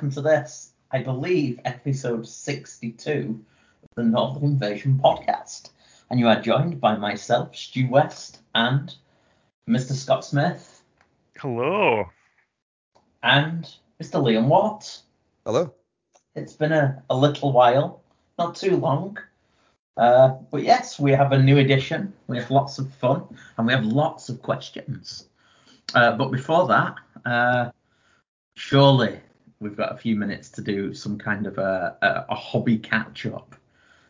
Hello and welcome to this, I believe, episode 62 of the Northern Invasion podcast. And you are joined by myself, Stu West, and Mr. Scott Smith, Hello. and Mr. Liam Watt. Hello. It's been a, a little while, not too long. Uh, but yes, we have a new edition. We have lots of fun and we have lots of questions. Uh, but before that, uh, surely we've got a few minutes to do some kind of a, a, a hobby catch up.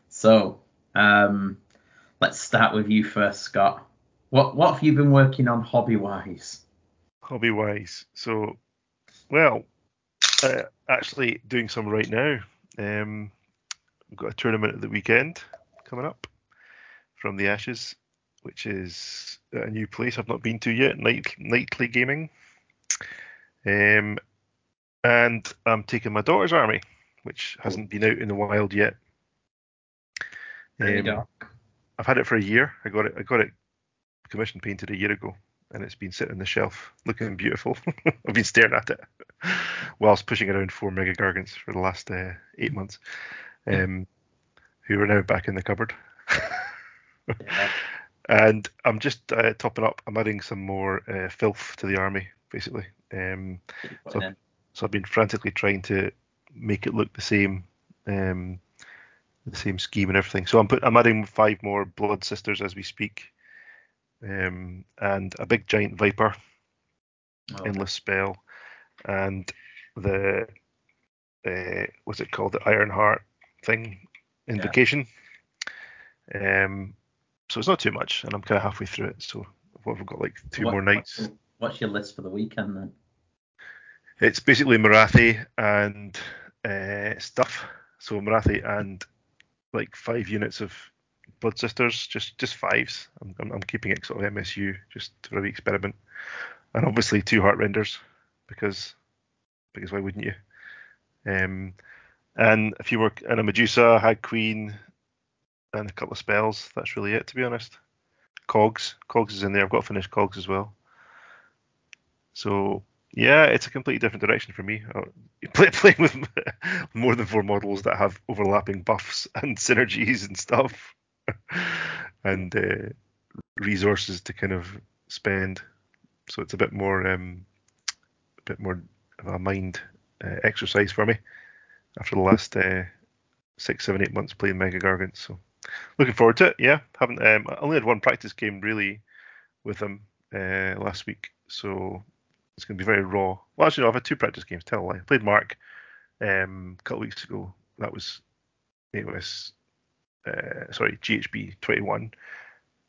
So um, let's start with you first, Scott. What what have you been working on hobby wise? Hobby wise. So, well, uh, actually doing some right now. Um, we've got a tournament at the weekend coming up from the Ashes, which is a new place I've not been to yet, Night Nightly Gaming. Um, and I'm taking my daughter's army, which hasn't been out in the wild yet. Um. I've had it for a year. I got it. I got it commission painted a year ago, and it's been sitting on the shelf, looking beautiful. I've been staring at it whilst pushing around four mega gargants for the last uh, eight months, um, who are now back in the cupboard. Yeah. and I'm just uh, topping up. I'm adding some more uh, filth to the army, basically. Um, So-. So I've been frantically trying to make it look the same, um, the same scheme and everything. So I'm put, I'm adding five more blood sisters as we speak, um, and a big giant viper, Oh, endless spell, and the uh, what's it called, the Iron Heart thing, invocation. Um, so it's not too much, and I'm kind of halfway through it. So what have we got? Like two What- more nights. What's, what's your list for the weekend then? It's basically Morathi and uh, stuff. So Morathi and like five units of Blood Sisters, just just fives. I'm, I'm, I'm keeping it sort of MSU just for wee experiment, and obviously two Heartrenders because because why wouldn't you? Um, and a few more and a Medusa, Hag Queen, and a couple of spells. That's really it to be honest. Cogs, Cogs is in there. I've got to finish Cogs as well. So yeah, it's a completely different direction for me. Uh, Play, playing with more than four models that have overlapping buffs and synergies and stuff, and uh, resources to kind of spend. So it's a bit more, um, a bit more of a mind uh, exercise for me after the last uh, six, seven, eight months playing Mega Gargants. So looking forward to it. Yeah, haven't um, I only had one practice game really with them uh, last week, so it's going to be very raw. Well, actually, no, I've had two practice games. Tell a lie. I played Mark um, a couple weeks ago. That was it was uh, sorry GHB 21,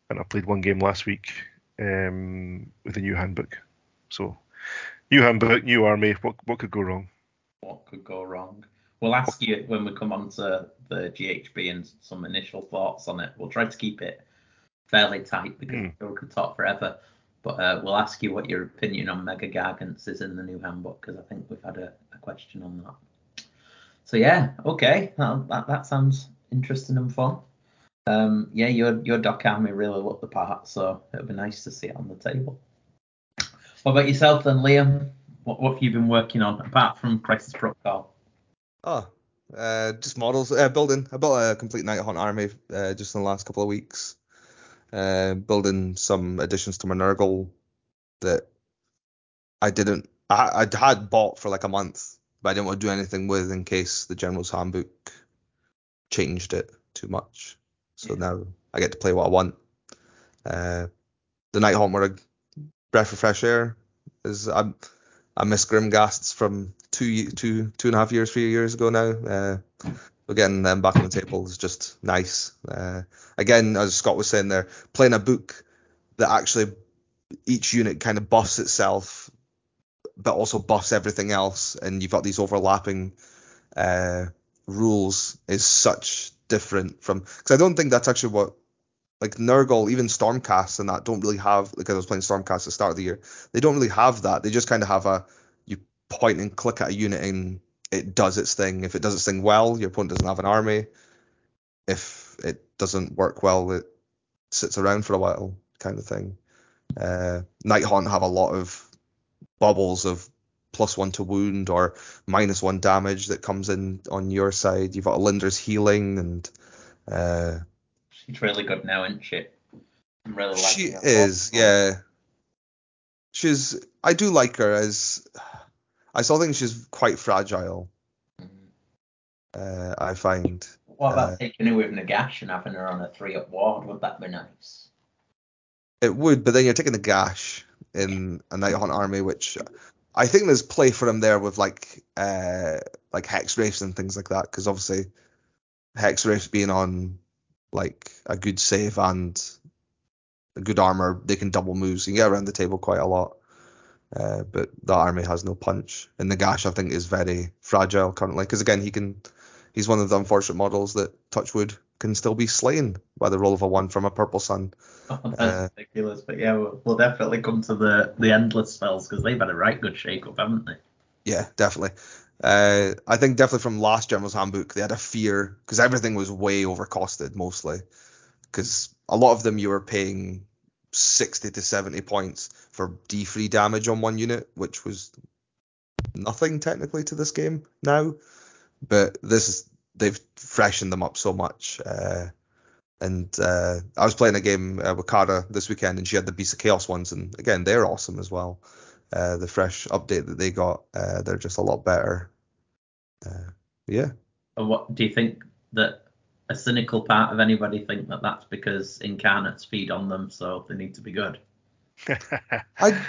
and I played one game last week um, with a new handbook. So new handbook, new army. What what could go wrong? what could go wrong. We'll ask you when we come on to the GHB and some initial thoughts on it. We'll try to keep it fairly tight because Hmm. we could talk forever. But uh, we'll ask you what your opinion on Mega Gargants is in the new handbook because I think we've had a, a question on that. So yeah, okay, that, that, that sounds interesting and fun. Um, yeah, your your dock army really looked the part, so it'll be nice to see it on the table. What about yourself then, Liam? What, what have you been working on apart from Crisis Protocol? Oh, uh, just models. Uh, building. I built a complete Nighthaunt army uh, just in the last couple of weeks. Uh, building some additions to my Nurgle that I didn't. I I had bought for like a month, but I didn't want to do anything with in case the General's Handbook changed it too much. So Yeah. now I get to play what I want. Uh, the Nighthaunt were a breath of fresh air. Is I I miss Grimghasts from two two two and a half years, three years ago now. Uh, so getting them back on the table is just nice. Uh, again, as Scott was saying there, playing a book that actually each unit kind of buffs itself, but also buffs everything else, and you've got these overlapping uh, rules is such different from because I don't think that's actually what like Nurgle, even Stormcast and that don't really have like I was playing Stormcast at the start of the year. They don't really have that. They just kind of have a you point and click at a unit and it does its thing. If it does its thing well, your opponent doesn't have an army. If it doesn't work well, it sits around for a while, kind of thing. Uh, Nighthaunt have a lot of bubbles of plus one to wound or minus one damage that comes in on your side. You've got Olynder's healing and uh, She's really good now, isn't she? I'm really liking she is, yeah. She's I do like her as I still think she's quite fragile. Uh, I find. What about Uh, taking her with Nagash and having her on a three up ward? Would that be nice? It would, but then you're taking Nagash in a Nighthaunt army, which I think there's play for him there with like uh like Hex Wraiths and things like that, because obviously Hex Wraiths being on like a good save and a good armor, they can double moves. You can get around the table quite a lot. Uh, but that army has no punch. And Nagash, I think, is very fragile currently, because again, he can. He's one of the unfortunate models that Touchwood can still be slain by the roll of a one from a purple sun. Oh, that's Uh, ridiculous. But yeah, we'll, we'll definitely come to the the endless spells because they've had a right good shake up, haven't they? Yeah, definitely. Uh, I think definitely from last General's Handbook, they had a fear because everything was way overcosted mostly. Because a lot of them you were paying 60 to 70 points for D3 damage on one unit, which was nothing technically to this game now. But this is they've freshened them up so much. Uh, and uh, I was playing a game uh, with Kara this weekend, and she had the Beast of Chaos ones, and again they're awesome as well. Uh, the fresh update that they got, uh, they're just a lot better. Uh, yeah, And what do you think that a cynical part of anybody think that that's because incarnates feed on them, so they need to be good? I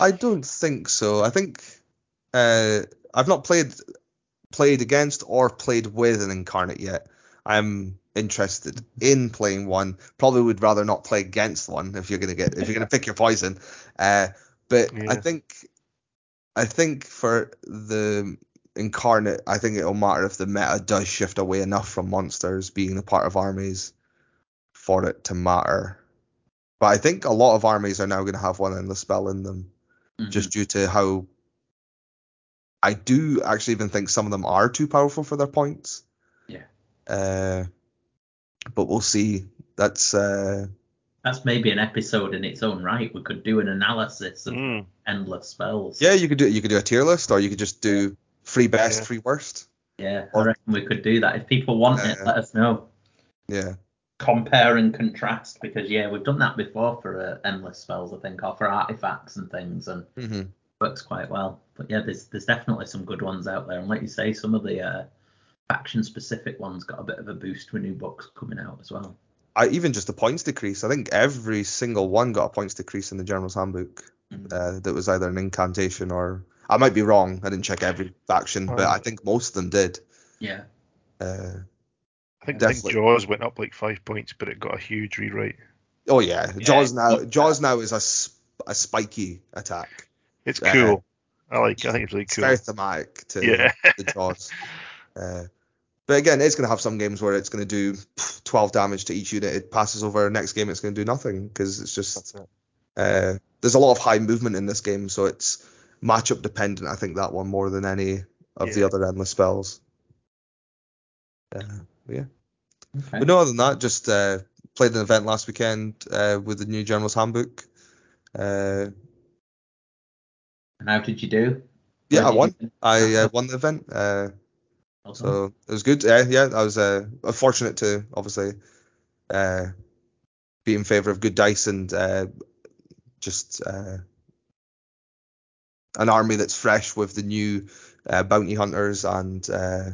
I don't think so. I think uh, I've not played played against or played with an incarnate yet. I'm interested in playing one. Probably would rather not play against one if you're gonna get if you're gonna pick your poison. Uh, but I think I think for the incarnate, I think it'll matter if the meta does shift away enough from monsters being a part of armies for it to matter. But I think a lot of armies are now going to have one endless spell in them, Mhm. just due to how. I do actually even think some of them are too powerful for their points. Yeah. Uh, but we'll see. That's uh, that's maybe an episode in its own right. We could do an analysis of Mm. endless spells. yeah. You could do you could do a tier list, or you could just do free best, Yeah. free worst. Yeah, I reckon we could do that. If people want it, Uh, let us know. Yeah. Compare and contrast because yeah, we've done that before for uh, endless spells, I think, or for artifacts and things, and hmm works quite well. But yeah, there's there's definitely some good ones out there, and like you say, some of the uh, faction specific ones got a bit of a boost with new books coming out as well. I even just the points decrease. I think every single one got a points decrease in the General's Handbook. Mhm. Uh, that was either an incantation or I might be wrong. I didn't check every faction, but I think most of them did. Yeah, Uh, I think, I think Jaws went up like five points, but it got a huge rewrite. oh yeah, Yeah, Jaws now. Jaws now is a, sp- a spiky attack. It's Uh, cool. I like. I think it's really It's cool. very thematic to Yeah. the Jaws. Uh, but again, it's going to have some games where it's going to do 12 damage to each unit. It passes over. Next game, it's going to do nothing because it's just That's it. Uh, there's a lot of high movement in this game, so it's matchup dependent. I think that one more than any of the other endless spells. Uh, yeah, okay. but no other than that, just uh, played an event last weekend uh, with the new General's Handbook. Uh, And how did you do? yeah, Where I won. you- I uh, won the event, uh, Well so it was good. Yeah, yeah, I was uh, fortunate to obviously uh, be in favor of good dice and uh, just uh, an army that's fresh with the new uh, bounty hunters and uh,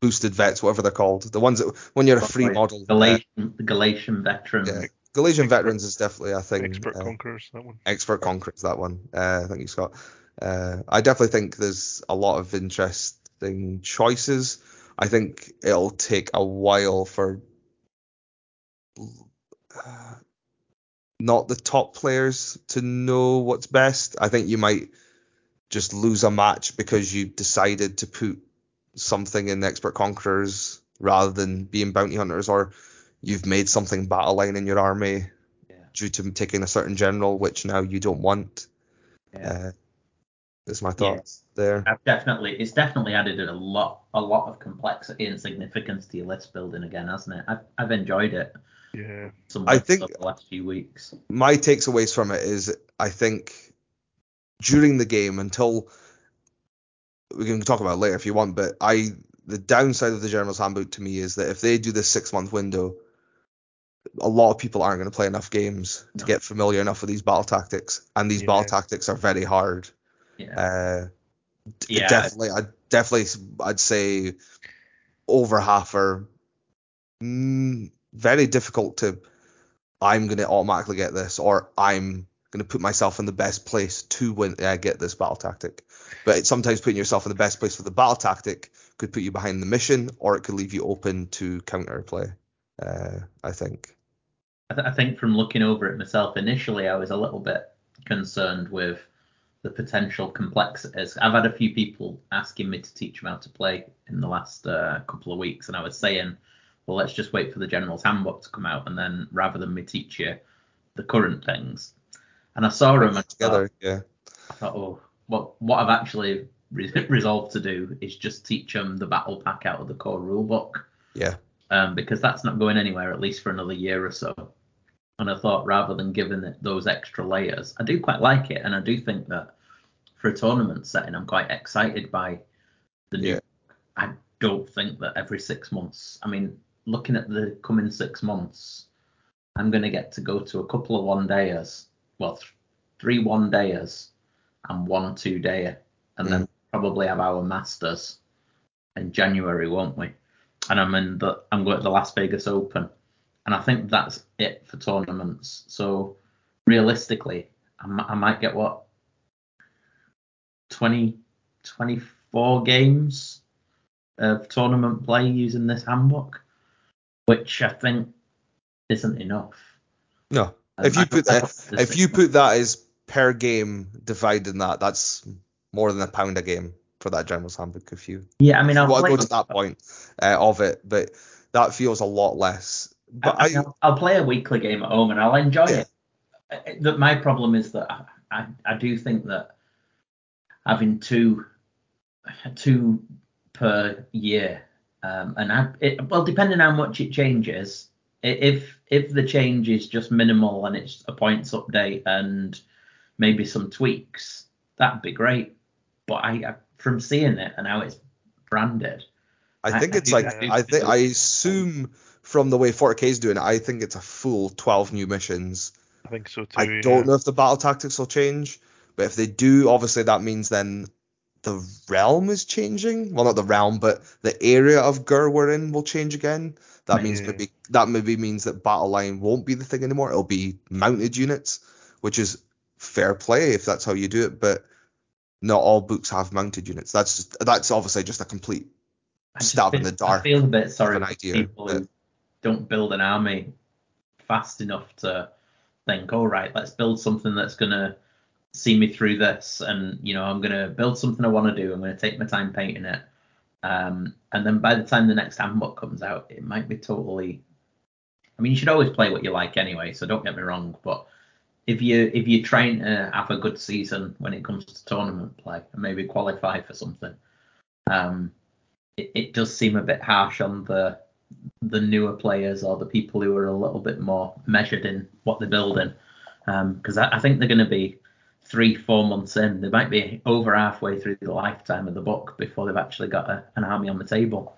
boosted vets, whatever they're called. The ones that when you're a free Right. model, uh, Galletian, the Galletian veterans. yeah, Galletian Expert- veterans is definitely a thing. Expert uh, conquerors. That one. expert conquerors that one. Uh, thank you, Scott. Uh, I definitely think there's a lot of interesting choices. I think it'll take a while for uh, not the top players to know what's best. I think you might just lose a match because you decided to put something in expert conquerors rather than being bounty hunters, or you've made something battle line in your army Yeah. due to taking a certain general, which now you don't want. Yeah. Uh, that's my thoughts there. I've definitely it's definitely added a lot a lot of complexity and significance to your list building again, hasn't it? I've I've enjoyed it. Yeah. Some I think- the last few weeks. My takeaways from it is I think during the game until we can talk about it later if you want, but I the downside of the General's Handbook to me is that if they do this six month window, a lot of people aren't going to play enough games to get familiar enough with these battle tactics, and these battle tactics are very hard. Yeah. Uh, Yeah. definitely, I definitely, I'd say over half are mm, very difficult to. I'm going to automatically get this, or I'm going to put myself in the best place to win, uh, get this battle tactic. But sometimes putting yourself in the best place for the battle tactic could put you behind the mission, or it could leave you open to counter play. Uh, I think. I, th- I think from looking over it myself, initially I was a little bit concerned with the potential complexities. I've had a few people asking me to teach them how to play in the last uh, couple of weeks, and I was saying, well, let's just wait for the General's Handbook to come out, and then rather than me teach you the current things. And I saw them and I thought, Together, yeah. I thought, oh, what what I've actually re- resolved to do is just teach them the battle pack out of the core rulebook Yeah. um, because that's not going anywhere at least for another year or so. And I thought rather than giving it those extra layers, I do quite like it, and I do think that for a tournament setting, I'm quite excited by the new. Yeah. I don't think that every six months. I mean, looking at the coming six months, I'm going to get to go to a couple of one dayers, well, th- three one dayers and one two dayer, and then mm. probably have our masters in January, won't we? And I'm in the I'm going to the Las Vegas Open, and I think that's it for tournaments. So realistically, I, I might get what? 20, 24 games of tournament play using this handbook, which I think isn't enough. No. And If you put that, if you put that as per game dividing that, that's more than a pound a game for that general's handbook. If you Yeah, I mean, I'll play, go to that point uh, of it, but that feels a lot less. But I, will I'll play a weekly game at home and I'll enjoy Yeah. it. Uh, That my problem is that I, I, I do think that having two two per year, um, and I, it, well, depending on how much it changes, if if the change is just minimal and it's a points update and maybe some tweaks, that'd be great. But I, I from seeing it and how it's branded, I I- think I it's do- like I think I assume from the way 40k is doing it, I think it's a full 12 new missions. I think so too. I don't know if the battle tactics will change, but if they do, obviously that means then the realm is changing. Well, not the realm, but the area of Ghur we're in will change again. That means mm-hmm. maybe that maybe means that battle line won't be the thing anymore. It'll be mounted units, which is fair play if that's how you do it. But not all books have mounted units. That's just, that's obviously just a complete just stab in the dark. I feel a bit sorry for people who don't build an army fast enough to think, all right, let's build something that's gonna see me through this, and you know, I'm gonna build something I want to do. I'm gonna take my time painting it, um, and then by the time the next handbook comes out, it might be totally. I mean, you should always play what you like anyway, so don't get me wrong, but if you if you're trying to have a good season when it comes to tournament play and maybe qualify for something, um, it, it does seem a bit harsh on the the newer players or the people who are a little bit more measured in what they're building. Because I, I think they're going to be three, four months in. They might be over halfway through the lifetime of the book before they've actually got a, an army on the table.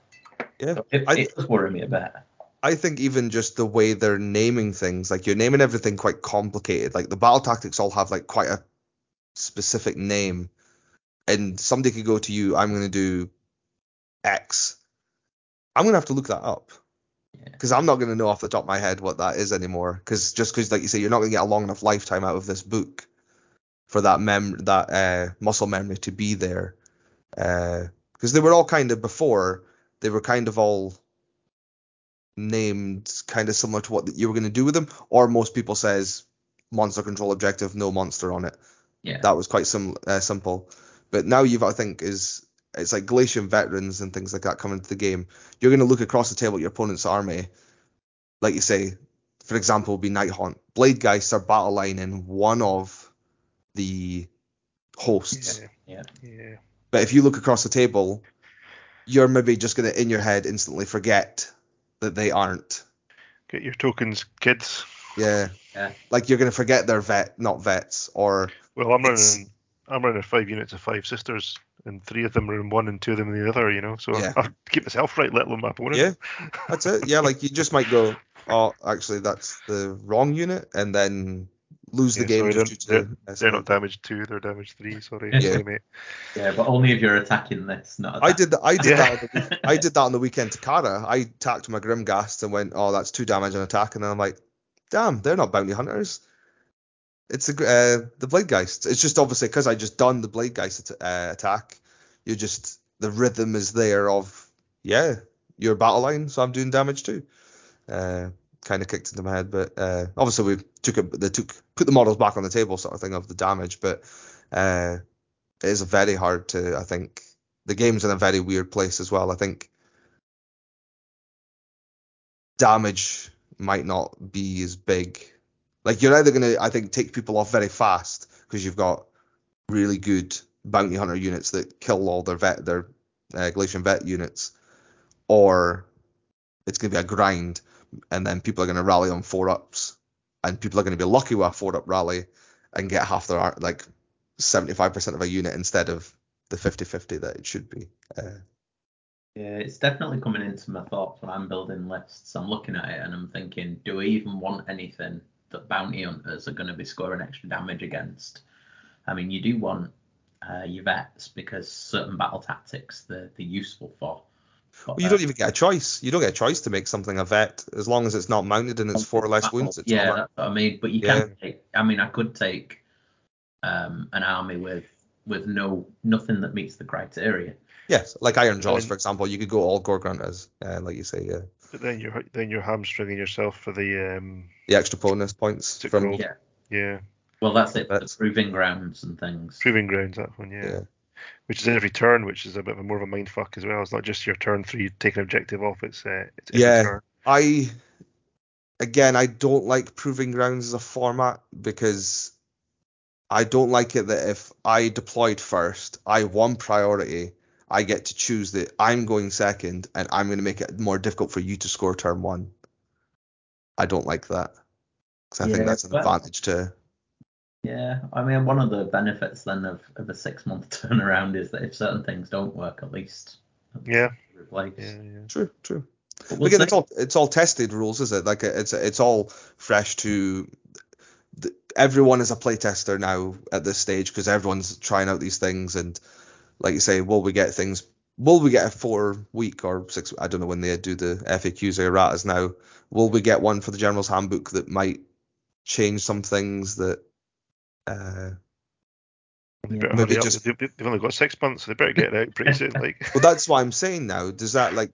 Yeah, So it, it does worry me a bit. I think even just the way they're naming things, like you're naming everything quite complicated. Like the battle tactics all have like quite a specific name, and somebody could go to you, I'm going to do X. I'm going to have to look that up Yeah. because I'm not going to know off the top of my head what that is anymore. Because just because, like you say, you're not going to get a long enough lifetime out of this book for that mem that uh, muscle memory to be there. Because they were all kind of before, they were kind of all named kind of similar to what you were going to do with them, or most people says monster control objective, no monster on it. Yeah. That was quite sim- uh, simple. But now you've, I think, is it's like Galletian veterans and things like that come into the game. You're going to look across the table at your opponent's army, like you say, for example, would be Night Haunt. Bladegheists are battle line in one of the hosts. Yeah. yeah. Yeah. But if you look across the table, you're maybe just going to in your head instantly forget that they aren't. Get your tokens, kids. Yeah. Yeah. Like you're going to forget they're vet, not vets, or Well, I'm It's- running I'm running five units of five sisters, and three of them are in one, and two of them in the other. You know, so Yeah. I'll keep myself right, let alone my opponent. Yeah, that's it. Yeah, like you just might go, oh, actually that's the wrong unit, and then lose the game sorry, just they're, to they're, they're not damage two, they're damage three. Sorry, sorry mate. Yeah, but only if you're attacking this, not I did that. I did Yeah. that. On the, I did that on the weekend to Kara. I attacked my Grimghast and went, "Oh, that's two damage on attack," and then I'm like, "Damn, they're not bounty hunters. It's a, gr- uh, the Bladegheist. It's just obviously because I just done the Bladegheist at, uh, attack. You just the rhythm is there of yeah, your battle line, so I'm doing damage too. Uh, kind of kicked into my head, but uh, obviously we took it. They took put the models back on the table, sort of thing of the damage, but uh, it is very hard to. I think the game's in a very weird place as well. I think damage might not be as big. Like you're either gonna, I think, take people off very fast because you've got really good bounty hunter units that kill all their vet, their uh, vet units, or it's gonna be a grind, and then people are gonna rally on four ups, and people are gonna be lucky with a four up rally and get half their like 75% of a unit instead of the 50-50 that it should be. Uh, Yeah, it's definitely coming into my thoughts when I'm building lists. I'm looking at it and I'm thinking, do I even want anything that bounty hunters are going to be scoring extra damage against? I mean, you do want uh, your vets because certain battle tactics they're, they're useful for. But, Well, you uh, don't even get a choice. You don't get a choice to make something a vet as long as it's not mounted and it's four or less wounds. It's yeah, that's what I mean. But you Yeah. can take. I mean, I could take um, an army with with no nothing that meets the criteria. yes, like Ironjawz, for example. You could go all Gore-gruntas, uh, like you say, yeah. But then you're then you're hamstringing yourself for the um The extra bonus points from roll. Yeah. yeah Well, that's it. for The That's- proving grounds and things. proving grounds that one yeah. Yeah. Which is every turn, which is a bit of a more of a mind fuck as well. It's not just your turn three take an objective off. It's uh, it's every Yeah. turn. I again I don't like proving grounds as a format because I don't like it that if I deployed first, I won priority, I get to choose that I'm going second and I'm going to make it more difficult for you to score turn one. I don't like that because I Yeah, think that's an well- advantage to Yeah, I mean, one of the benefits then of, of a six month turnaround is that if certain things don't work, at least Yeah. they're replaced. Yeah, yeah. true, true. But we'll Again, see. it's all it's all tested rules, is it? Like it's it's all fresh to the, everyone is a playtester now at this stage because everyone's trying out these things and like you say, will we get things? Will we get a four week or six? I don't know when they do the FAQs or erratas now. Will we get one for the General's Handbook that might change some things that? Uh, They Yeah. better Maybe hurry up. just- They- they- They've only got six months, so they better get it out pretty soon. Like well, that's what I'm saying now. Does that like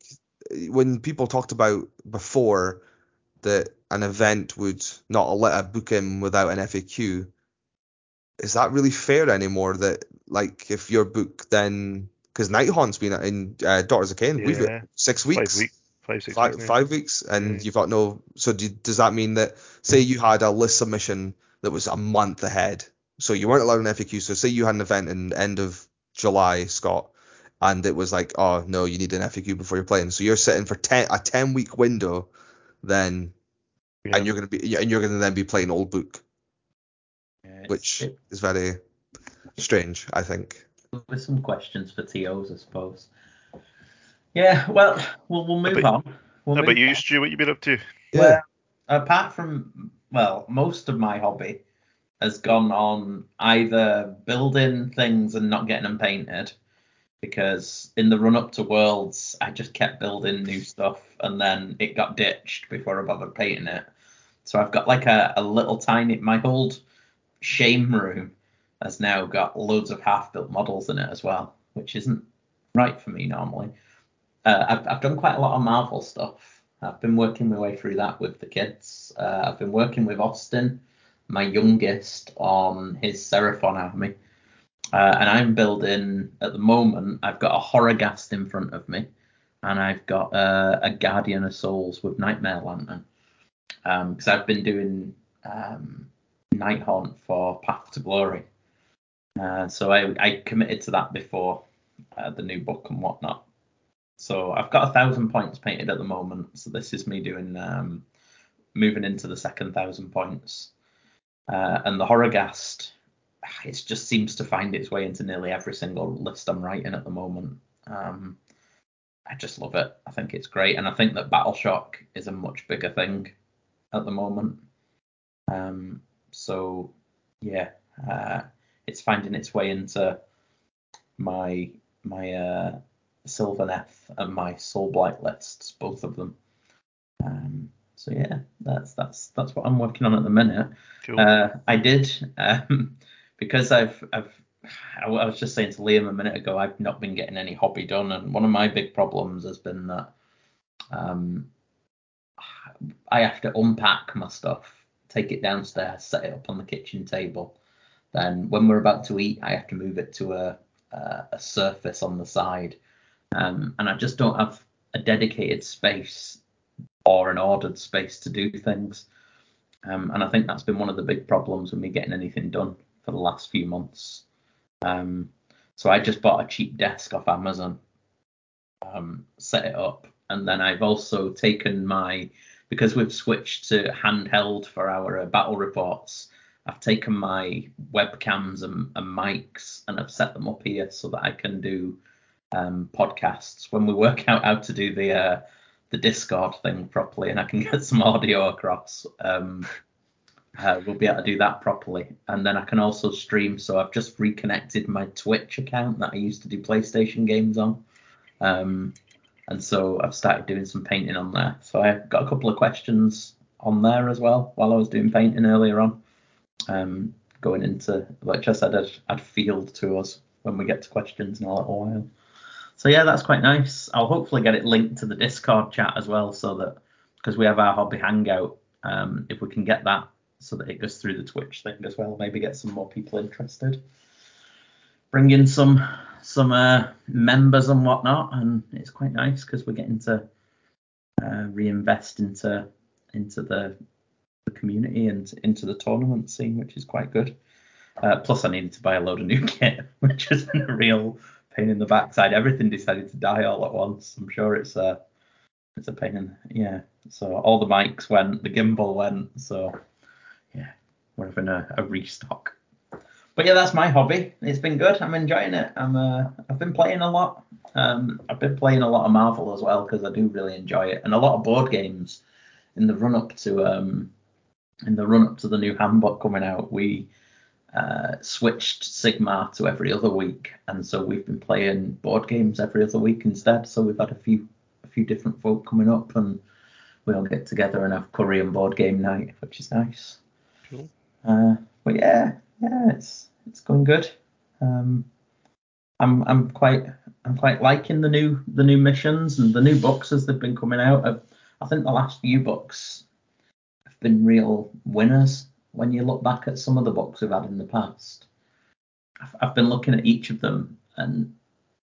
when people talked about before that an event would not let a book in without an FAQ? Is that really fair anymore? That like if your book then because Night Nighthaunt's been in uh, Daughters of Khaine, we've Yeah. got six five weeks. weeks, five six Five, weeks. five weeks, and Yeah. you've got no. So do, does that mean that, say, you had a list submission that was a month ahead, so you weren't allowed an FAQ. So say you had an event in end of July, Scott, and it was like, oh no, you need an FAQ before you're playing. So you're sitting for ten a ten week window, then, Yeah. and you're gonna be, and you're gonna then be playing old book, Yeah, which it- is very strange, I think. with some questions for TOs, I suppose. Yeah, well, we'll, we'll move about- on. We'll How move about you, on. Stu? What you been up to? Well, apart from, well, most of my hobby has gone on either building things and not getting them painted, because in the run up to Worlds, I just kept building new stuff and then it got ditched before I bothered painting it. So I've got like a, a little tiny, my old shame room has now got loads of half built models in it as well, which isn't right for me normally. Uh, I've, I've done quite a lot of Marvel stuff. I've been working my way through that with the kids. Uh, I've been working with Austin, my youngest, on his Seraphon army. Uh, and I'm building, at the moment, I've got a Horrorghast in front of me, and I've got uh, a Guardian of Souls with Nightmare Lantern. Because I've been doing um, Night Haunt for Path to Glory. Uh, so I, I committed to that before uh, the new book and whatnot. So I've got a thousand points painted at the moment. So this is me doing um, moving into the second thousand points. Uh, and the Horrorghast it just seems to find its way into nearly every single list I'm writing at the moment. Um, I just love it. I think it's great, and I think that Battle Shock is a much bigger thing at the moment. Um, so yeah, uh, it's finding its way into my my uh, Sylvaneth and my Soulblight lists, both of them. Um, so yeah, that's that's that's what I'm working on at the minute. Cool. Uh, I did um, because I've I've I was just saying to Liam a minute ago, I've not been getting any hobby done, and one of my big problems has been that um, I have to unpack my stuff, take it downstairs, set it up on the kitchen table. Then when we're about to eat, I have to move it to a a, a surface on the side, um, and I just don't have a dedicated space or an ordered space to do things. Um, and I think that's been one of the big problems with me getting anything done for the last few months. Um, so I just bought a cheap desk off Amazon, um, set it up, and then I've also taken my because we've switched to handheld for our uh, battle reports. I've taken my webcams and, and, mics and I've set them up here so that I can do um, podcasts when we work out how to do the uh, the Discord thing properly and I can get some audio across. Um, uh, we'll be able to do that properly. And then I can also stream. So I've just reconnected my Twitch account that I used to do PlayStation games on. Um, and so I've started doing some painting on there. So I've got a couple of questions on there as well while I was doing painting earlier on. Um, going into, like I said, I'd, I'd field to us when we get to questions in a little while. So yeah, that's quite nice. I'll hopefully get it linked to the Discord chat as well, so that because we have our hobby hangout, um, if we can get that so that it goes through the Twitch thing as well. Maybe get some more people interested. Bring in some some uh, members and whatnot, and it's quite nice because we're getting to uh, reinvest into into the, the community and into the tournament scene, which is quite good. Uh, plus, I needed to buy a load of new kit, which isn't a real pain in the backside. Everything decided to die all at once. I'm sure it's a it's a pain in yeah. So all the mics went, the gimbal went, so yeah, we're having a, a restock. But yeah, that's my hobby. It's been good. I'm enjoying it. I'm uh, I've been playing a lot. Um, I've been playing a lot of Marvel as well because I do really enjoy it, and a lot of board games. In the run up to um, in the run up to the new handbook coming out, we uh, switched Sigmar to every other week, and so we've been playing board games every other week instead. So we've had a few a few different folk coming up, and we all get together and have curry and board game night, which is nice. Cool. Uh, but yeah, yeah, it's it's going good. Um, I'm I'm quite I'm quite liking the new the new missions and the new books as they've been coming out. I've, I think the last few books have been real winners when you look back at some of the books we've had in the past. I've, I've been looking at each of them, and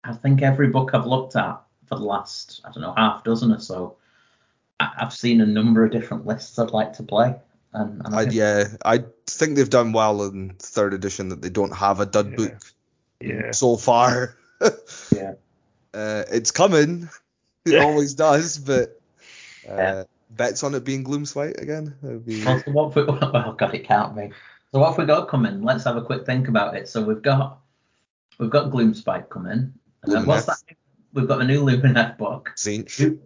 I think every book I've looked at for the last I don't know half dozen or so, I, I've seen a number of different lists I'd like to play. And, and I I, yeah, I think they've done well in third edition that they don't have a dud Yeah. book Yeah. so far. Yeah. Uh, it's coming. It Yeah. always does, but uh, Yeah. Bets on it being Gloomspite again. That would be Well, so what we, well, God, it can't be. So what have we got coming? Let's have a quick think about it. So we've got we've got Gloomspite coming. Uh, what's that? We've got a new Lumineth book. Tzeentch.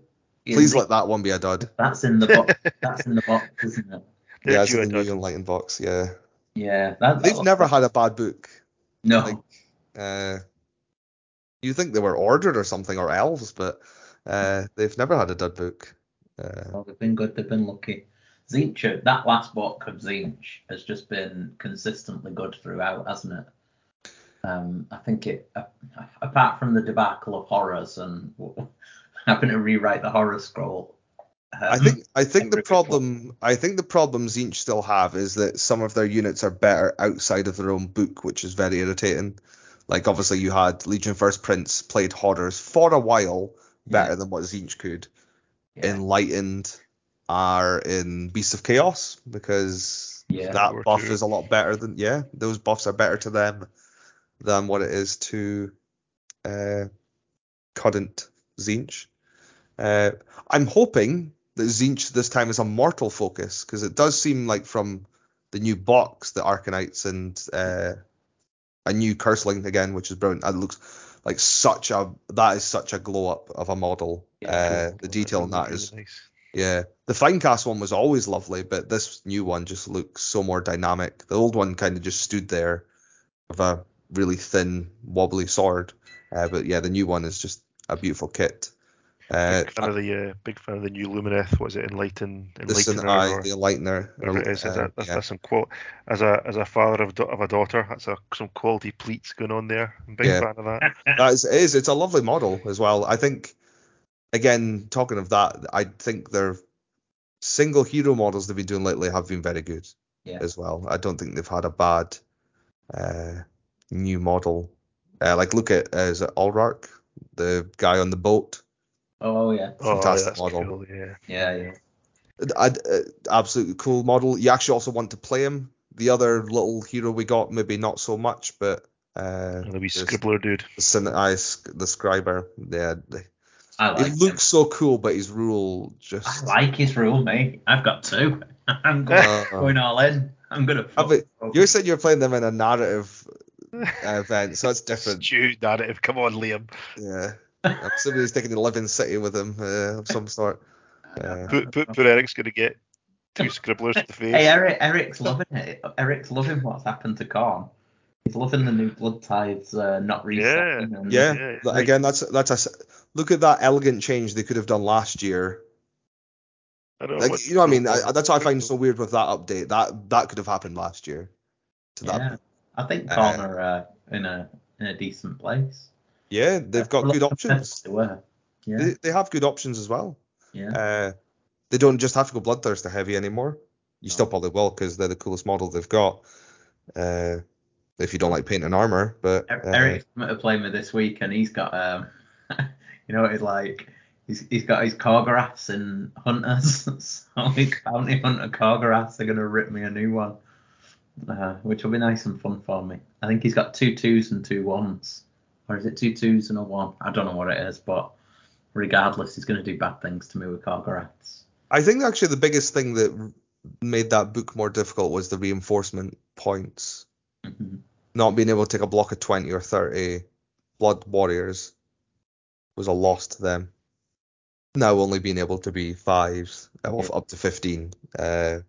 Please let that one be a dud. That's in the box. That's in the box, isn't it? Yeah, it's in the new Enlightened box. Yeah, Yeah. That, they've never had a bad book. no. like- Uh, you think they were ordered or something or elves, but uh, they've never had a dud book. Uh, Well, they've been good. They've been lucky. Tzeentch, that last book of Tzeentch has just been consistently good throughout, hasn't it? Um, I think it, uh, apart from the debacle of horrors and having to rewrite the horror scroll. I um, think I think the problem I think the problem Tzeentch still have is that some of their units are better outside of their own book, which is very irritating. Like obviously you had Legion First Prince played Horrors for a while better than what Tzeentch could. Yeah, Enlightened are in Beasts of Chaos because Yeah. that buff two. is a lot better than yeah, those buffs are better to them than what it is to uh current Tzeentch. Uh, I'm hoping that Tzeentch this time is a mortal focus because it does seem like from the new box the Arcanites and uh, a new Curseling again, which is brilliant. It looks like such a that is such a glow up of a model. Yeah, uh, Cool. the detail in that Really is nice. yeah. The Finecast one was always lovely, but this new one just looks so more dynamic. The old one kind of just stood there with a really thin, wobbly sword. Uh, but yeah, the new one is just a beautiful kit. Uh, Big fan of the uh, big fan of the new Lumineth. What is it? Enlighten, the Sin Enlightener, Eye, or the Enlightener. whatever it is. Is uh, that, that's, yeah. that's some qual- as a as a father of, of a daughter. That's a, some quality pleats going on there. I'm a big Yeah. fan of that. that is, it is it's a lovely model as well. I think again talking of that, I think their single hero models they've been doing lately have been very good Yeah. as well. I don't think they've had a bad uh, new model. Uh, like look at uh, is it Ulrark, the guy on the boat. Oh yeah. Oh, Fantastic model. cool. Yeah. Yeah, yeah. I, uh, absolutely cool model. You actually also want to play him. The other little hero we got, maybe not so much, but uh, And the wee scribbler dude. the Sin Eye, the Scriber. Yeah, the- I like it him. looks so cool, but his rule just. I like his rule, mate. I've got two. I'm going, Uh, going all in. I'm gonna. But fuck- you said you're playing them in a narrative uh, event, so it's different. Stu narrative. Come on, Liam. Yeah, I'm assuming he's taking the Living City with him uh, of some sort. Uh, Put, put, put Eric's going to get two scribblers to the face. Hey, Eric, Eric's loving it. Eric's loving what's happened to Khorne. He's loving the new Blood Tithes uh, not resetting. and- yeah, Yeah, but again, that's that's a s- look at that elegant change they could have done last year. I don't Like what- you know what I mean? I, that's what I find so weird with that update. That that could have happened last year. To that, Yeah. I think Uh, are uh, in a in a decent place. Yeah, they've got good options. to where- Yeah, They, they have good options as well. yeah. Uh, they don't just have to go Bloodthirster heavy anymore. You No. still probably will because they're the coolest model they've got. Uh, if you don't like paint and armor, but Er- uh, Eric's come to play me this week, and he's got um, you know, it's like he's he's got his Khorgoraths and hunters. so his bounty hunter Khorgoraths are gonna rip me a new one, uh, which will be nice and fun for me. I think he's got two twos and two ones, or is it two twos and a one? I don't know what it is, but regardless, he's gonna do bad things to me with Khorgoraths. I think actually the biggest thing that made that book more difficult was the reinforcement points. Mhm. Not being able to take a block of 20 or 30 Blood Warriors was a loss to them. Now only being able to be fives, uh, well, up to 15. Uh,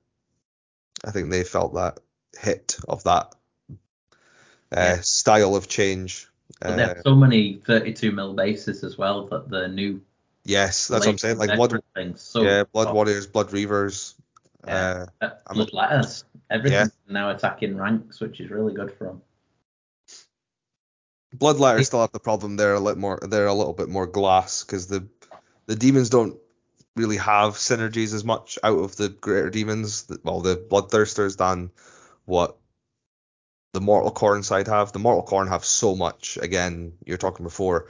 I think they felt that hit of that uh, Yeah. style of change. But they Uh, have so many 32 mil bases as well that the new yes, that's what I'm saying. Like Blood, things so yeah, Blood top. Warriors, Blood Reavers. Yeah. Uh, Uh, blood letters. Everything's now attacking ranks, which is really good for them. Bloodletters still have the problem. They're a little more. They're a little bit more glass because the the demons don't really have synergies as much out of the greater demons. Well, the bloodthirsters than what the mortal Khorne side have. The mortal Khorne have so much. Again, you're talking before,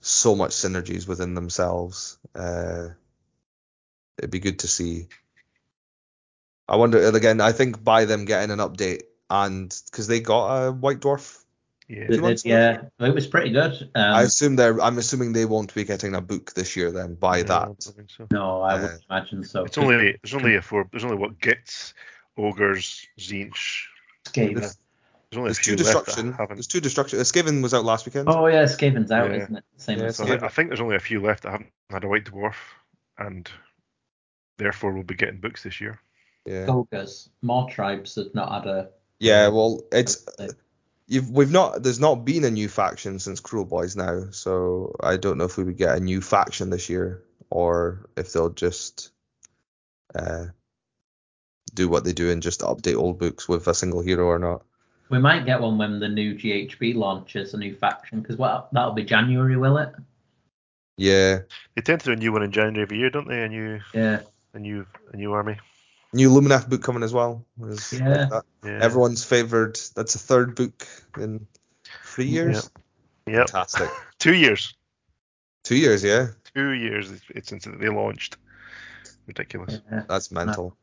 so much synergies within themselves. Uh, it'd be good to see. I wonder again. I think by them getting an update and because they got a white dwarf Yeah. But it- yeah, it was pretty good. Um, I assume they're. I'm assuming they won't be getting a book this year. Then by No, I that, don't so. no, I uh, would imagine so. It's only there's only a four there's only what gets ogres Tzeentch. Skaven. There's only there's a two few left that destruction. haven't. There's two destruction. Uh, Skaven was out last weekend. Oh yeah, Skaven's out, Yeah. isn't it? Same Yeah, as So I, think, I think there's only a few left that haven't had a white dwarf, and therefore will be getting books this year. yeah. Golgars. Mawtribes have not had a. Yeah. Well, it's you've we've not. There's not been a new faction since Kruleboyz now, so I don't know if we would get a new faction this year or if they'll just uh do what they do and just update old books with a single hero or not. We might get one when the new GHB launches a new faction because well, that'll be January, will it? Yeah. They tend to do a new one in January every year, don't they? A new Yeah. a new a new army. New Lumineth book coming as well. is like Yeah. Everyone's favored. That's a third book in three years. Yep. Fantastic. Two years. Two years, yeah. Two years it's- it's since they launched. Ridiculous. yeah. That's mental.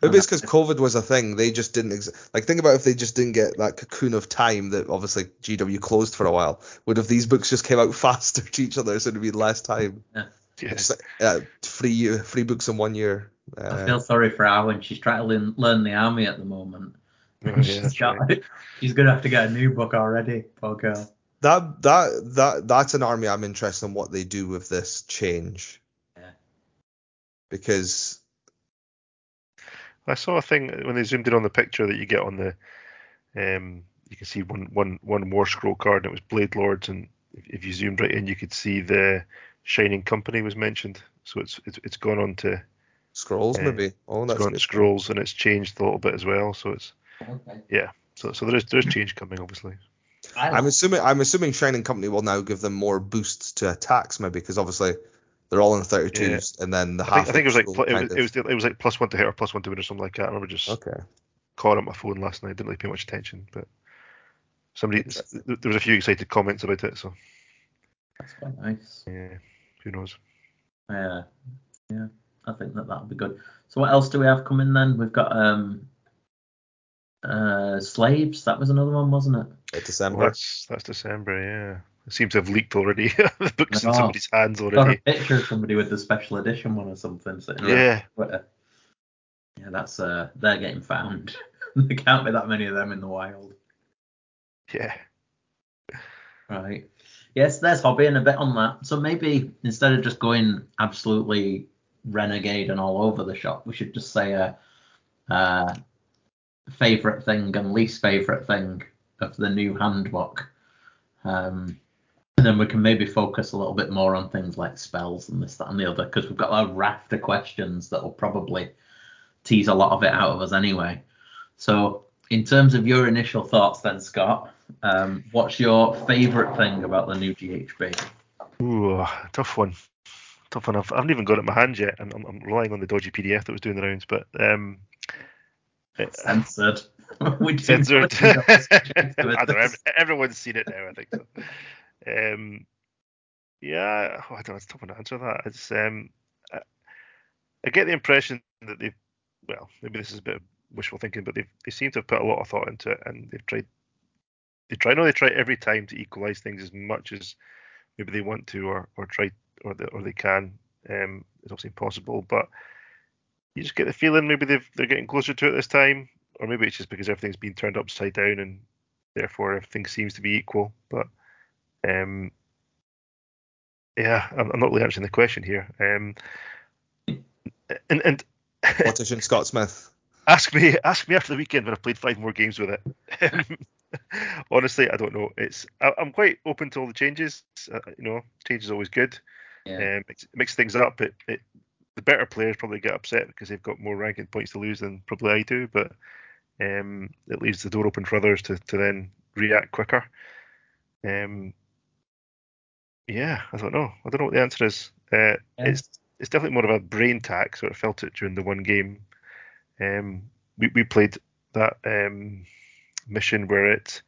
Maybe it's because COVID was a thing. They just didn't ex- like think about if they just didn't get that cocoon of time that obviously GW closed for a while. Would have these books just came out faster to each other, so it'd be less time. Yeah. Just like, uh, free free books in one year. I Uh, feel sorry for her when she's trying to learn, learn the army at the moment, Oh, yeah, she's, that's got, right. she's gonna have to get a new book already. Poor girl. That that that that's an army I'm interested in what they do with this change. Yeah. Because I saw a thing when they zoomed in on the picture that you get on the, um, you can see one one one war scroll card. And it was Blade Lords, and if, if you zoomed right in, you could see the Shining Company was mentioned. So it's it's, it's gone on to scrolls Yeah. maybe. Oh, it's that's gone to good. scrolls, and it's changed a little bit as well. So it's Okay. yeah. So so there is there's change coming, obviously. I'm assuming I'm assuming Shining Company will now give them more boosts to attacks maybe because obviously they're all in 32s and then the I half. think, I think it was like pl- it was, it was it was like plus one to hit or plus one to win or something like that. I remember just okay. calling up my phone last night. Didn't really pay much attention, but somebody there was a few excited comments about it. So That's quite nice. yeah, who knows? Yeah, yeah. I think that that'll be good. So what else do we have coming then? We've got um, uh, slaves. That was another one, wasn't it? At Well, December. that's that's December. Seems to have leaked already. the books in somebody's hands Got a already. picture of somebody with the special edition one or something Yeah, Yeah, that's uh, they're getting found. there can't be that many of them in the wild. yeah. Right. Yes, there's hobbying a bit on that. So maybe instead of just going absolutely renegade and all over the shop, we should just say a, uh favorite thing and least favorite thing of the new handbook. Um, and then we can maybe focus a little bit more on things like spells and this, that, and the other, because we've got a raft of questions that will probably tease a lot of it out of us anyway. So, in terms of your initial thoughts, then, Scott, um, what's your favourite thing about the new GHB? Ooh, tough one. Tough one. I've, I haven't even got it in my hand yet, and I'm, I'm relying on the dodgy PDF that was doing the rounds. But um, it- Censored. censored. know it's I don't know. Everyone's seen it now. I think so. Um, yeah, oh, I don't know. It's tough to answer that. It's um, I, I get the impression that they've, well, maybe this is a bit wishful thinking, but they've they seem to have put a lot of thought into it, and they've tried. They try. Know they try every time to equalize things as much as maybe they want to, or or try, or they, or they can. Um, it's obviously impossible, but you just get the feeling maybe they've they're getting closer to it this time, or maybe it's just because everything's been turned upside down and therefore everything seems to be equal. But um, yeah, I'm, I'm not really answering the question here. Um, and and Politician Scott Smith. ask me ask me after the weekend when I've played five more games with it. Honestly, I don't know. It's I, I'm quite open to all the changes. Uh, you know, change is always good. Yeah. Um, it mix things up. It, it the better players probably get upset because they've got more ranking points to lose than probably I do, but um, it leaves the door open for others to, to then react quicker. Um, yeah, I don't know. I don't know what the answer is. Uh, It's it's definitely more of a brain tax, or I felt it during the one game. Um, we we played that um, mission where it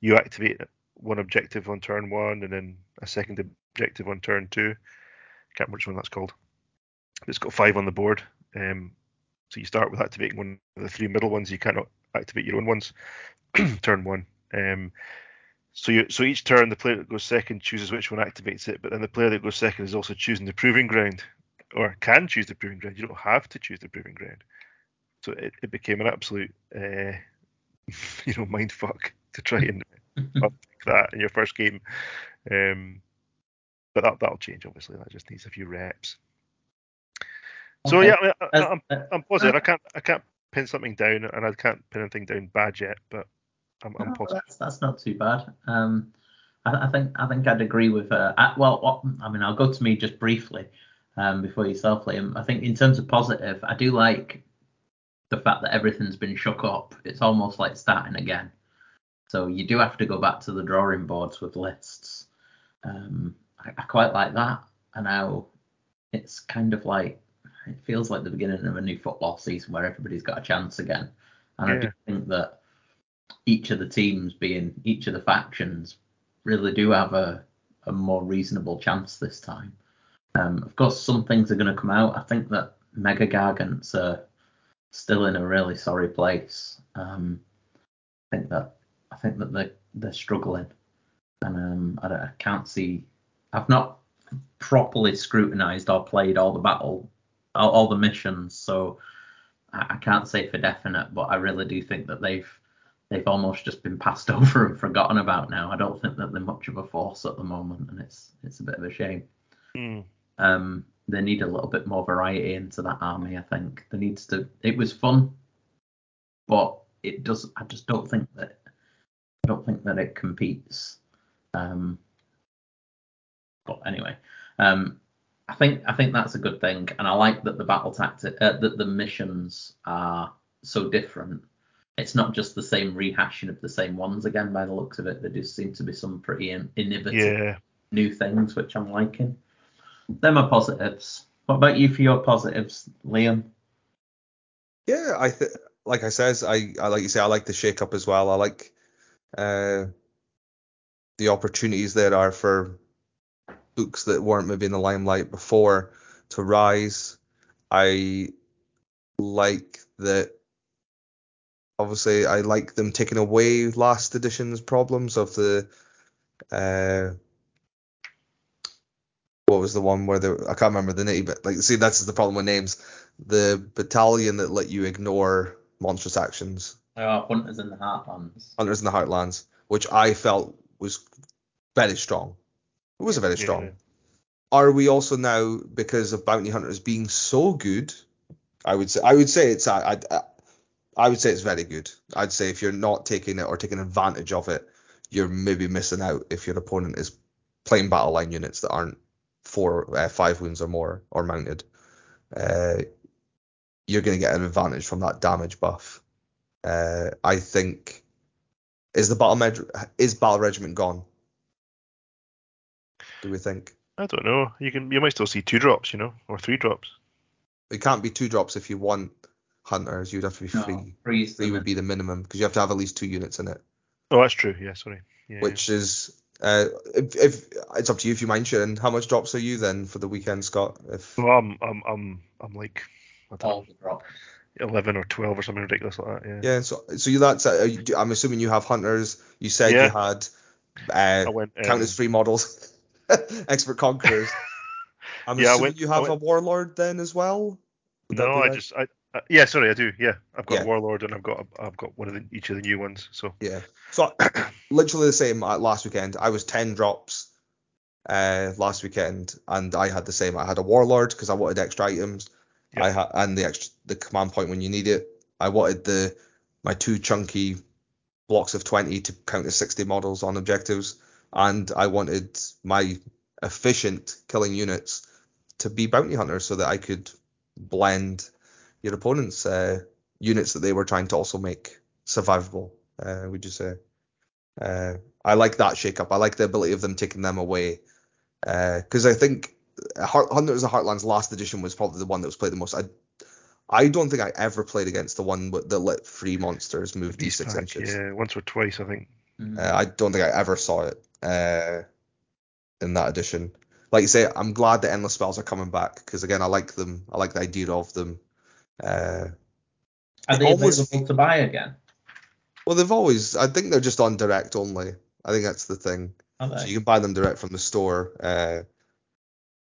you activate one objective on turn one and then a second objective on turn two. Can't remember which one that's called. It's got five on the board. Um, so you start with activating one of the three middle ones. You cannot activate your own ones. turn one. Um, so you so each turn the player that goes second chooses which one activates it, but then the player that goes second is also choosing the proving ground, or can choose the proving ground. You don't have to choose the proving ground. So it, it became an absolute uh, you know mind fuck to try and that in your first game. Um, but that that'll change obviously. That just needs a few reps. So Okay. yeah, I, I, I'm, uh, I'm positive. I can't I can't pin something down, and I can't pin anything down bad yet, but I'm, I'm positive. that's that's not too bad. Um, I, I think I think I'd agree with. Uh, I, well, what, I mean, I'll go to me just briefly um, before yourself, Liam. I think in terms of positive, I do like the fact that everything's been shook up. It's almost like starting again. So you do have to go back to the drawing boards with lists. Um, I, I quite like that. And now it's kind of like it feels like the beginning of a new football season where everybody's got a chance again. And I do think that each of the teams, being each of the factions, really do have a, a more reasonable chance this time. Um, of course, some things are going to come out. I think that Mega Gargants are still in a really sorry place. Um, I think that I think that they they're struggling, and um, I, I can't see. I've not properly scrutinised or played all the battle, all, all the missions, so I, I can't say for definite, but I really do think that they've they've almost just been passed over and forgotten about now. I don't think that they're much of a force at the moment, and it's it's a bit of a shame. Hmm. Um, they need a little bit more variety into that army. I think there needs to. It was fun, but it does. I just don't think that. I don't think that it competes. Um, but anyway, um, I think I think that's a good thing, and I like that the battle tactic, uh, that the missions are so different. It's not just the same rehashing of the same ones again. By the looks of it, there do seem to be some pretty in- innovative Yeah. new things, which I'm liking. Them are positives. What about you for your positives, Liam? Yeah, I th- like I says, I, I like you say, I like the shake up as well. I like uh, the opportunities there are for books that weren't maybe in the limelight before to rise. I like that. Obviously, I like them taking away last edition's problems of the. Uh, what was the one where the I can't remember the name, but like see that's the problem with names. The battalion that let you ignore monstrous actions, Oh, Hunters in the Heartlands. Hunters in the Heartlands, which I felt was very strong. It was very strong. Yeah. Are we also now because of bounty hunters being so good? I would say I would say it's I, I, I would say it's very good. I'd say if you're not taking it or taking advantage of it, you're maybe missing out if your opponent is playing battle line units that aren't four uh, five wounds or more or mounted. Uh, you're going to get an advantage from that damage buff. Uh, I think is the battle med- is battle regiment gone? Do we think? I don't know. You can you might still see two drops, you know, or three drops. It can't be two drops if you want hunters. You'd have to be No, three. freeze Three would be the minimum because you have to have at least two units in it, Oh, that's true. Yeah, sorry. Yeah, which is uh, if, if it's up to you if you mind sharing. How much drops are you then for the weekend, Scott? If. Well, I'm I'm I'm I'm like I all the drops. eleven or twelve or something ridiculous like that. Yeah. yeah, so so you that's uh, you- I'm assuming you have hunters. You said Yeah. you had uh, I went. Um, count as free models, expert conquerors. I'm Yeah, assuming went- you have went- a warlord then as well. Would No, I right? just I, I yeah sorry I do yeah I've got Yeah. warlord and I've got I've got one of the, each of the new ones so Yeah. So literally the same uh, last weekend. I was 10 drops uh, last weekend, and I had the same. I had a warlord because I wanted extra items. Yep. I had and the extra the command point when you need it. I wanted the my two chunky blocks of 20 to count as 60 models on objectives, and I wanted my efficient killing units to be bounty hunters so that I could blend your opponent's uh, units that they were trying to also make survivable. Uh, would you say? Uh, I like that shake up. I like the ability of them taking them away. Because I think Heart, Hunters of Heartlands last edition was probably the one that was played the most. I I don't think I ever played against the one that let three monsters move Beast d6 pack, inches. yeah once or twice I think Mm. Uh, I don't think I ever saw it uh, in that edition. Like you say, I'm glad the endless spells are coming back because again, I like them. I like the idea of them. Uh, Are they almost- available to buy again? well, they've always. I think they're just on direct only. I think that's the thing. So you can buy them direct from the store, uh,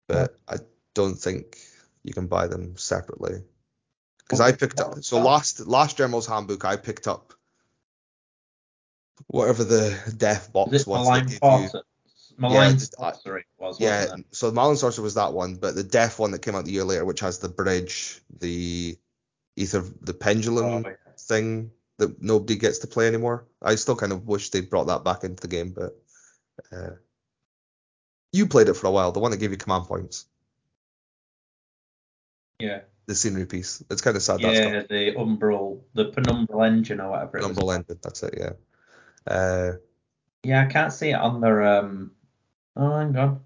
but I don't think you can buy them separately. Because I picked up so last last General's Handbook I picked up whatever the death box was Malign that gave you. Sorcery? Malign I- Sorcery was, Yeah, so the Malign Sorcery was that one, but the death one that came out the year later, which has the bridge, the ether, the pendulum Oh, yeah. thing that nobody gets to play anymore. I still kind of wish they brought that back into the game, but uh, you played it for a while, the one that gave you command points, Yeah, the scenery piece. It's kind of sad that's yeah, the umbral, the penumbral engine or whatever it gone. was. That's it. Yeah. Uh, Yeah, I can't see it on their um. Oh, hang on.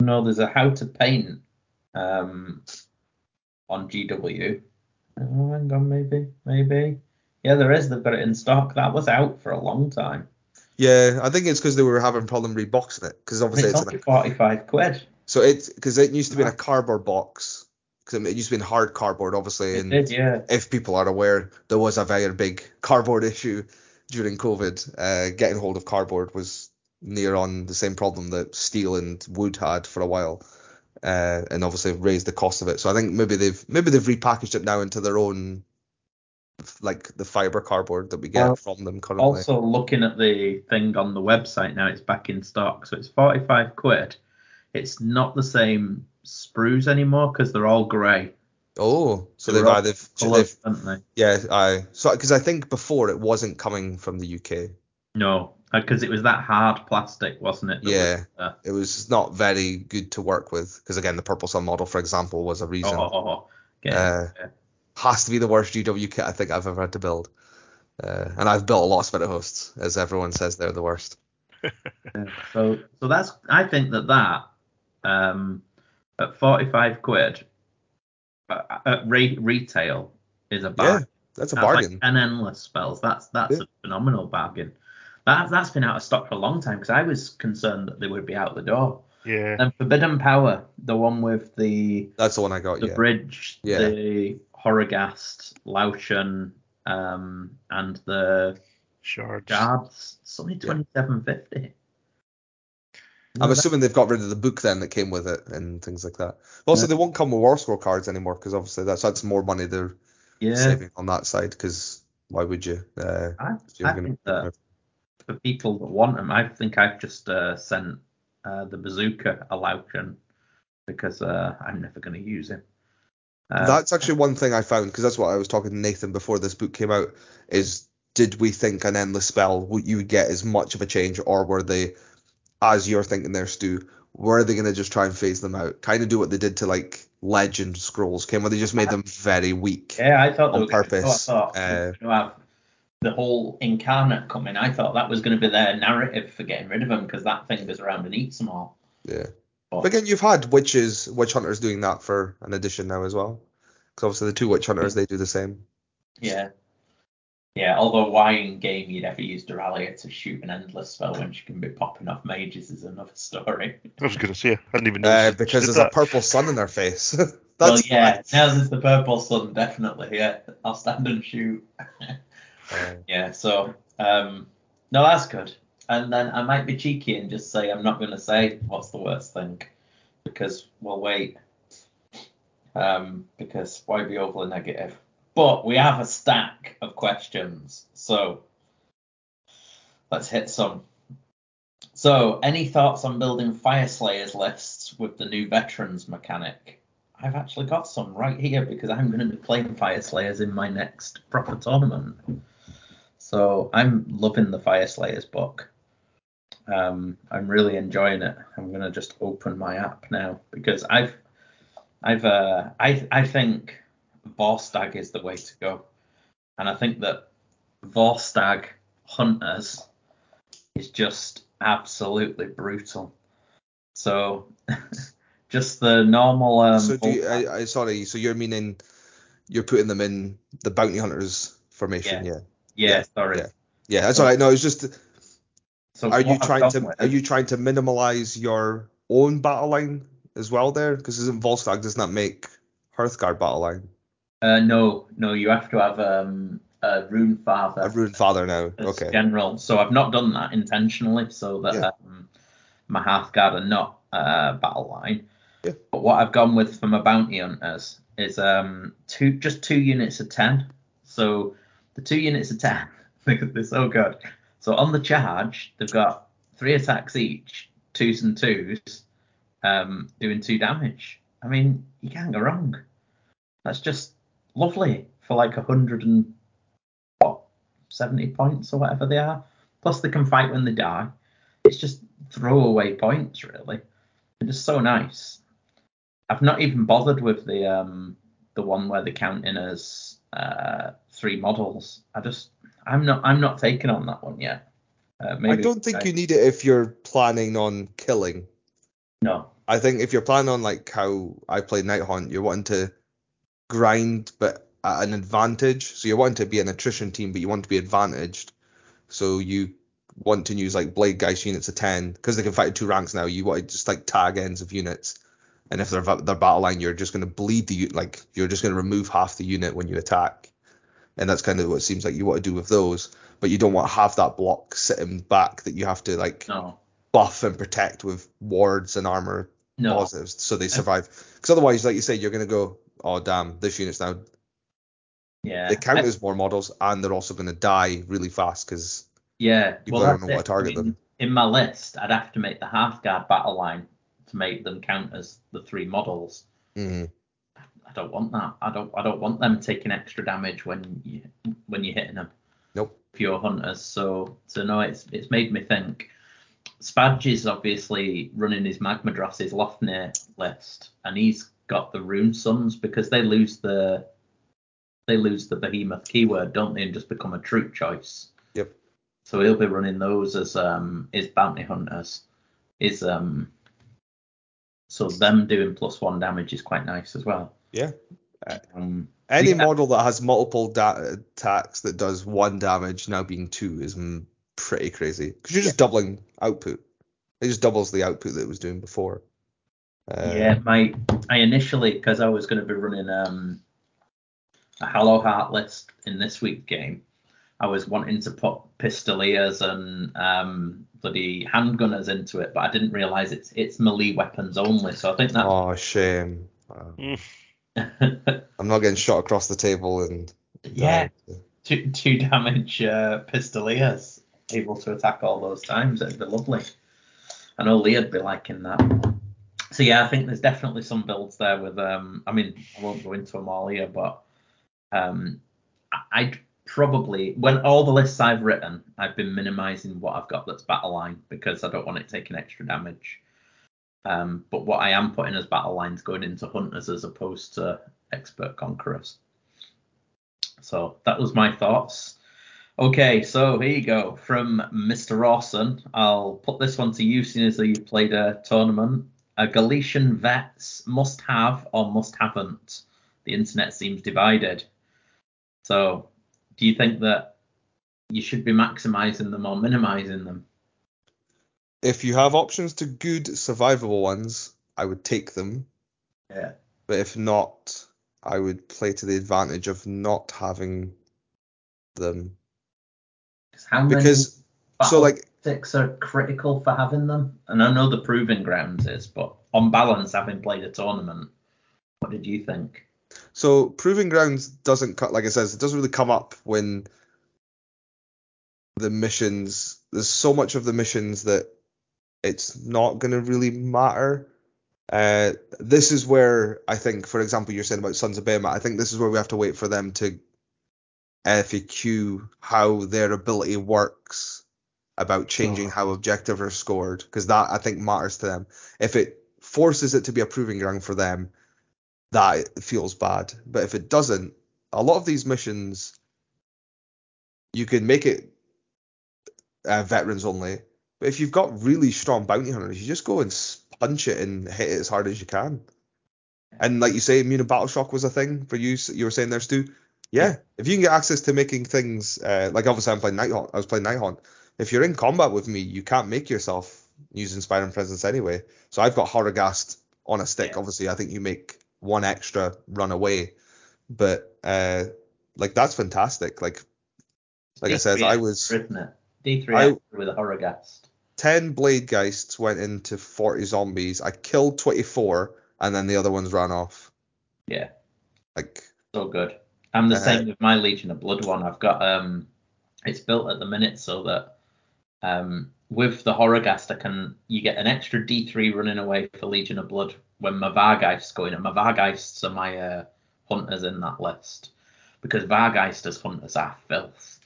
No, there's a how to paint um on GW. Oh, hang on, maybe, maybe. Yeah, there is. They've got it in stock. That was out for a long time. yeah, I think it's because they were having problem reboxing it because obviously it's it's a 45 quid. So it because it used to be in a cardboard box because it used to be in hard cardboard, obviously. It and did, yeah. if people are aware, there was a very big cardboard issue during COVID. Uh, getting hold of cardboard was near on the same problem that steel and wood had for a while, uh, and obviously raised the cost of it. So I think maybe they've maybe they've repackaged it now into their own like the fiber cardboard that we get Well, from them currently. Also, looking at the thing on the website now, it's back in stock, so it's 45 quid. It's not the same sprues anymore because they're all grey. oh, so they've all either coloured, they've they? yeah, I so because I think before it wasn't coming from the UK. No, because it was that hard plastic, wasn't it? Yeah. was, uh, It was not very good to work with because again, the Purple Sun model, for example, was a oh, reason. oh, oh, oh. Okay, Uh, yeah. Has to be the worst GW kit I think I've ever had to build. Uh, and I've built a lot of Spirit Hosts, as everyone says they're the worst. Yeah, So, so that's I think that that um, at 45 quid uh, at re- retail is a bargain. Yeah, that's a That's like bargain. 10 endless spells. That's that's Yeah. a phenomenal bargain. That that's been out of stock for a long time because I was concerned that they would be out the door. Yeah. And Forbidden Power, the one with the That's the one I got. the Yeah. bridge, Yeah. the Horrorghast, Lauchon, um, and the Shards. guards. It's only twenty seven fifty. I'm assuming they've got rid of the book then that came with it and things like that. But also, Yeah. they won't come with War Scroll cards anymore because obviously that's that's more money they're Yeah, saving on that side. Because why would you? Uh, I, you're I gonna- think that for people that want them, I think I've just uh, sent uh, the bazooka a Lauchon because uh, I'm never going to use him. Uh, That's actually one thing I found because that's what I was talking to Nathan before this book came out. Is did we think an endless spell would you get as much of a change, or were they, as you're thinking there, Stu, were they going to just try and phase them out, kind of do what they did to like legend scrolls came, where they just made them very weak. Yeah, I thought on purpose, I thought uh, the whole incarnate coming. I thought that was going to be their narrative for getting rid of them because that thing goes around and eats them all. Yeah. But, But again, you've had witches, witch hunters doing that for an edition now as well. Because obviously the two witch hunters they do the same. yeah. Yeah, although why in game you'd ever use Doralia to shoot an endless spell when she can be popping off mages is another story. I was going to say, I didn't even Uh, because Did there's a purple sun in their face. well, That's yeah, now there's the purple sun, definitely. Yeah, I'll stand and shoot. Uh, Yeah, so um, no, that's good. And then I might be cheeky and just say I'm not going to say what's the worst thing because we'll wait. Um, because why be overly negative? But we have a stack of questions, so let's hit some. So, any thoughts on building Fireslayers lists with the new veterans mechanic? I've actually got some right here because I'm going to be playing Fireslayers in my next proper tournament. So I'm loving the Fireslayers book. Um, I'm really enjoying it. I'm gonna just open my app now because I've, I've, uh, I, I think Vostarg is the way to go, and I think that Vostarg Hunters is just absolutely brutal. So, just the normal. Um, so do you, I, I sorry, so you're meaning you're putting them in the bounty hunters formation, yeah. yeah, yeah, sorry. yeah. Yeah, that's all right. No, it's just So are you trying to are you trying to minimize your own battle line as well there? Because isn't Vostarg does not make Hearthguard battle line. Uh, no, no, you have to have um, a rune father. I've ruined father now. as Okay. general. So I've not done that intentionally, so that Yeah. um, my Hearthguard are not uh, battle line. Yeah. But what I've gone with for my bounty hunters is um two just two units of ten. So the two units of ten, they're so good. So on the charge, they've got three attacks each, twos and twos, um, doing two damage. I mean, you can't go wrong. That's just lovely for like a hundred and what 70 points or whatever they are. Plus they can fight when they die. It's just throwaway points really. They're just so nice. I've not even bothered with the um the one where they count in as uh three models. I just I'm not I'm not taking on that one yet. Uh, I don't think I- you need it if you're planning on killing. no. I think if you're planning on like how I play Nighthaunt, you're wanting to grind but at an advantage. So you're wanting to be an attrition team, but you want to be advantaged. So you want to use like Bladegheist units of 10 because they can fight at two ranks now. You want to just like tag ends of units. And if they're their battle line, you're just going to bleed the like you're just going to remove half the unit when you attack. And that's kind of what it seems like you want to do with those. But you don't want to have that block sitting back that you have to like No. buff and protect with wards and armor No. positives so they survive. Because otherwise, like you say, you're gonna go, oh damn, this unit's now Yeah. they count I- as more models, and they're also going to die really fast because yeah. people well, don't know what to target I mean, them. In my list, I'd have to make the Hearthguard battle line to make them count as the three models. Mhm. I don't want that. I don't. I don't want them taking extra damage when you when you're hitting them. Nope. Pure hunters. So so no, it's it's made me think. Spadge is obviously running his Magmadroth's Lofnir list, and he's got the Runesons because they lose the they lose the Behemoth keyword, don't they, and just become a troop choice. Yep. So he'll be running those as um his bounty hunters. Is um so them doing plus one damage is quite nice as well. Yeah. Um, Any Yeah. model that has multiple da- attacks that does one damage now being two is mm, pretty crazy because you're just doubling output. It just doubles the output that it was doing before. Uh, yeah, my I initially because I was going to be running um a Hallowheart list in this week's game. I was wanting to put pistoliers and um bloody handgunners into it, but I didn't realize it's it's melee weapons only. So I think that Oh, shame. Uh, I'm not getting shot across the table and yeah, died. two two damage uh, pistoliers able to attack all those times. It'd be lovely. I know Leah'd be liking that. So yeah, I think there's definitely some builds there with um. I mean, I won't go into them all here, but um, I'd probably when all the lists I've written, I've been minimizing what I've got that's battle line because I don't want it taking extra damage. Um, but what I am putting as battle lines going into hunters as opposed to expert conquerors. So that was my thoughts. Okay, so here you go from Mr. Rawson. I'll put this one to you, seeing as though you've played a tournament. A Galletian vets must have or must haven't. The internet seems divided. So, do you think that you should be maximizing them or minimizing them? If you have options to good survivable ones, I would take them. Yeah. But if not, I would play to the advantage of not having them. How many Because so like tactics are critical for having them? And I know the proving grounds is, but on balance, having played a tournament, what did you think? So proving grounds doesn't cut like it says it doesn't really come up when the missions there's so much of the missions that it's not going to really matter. Uh, this is where I think, for example, you're saying about Sons of Behemat. I think this is where we have to wait for them to FAQ how their ability works about changing how objective are scored because that I think matters to them. If it forces it to be a proving ground for them, that feels bad. But if it doesn't, a lot of these missions, you can make it uh, veterans only. But if you've got really strong bounty hunters, you just go and punch it and hit it as hard as you can. And like you say, immune and battle shock was a thing for you. You were saying there, Stu. Yeah, if you can get access to making things uh, like obviously I'm playing Nighthaunt. I was playing Nighthaunt. If you're in combat with me, you can't make yourself use Inspiring Presence anyway. So I've got Horrorghast on a stick. Yeah. Obviously, I think you make one extra run away, but uh, like that's fantastic. Like like I said, I was isn't it? D3 with a Horrorghast. 10 Bladegheists went into 40 zombies. I killed 24, and then the other ones ran off. Yeah. Like So good. I'm the Uh, same with my Legion of Blood one. I've got um, it's built at the minute so that um, with the Horrorghast, I can you get an extra D3 running away for Legion of Blood when my Vargeists go in, and my Vargeists are my uh, hunters in that list because Vargeisters hunters are filth.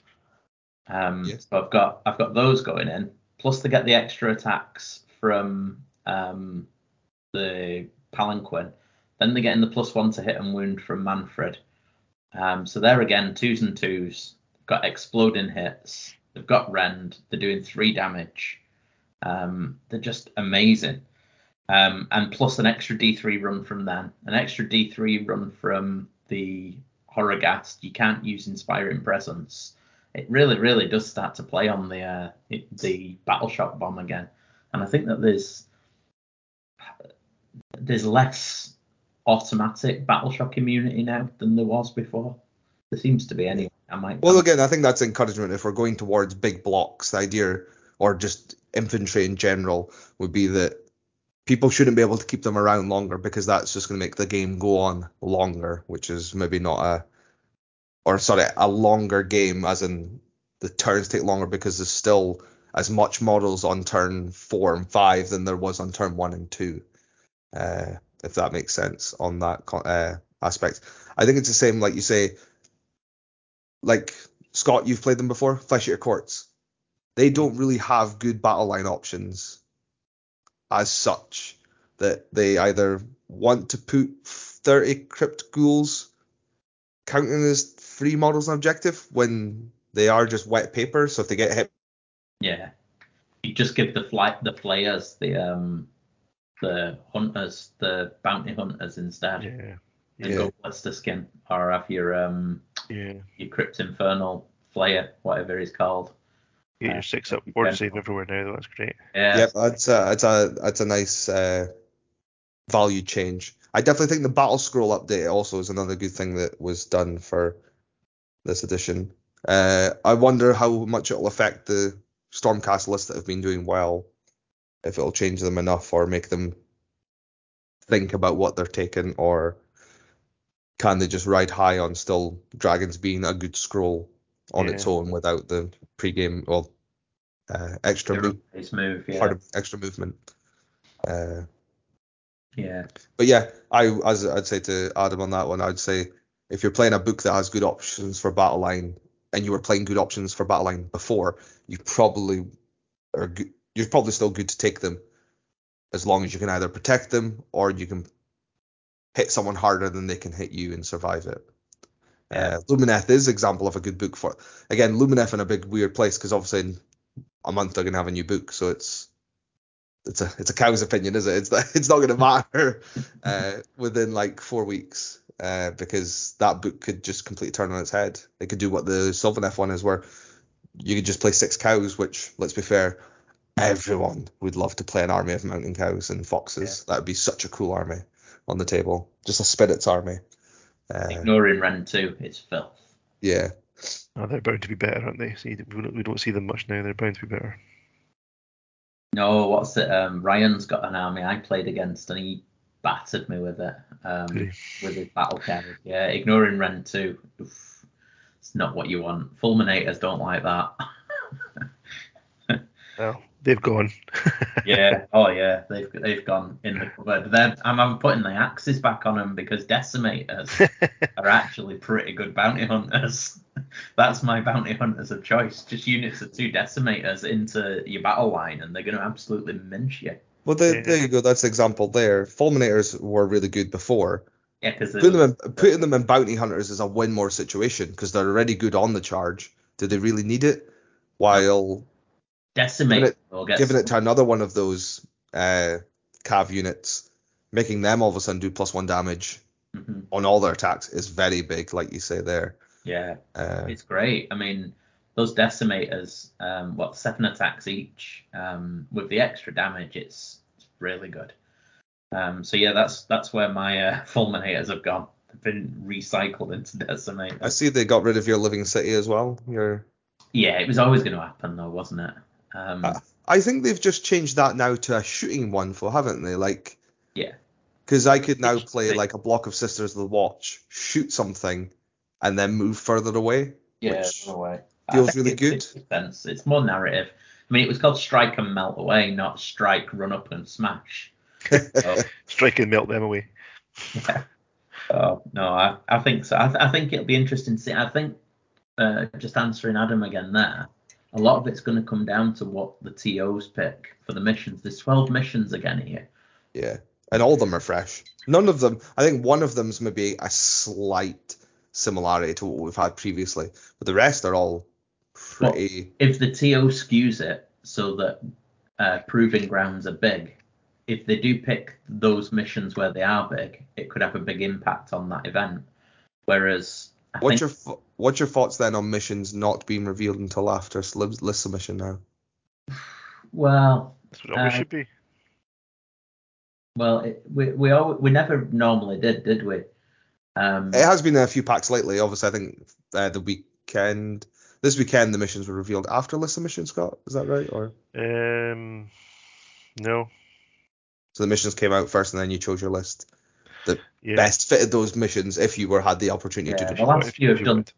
Um, so I've got I've got those going in. Plus they get the extra attacks from um, the Palanquin. Then they're getting the plus one to hit and wound from Mannfred. Um, so they're again twos and twos. Got exploding hits. They've got rend. They're doing three damage. Um, they're just amazing. Um, and plus an extra D3 run from them, an extra D3 run from the Horrorghast. You can't use Inspiring Presence. It really, really does start to play on the uh, it- the Battle Shock bomb again. And I think that there's there's less automatic Battle Shock immunity now than there was before. There seems to be anyway. I might. Well, again, I think that's encouragement. If we're going towards big blocks, the idea, or just infantry in general, would be that people shouldn't be able to keep them around longer because that's just going to make the game go on longer, which is maybe not a or sorry, a longer game, as in the turns take longer because there's still as much models on turn four and five than there was on turn one and two. Uh, if that makes sense on that uh, aspect. I think it's the same, like you say, like Scott, you've played them before, Flesh Eater Courts. They don't really have good battle line options as such that they either want to put 30 crypt ghouls counting as free models on objective when they are just wet paper. So if they get hit, Yeah. You just give the flight the players the um the hunters the bounty hunters instead. Yeah, And Yeah. go Blisterskin or have your um yeah. your crypt infernal flayer whatever he's called. Get Uh, your six up yeah. ward save everywhere now. That's great. Yeah. yep, that's a, that's a that's a nice uh, value change. I definitely think the battle scroll update also is another good thing that was done for this edition. Uh, I wonder how much it'll affect the Stormcast lists that have been doing well, if it'll change them enough or make them think about what they're taking, or can they just ride high on still dragons being a good scroll on its own without the pre-game well uh, extra move, move, yeah. part of extra movement. Uh, Yeah. but yeah, I as I'd say to Adam on that one, I'd say if you're playing a book that has good options for battle line, and you were playing good options for battle line before, you probably are good, you're probably still good to take them, as long as you can either protect them or you can hit someone harder than they can hit you and survive it. Yeah. Uh, Lumineth is example of a good book for again Lumineth in a big weird place because obviously in a month they're gonna have a new book, so it's it's a it's a cow's opinion, is it? It's not, it's not going to matter uh, within like four weeks uh, because that book could just completely turn on its head. It could do what the Sylvaneth one is, where you could just play six cows, which let's be fair, everyone would love to play an army of mountain cows and foxes. That would be such a cool army on the table, just a spirits army. Uh, Ignoring Ren 2, it's filth. yeah, Oh, they're bound to be better, aren't they? See, we we don't see them much now. They're bound to be better. No, what's it? Um, Ryan's got an army I played against and he battered me with it. Um, with his battle carry. Yeah, ignoring Ren too. Oof, it's not what you want. Fulminators don't like that. they've gone. yeah. Oh yeah. They've they've gone in the cupboard. Then I'm, I'm putting the axes back on them because decimators are actually pretty good bounty hunters. That's my bounty hunters of choice. Just units of two decimators into your battle line, and they're going to absolutely mince you. well there, Yeah. there you go. That's the example there. Fulminators were really good before. Yeah, because Putting them, in, putting them in bounty hunters is a win more situation because they're already good on the charge. Do they really need it? While decimate it- will giving it to another one of those uh, cav units, making them all of a sudden do plus one damage Mhm. on all their attacks is very big, like you say there. Yeah, Uh, it's great. I mean, those decimators, um, what seven attacks each, um, with the extra damage, it's, it's really good. Um, so yeah, that's that's where my uh, fulminators have gone. They've been recycled into decimators. I see they got rid of your living city as well. Your, Yeah, it was always going to happen though, wasn't it? Um, Uh, I think they've just changed that now to a shooting one for, haven't they? Like, Yeah. Because I could now play they- like a block of Sisters of the Watch, shoot something, and then move further away. yeah, which away. Feels really it- good. it sense. It's more narrative. I mean, it was called Strike and Melt Away, not Strike, Run Up and Smash. So, Strike and melt them away. Yeah. Oh no, I, I think so. I, th- I think it'll be interesting to see. I think uh, just answering Adam again there, a lot of it's going to come down to what the TOs pick for the missions. There's 12 missions again here. Yeah, and all of them are fresh. None of them. I think one of them's maybe a slight similarity to what we've had previously, but the rest are all pretty. If the TO skews it so that uh, proving grounds are big, if they do pick those missions where they are big, it could have a big impact on that event. Whereas I What's think your what's your thoughts then on missions not being revealed until after list list submission now? well, That's what it always Uh, should be. well, it, we we all, we never normally did, did we? Um, It has been a few packs lately. Obviously, I think uh, the weekend, this weekend, the missions were revealed after list submission. Scott, is that right? Or Um, no. so the missions came out first, and then you chose your list that Yeah. best fitted those missions if you were had the opportunity Yeah, to do. the last few have done would. that.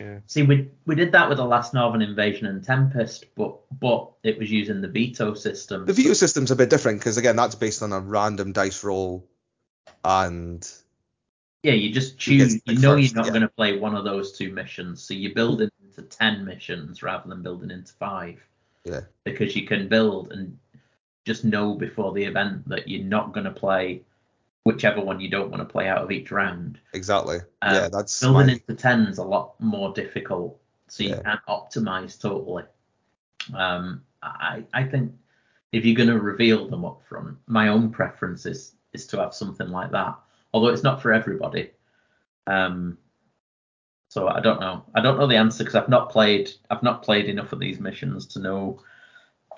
Yeah. See, we we did that with the last Northern Invasion and Tempest, but but it was using the veto system. The veto system's a bit different because again, that's based on a random dice roll, and Yeah, you just choose. to You know first, you're not yeah. going to play one of those two missions, so you build it into ten missions rather than building into five. Yeah. Because you can build and just know before the event that you're not going to play whichever one you don't want to play out of each round. exactly, Um, yeah, that's Building my, into ten's a lot more difficult, so you Yeah. can't optimize totally. Um, I I think if you're going to reveal them up front, my own preference is is to have something like that. Although it's not for everybody. Um, so I don't know. I don't know the answer because I've not played. I've not played enough of these missions to know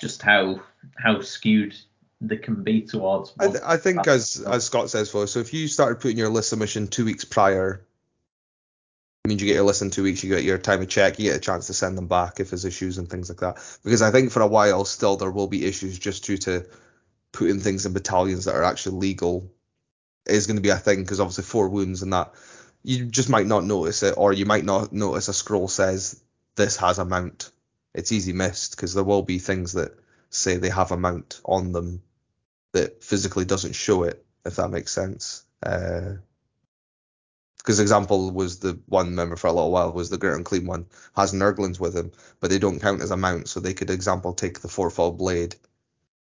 just how how skewed they can be towards. I, th- I think as as Scott says, for so if you started putting your list submission two weeks prior, it means you get your list in two weeks, you get your time to check, you get a chance to send them back if there's issues and things like that. Because I think for a while still there will be issues just due to putting things in battalions that are actually legal is going to be a thing because obviously four wounds and that you just might not notice it or you might not notice a scroll says this has a mount. It's easy missed because there will be things that say they have a mount on them that physically doesn't show it, if that makes sense. Uh, because example was the one member for a little while was the Great Unclean One has Nurglings with him, but they don't count as a mount, so they could example take the fourfold blade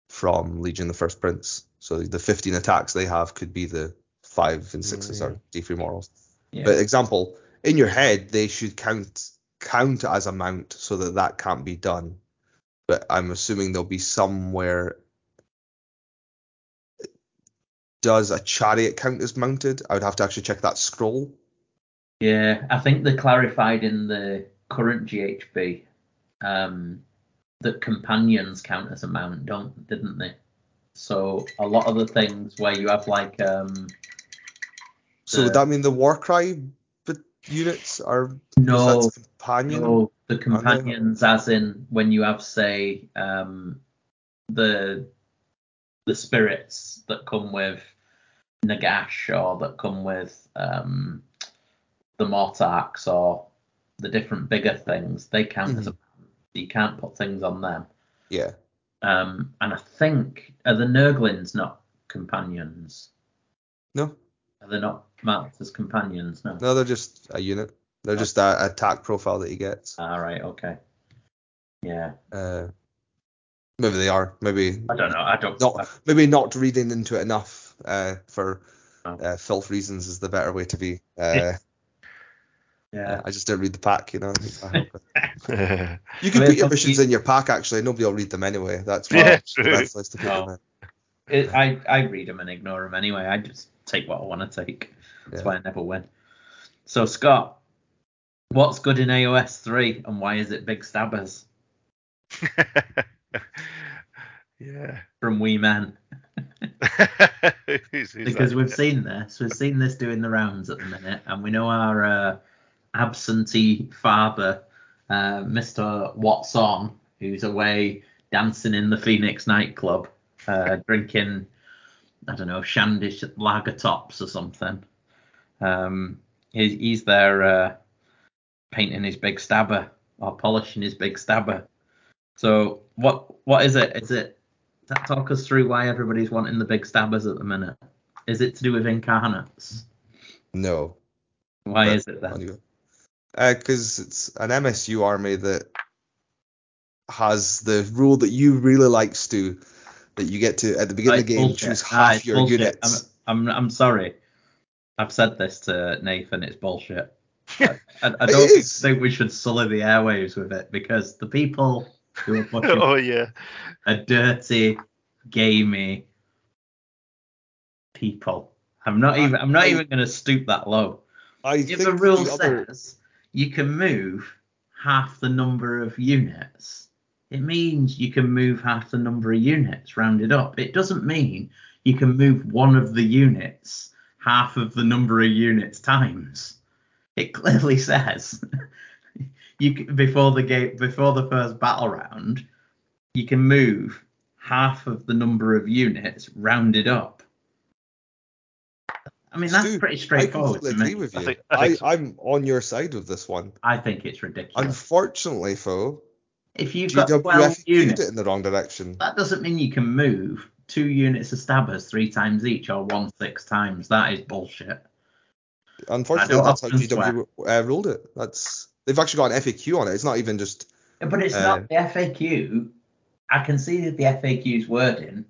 from Legion the First Prince. So the 15 attacks they have could be the five and sixes or mm. D3 morals. yeah. But example, in your head they should count count as a mount so that that can't be done. But I'm assuming there'll be somewhere. Does a chariot count as mounted? I would have to actually check that scroll. Yeah, I think they clarified in the current GHB um, that companions count as a mount, don't didn't they? So a lot of the things where you have like um So would that mean the Warcry units are no companion? no the companions as in when you have say um the the spirits that come with Nagash or that come with um the Mortarchs or the different bigger things, they count as a you can't put things on them. Yeah. Um, and I think are the Nurglings not companions? No. Are they not marked as companions? No. No, they're just a unit. They're just a attack profile that he gets. All right. Okay. Yeah. Uh, maybe they are. Maybe I don't know. I don't. not. Maybe not reading into it enough uh, for No. uh, filth reasons is the better way to be. Uh, yeah. I just don't read the pack, you know. I hope it- yeah, You can Well, put your missions in your pack actually. Nobody will read them anyway. That's Yeah, true. the best place to put Oh. them It, I I read them and ignore them anyway. I just take what I want to take. That's Yeah. why I never win. So Scott, what's good in AOS three and why is it big stabbers yeah. from Wee Men? Who's- who's because that? we've seen this. We've seen this doing the rounds at the minute, and we know our uh, absentee father, uh, Mr. Watson, who's away dancing in the Phoenix nightclub, uh, drinking, I don't know, Shandish lager tops or something. Um, he's, he's there uh, painting his big stabber or polishing his big stabber. So what what is it? Is it talk us through why everybody's wanting the big stabbers at the minute? Is it to do with incarnates? No. Why But- is it then? Because it's an MSU army that has the rule that you really like, Stu, that you get to at the beginning of the game bullshit. choose Ah, half it's your bullshit. units. I'm, I'm I'm sorry. I've said this to Nathan. It's bullshit. I, I don't think we should sully the airwaves with it because the people who are pushing oh yeah. A dirty, gamey people. I'm not even. I'm not I- even going to stoop that low. I If think the rule the other, says you can move half the number of units, it means you can move half the number of units rounded up. It doesn't mean you can move one of the units half of the number of units times. It clearly says you before the game before the first battle round, you can move half of the number of units rounded up. I mean, that's Stu, pretty I straightforward. completely agree with I you. think- I I, think so. I'm on your side with this one. I think it's ridiculous. Unfortunately, though, if you've got 12 GWF units, it in the wrong direction. that doesn't mean you can move two units of Stabbas three times each or one six times. That is bullshit. Unfortunately, I that's how GW uh, ruled it. That's they've actually got an FAQ on it. It's not even just But it's Uh, not the FAQ. I can see that the FAQ's wording,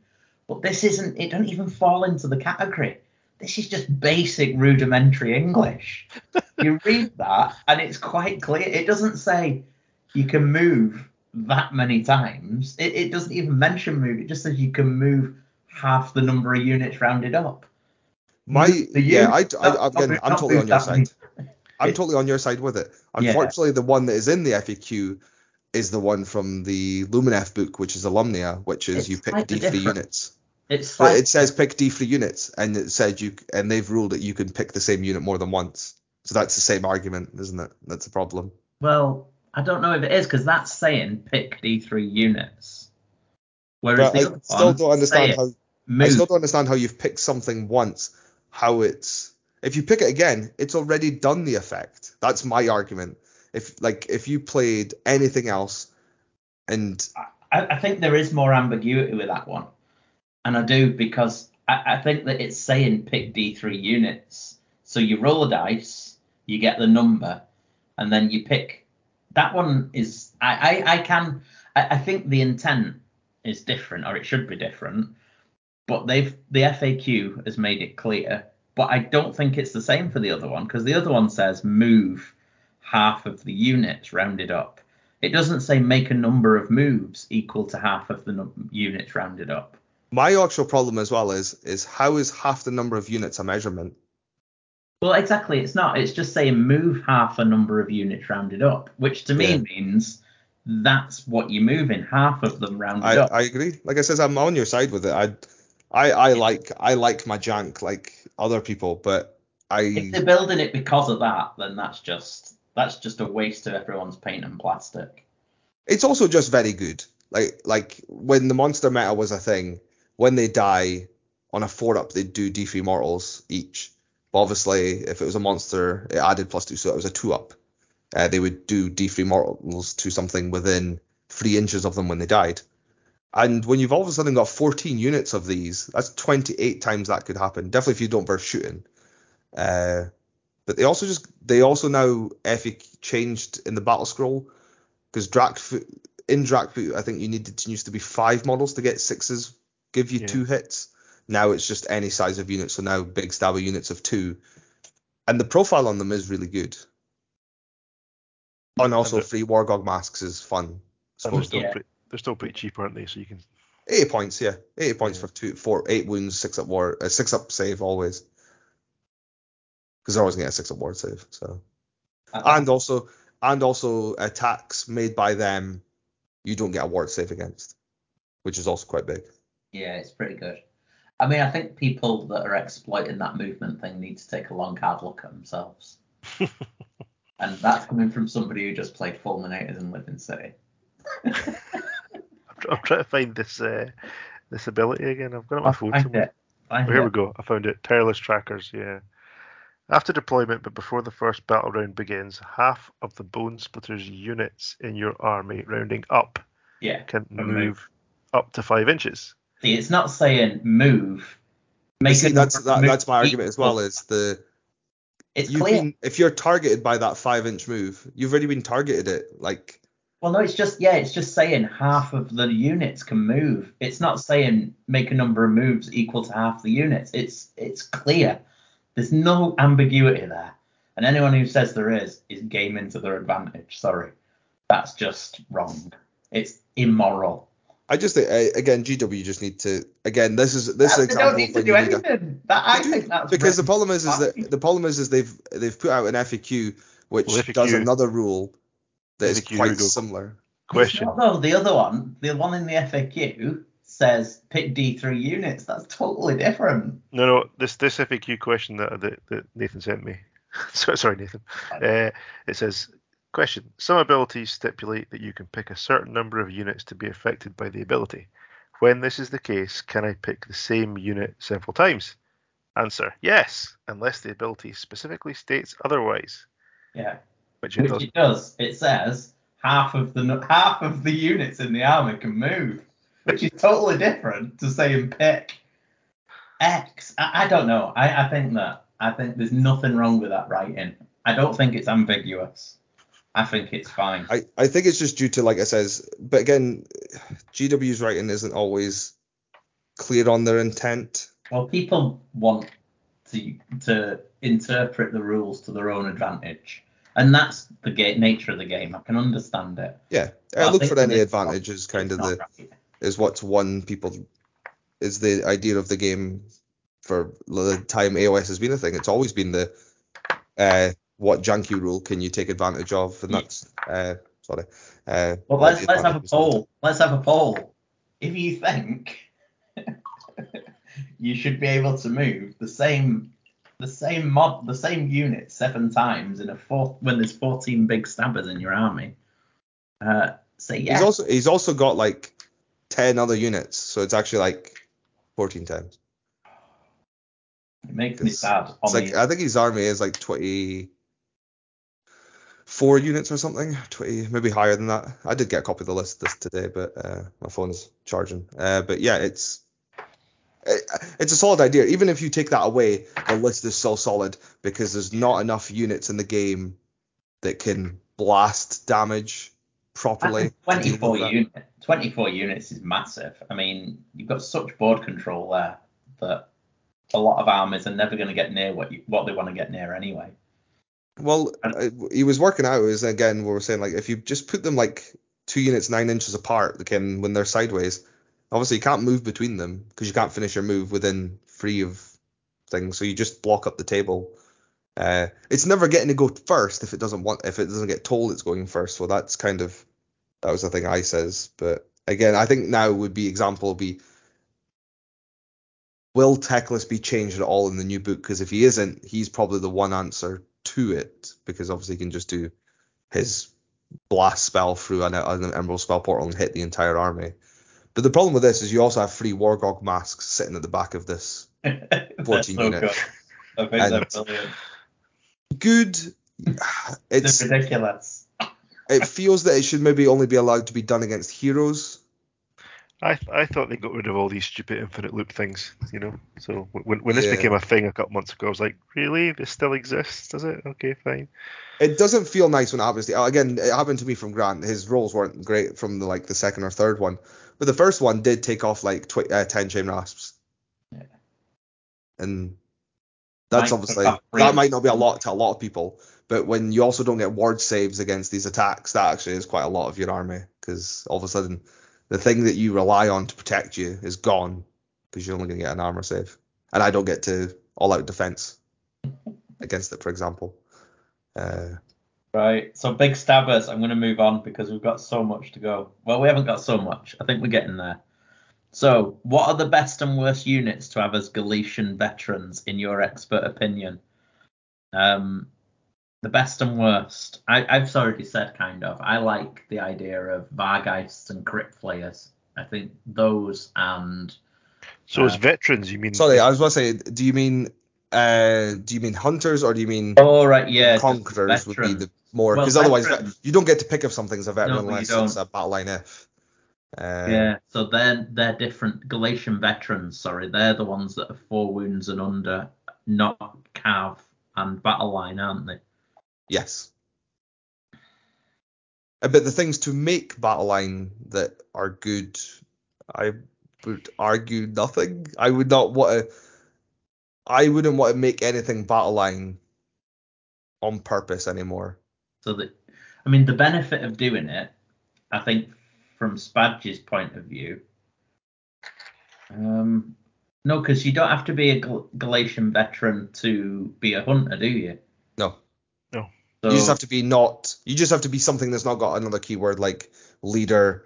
but this isn't. It don't even fall into the category. This is just basic rudimentary English. you read that, and it's quite clear. It doesn't say you can move that many times. It, it doesn't even mention move. It just says you can move half the number of units rounded up. my The yeah. I, units- I, not- again, not- I'm totally on your side. I'm It- totally on your side with it. Yeah. Unfortunately, the one that is in the FAQ is the one from the Lumineth book, which is Alumnia, which is It's you pick D3 different. units. It's like it says pick D3 units, and it said you and they've ruled that you can pick the same unit more than once. So that's the same argument, isn't it? That's a problem. Well, I don't know if it is because that's saying pick D3 units. Whereas But I still don't understand how I still don't understand how you've picked something once, how it's if you pick it again, it's already done the effect. That's my argument. If like if you played anything else and I, I think there is more ambiguity with that one, and I do because I, I think that it's saying pick D3 units. So you roll a dice, you get the number, and then you pick. That one is I I, I can I, I think the intent is different or it should be different, but they've the FAQ has made it clear. But I don't think it's the same for the other one because the other one says move half of the units rounded up. It doesn't say make a number of moves equal to half of the num- units rounded up. my actual problem as well is is how is half the number of units a measurement? Well, exactly, it's not. It's just saying move half a number of units rounded up, which to me Yeah. means that's what you're moving, half of them rounded I, up. I agree. Like I says, I'm on your side with it. I I I like I like my jank like other people, but I. if they're building it because of that, then that's just that's just a waste of everyone's paint and plastic. it's also just very good. Like like when the monster meta was a thing, when they die on a four up, they'd do D3 mortals each. But obviously, if it was a monster, it added plus two, so it was a two up. Uh, they would do D3 mortals to something within three inches of them when they died. And when you've all of a sudden got 14 units of these, that's 28 times that could happen. Definitely if you don't burst shooting. Uh, but they also just they also now FAQ changed in the battle scroll because Drakkfoot in Drakkfoot I think you needed to used to be five models to get sixes give you Yeah. two hits. Now it's just any size of unit, so now Big Stabba units of two, and the profile on them is really good. And also And the- free Wurrgog masks is fun. And they're still Yeah. pretty, they're still pretty cheap, aren't they? So you can. 80 points, yeah, 80 points Yeah. for two, four, eight wounds, six up war, uh, six up save always, because they're always gonna get a six up ward save. So and also and also attacks made by them, you don't get a ward save against, which is also quite big. Yeah, it's pretty good. I mean, I think people that are exploiting that movement thing need to take a long hard look at themselves. and that's coming from somebody who just played Fulminators and lived in City. I'm, trying to find this uh, this ability again. I've got it on my I'll phone find somewhere. it. Find Oh, here it. we go. I found it. Tireless trackers. Yeah. After deployment, but before the first battle round begins, half of the Bonesplitterz units in your army, rounding up, Yeah. can move, move. up to five inches. See, it's not saying move. Make See, that's number of that, that's my argument as well. Is the It's clear. been if you're targeted by that five inch move, you've already been targeted it. Like Well, no, it's just yeah, it's just saying half of the units can move. It's not saying make a number of moves equal to half the units. It's it's clear. There's no ambiguity there. And anyone who says there is is gaming to their advantage. Sorry, that's just wrong. It's immoral. I just think uh, again, GW just need to again. This is this is they an don't example need to when do you need a, anything. That, I do, think that's because the problem is is that the problem is is they've they've put out an FAQ which Well, does another rule that is FAQ, quite go. similar. Question. It's not. The other one, the one in the FAQ says pick D3 units. That's totally different. No, no. This this FAQ question that that, that Nathan sent me. Sorry, Nathan. Uh, it says, question: Some abilities stipulate that you can pick a certain number of units to be affected by the ability. When this is the case, can I pick the same unit several times? Answer: Yes, unless the ability specifically states otherwise, Yeah. Which it Which does. it does. It says half of the half of the units in the army can move, which is totally different to saying pick X. I, I don't know. I, I think that I think there's nothing wrong with that writing. I don't think it's ambiguous. I think it's fine. I, I think it's just due to like I says, but again, GW's writing isn't always clear on their intent. Well, people want to to interpret the rules to their own advantage, and that's the ga- nature of the game. I can understand it. Yeah, I look for any advantage is kind of the right. is what's won people is the idea of the game for the time AOS has been a thing. It's always been the uh, what janky rule can you take advantage of, and that's uh, sorry. Uh, Well, let's let's have a poll. Let's have a poll. If you think you should be able to move the same the same mod the same unit seven times in a four when there's 14 Big Stabbas in your army, uh, say yes. He's also he's also got like ten other units, so it's actually like fourteen times. it makes me sad. It's like the, I think his army is like twenty four units or something, twenty maybe higher than that. I did get a copy of the list this today, but uh, my phone is charging. Uh, but yeah, it's it, it's a solid idea. Even if you take that away, the list is so solid because there's not enough units in the game that can blast damage properly. to deal with 24 that. unit, 24 units is massive. I mean, you've got such board control there that a lot of armies are never going to get near what you, what they want to get near anyway. Well, uh, he was working out is again we were saying like if you just put them like two units nine inches apart, they can when they're sideways. Obviously, you can't move between them because you can't finish your move within three of things. So you just block up the table. Uh, it's never getting to go first if it doesn't want if it doesn't get told it's going first. So that's kind of that was the thing I says. But again, I think now would be example would be will Teclis be changed at all in the new book? Because if he isn't, he's probably the one answer to it because obviously he can just do his blast spell through an, an Emerald spell portal and hit the entire army. But the problem with this is you also have three Wurrgog masks sitting at the back of this. They're 14 so unit. good. I think And- brilliant. Good. It's They're ridiculous. it feels that it should maybe only be allowed to be done against heroes. I I thought they got rid of all these stupid infinite loop things, you know. So when when this Yeah. became a thing a couple months ago, I was like, really, this still exists, does it? Okay, fine. It doesn't feel nice when it happens. To, again, it happened to me from Grant. His roles weren't great from the like the second or third one, but the first one did take off like tw- uh, ten Chainrasps. Yeah. And that's Might obviously that might not be a lot to a lot of people, but when you also don't get ward saves against these attacks, that actually is quite a lot of your army because all of a sudden the thing that you rely on to protect you is gone because you're only going to get an armor save, and I don't get to all out defense against it, for example. Uh, Right. So Big Stabbas. I'm going to move on because we've got so much to go. Well, we haven't got so much. I think we're getting there. So, what are the best and worst units to have as Galletian veterans, in your expert opinion? Um, the best and worst. I, I've already said kind of. I like the idea of Vargeists and Crypt Flayers. I think those and So as Uh, veterans, you mean? Sorry, I was going to say, do you mean uh, do you mean hunters or do you mean oh right, yeah, just conquerors would be the more Well, because otherwise veteran- you don't get to pick if something's a veteran No, unless it's a battle line if. Uh, Yeah, so they're they're different Galletian veterans. Sorry, they're the ones that are four wounds and under, not cav and battle line, aren't they? Yes. Uh, But the things to make battle line that are good, I would argue nothing. I would not want to. I wouldn't want to make anything battle line on purpose anymore. So that, I mean, the benefit of doing it, I think, from Spadge's point of view, um, no, because you don't have to be a Gal- Galletian veteran to be a hunter, do you? No. No. So, you just have to be not. You just have to be something that's not got another keyword like leader,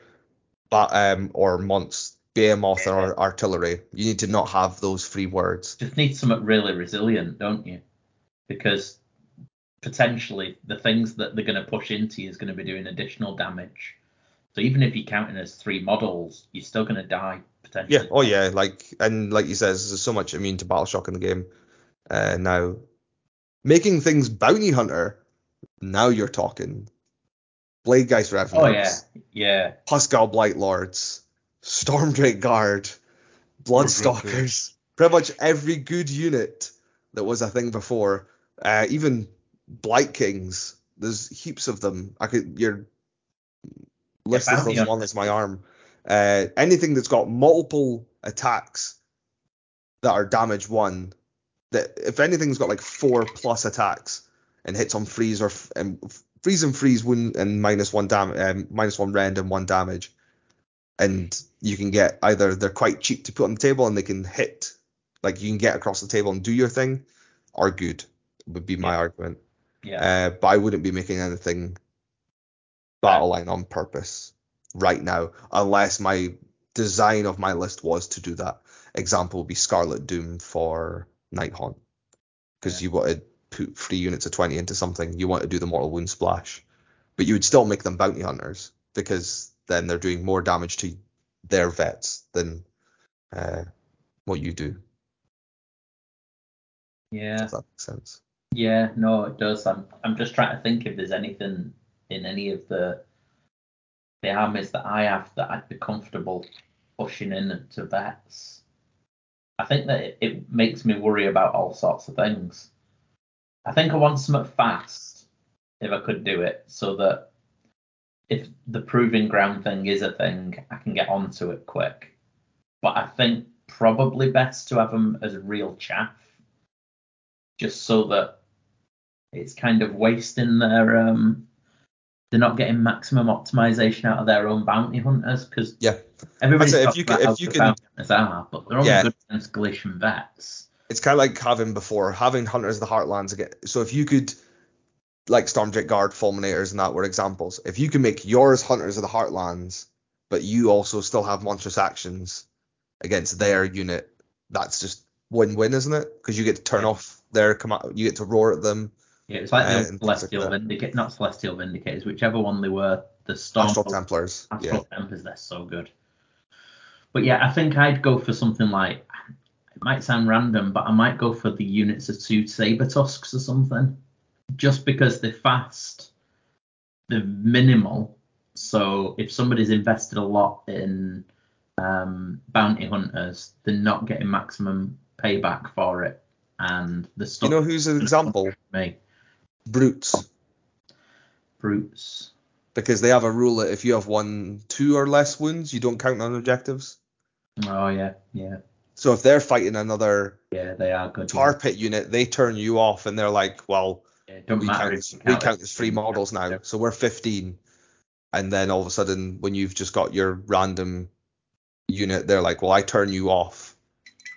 but um or months, behemoth or artillery. You need to not have those three words. just need something really resilient, don't you? Because potentially the things that they're going to push into you is going to be doing additional damage. So even if you're counting as three models, you're still going to die potentially. Yeah. Oh yeah. Like and like you says, there's so much immune to battle shock in the game. Uh, now, making things bounty hunter, now you're talking. Bladegheist Revenants, Oh yeah, yeah. Pusgoyle Blightlords, Stormdrake Guard, Bloodstalkers, pretty much every good unit that was a thing before. Uh, even Blight Kings, there's heaps of them. I could your list is as long as my arm. Uh, anything that's got multiple attacks that are damage one, that if anything's got like four plus attacks and hits on freeze or f- and freeze and freeze wound and minus one dam um, minus one rend and one damage, and you can get either they're quite cheap to put on the table and they can hit like you can get across the table and do your thing, are good would be my Yeah. argument. Yeah. Uh, but I wouldn't be making anything battle line on purpose right now, unless my design of my list was to do that. Example would be Scarlet Doom for Nighthaunt, because you want to put three units of 20 into something, you want to do the Mortal Wound Splash, but you would still make them bounty hunters because then they're doing more damage to their vets than uh, what you do. yeah. If that makes sense. Yeah, no, it does. I'm I'm just trying to think if there's anything in any of the the armies that I have that I'd be comfortable pushing in to vets. I think that it, it makes me worry about all sorts of things. I think I want something fast if I could do it, so that if the proving ground thing is a thing, I can get onto it quick. But I think probably best to have them as real chaff, just so that it's kind of wasting their um they're not getting maximum optimization out of their own bounty hunters because Yeah. everybody I'd say if you could- if you can- bounty hunters are, but they're only Yeah. good against Galletian vets. it's kind of like having before having hunters of the heartlands again so if you could like stormdrake guard fulminators and that were examples if you can make yours hunters of the heartlands but you also still have monstrous actions against their unit that's just win-win isn't it because you get to turn off their command you get to roar at them Yeah, it's like the like Celestial. Vindicators, not Celestial Vindicators, whichever one they were. The Storm astral templars Astral Tempers, they're so good. But yeah, I think I'd go for something like it might sound random, but I might go for the units of two saber tusks or something. Just because they're fast, they're minimal. So if somebody's invested a lot in um, bounty hunters, they're not getting maximum payback for it, and the yeah stuff you know who's an example me brutes brutes. because they have a rule that if you have one two or less wounds you don't count on objectives Oh yeah, yeah, so if they're fighting another yeah. They are good. tar pit unit, they turn you off and they're like, well, Yeah, don't we matter count, as, we count count as three models now, so we're 15. And then all of a sudden, when you've just got your random unit, they're like, well, I turn you off.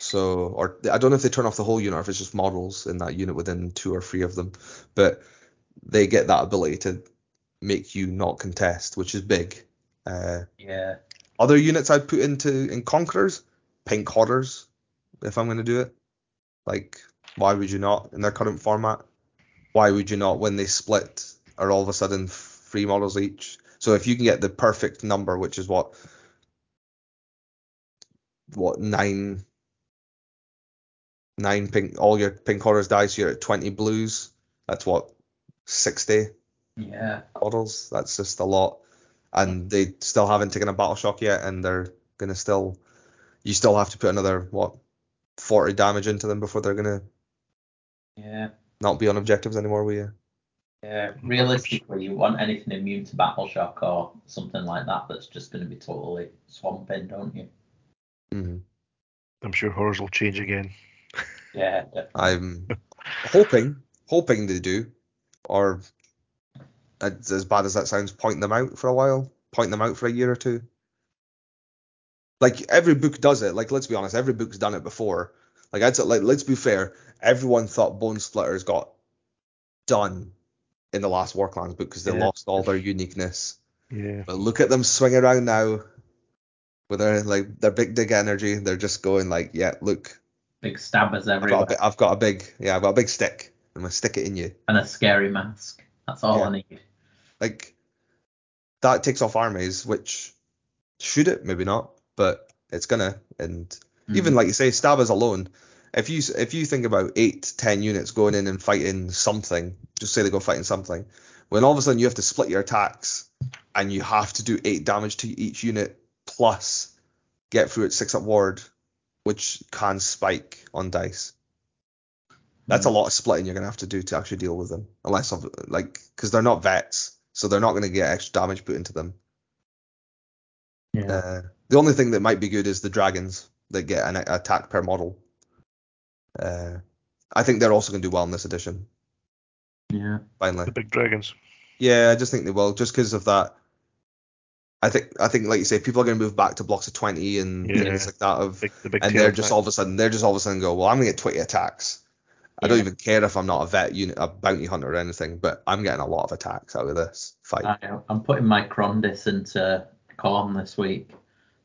So, or I don't know if they turn off the whole unit or if it's just models in that unit within two or three of them, but they get that ability to make you not contest, which is big. Uh, Yeah. other units I'd put into in Conquerors, Pink Horrors, if I'm going to do it. Like, why would you not in their current format? Why would you not when they split are all of a sudden three models each? So if you can get the perfect number, which is what what nine nine pink all your pink Horrors dice, you're at 20 blues. That's what 60 Yeah. models. That's just a lot. And they still haven't taken a battle shock yet, and they're gonna still. You still have to put another what, 40 damage into them before they're gonna Yeah. not be on objectives anymore. Will you? Yeah. Realistically, you want anything immune to battle shock or something like that that's just going to be totally swamping, don't you? Mm-hmm. I'm sure horrors will change again. Yeah. I'm hoping, hoping they do, or as as bad as that sounds, point them out for a while, point them out for a year or two. Like every book does it. Like let's be honest, every book's done it before. Like I'd say, like let's be fair. Everyone thought Bonesplitterz got done in the last Warclans book because they Yeah. lost all their uniqueness. Yeah. But look at them swing around now with their like their big dig energy. They're just going like, yeah, look, Big Stabbas I've everywhere got, bi- I've got a big, yeah, I've got a big stick. I'm gonna stick it in you. and a scary mask. That's all Yeah. I need. Like that takes off armies, which should it? Maybe not, but it's gonna. And Mm. even like you say, Stabbas alone, if you if you think about eight ten units going in and fighting something, just say they go fighting something, when all of a sudden you have to split your attacks and you have to do eight damage to each unit plus get through at six up ward, which can spike on dice. That's a lot of splitting you're gonna have to do to actually deal with them, unless of like because they're not vets, so they're not gonna get extra damage put into them. Yeah. Uh, the only thing that might be good is the dragons that get an attack per model. Uh, I think they're also going to do well in this edition. yeah. Finally, The big dragons. yeah, I just think they will, just because of that. I think I think like you say, people are going to move back to blocks of twenty and Yeah. things like that of, Big, the big and they're just attack. all of a sudden they're just all of a sudden go, well, I'm going to get twenty attacks. I don't even care if I'm not a vet unit, a bounty hunter or anything, but I'm getting a lot of attacks out of this fight. I, I'm putting my Crondis into Khorne this week.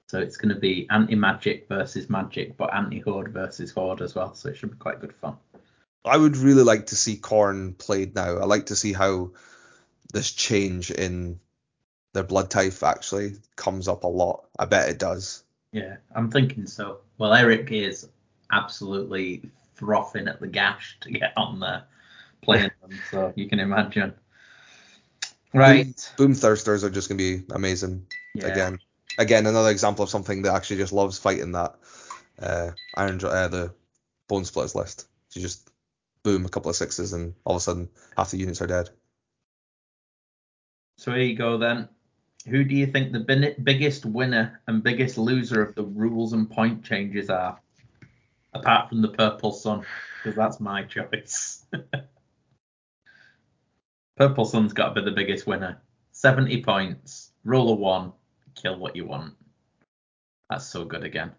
So it's going to be anti magic versus magic, but anti horde versus horde as well. So it should be quite good fun. I would really like to see Khorne played now. I like to see how this change in their blood type actually comes up a lot. I bet it does. Yeah, I'm thinking so. Well, Eric is absolutely frothing at the gash to get on there playing them, so you can imagine. Right. Boom Thirsters are just gonna be amazing Yeah. again. Again, another example of something that actually just loves fighting that uh, Iron uh, the Bonesplitterz list. You just boom a couple of sixes and all of a sudden half the units are dead. So here you go then. Who do you think the bin- biggest winner and biggest loser of the rules and point changes are? Apart from the Purple Sun, because that's my choice. Purple Sun's got to be the biggest winner. 70 points, roll a one, kill what you want. That's so good again.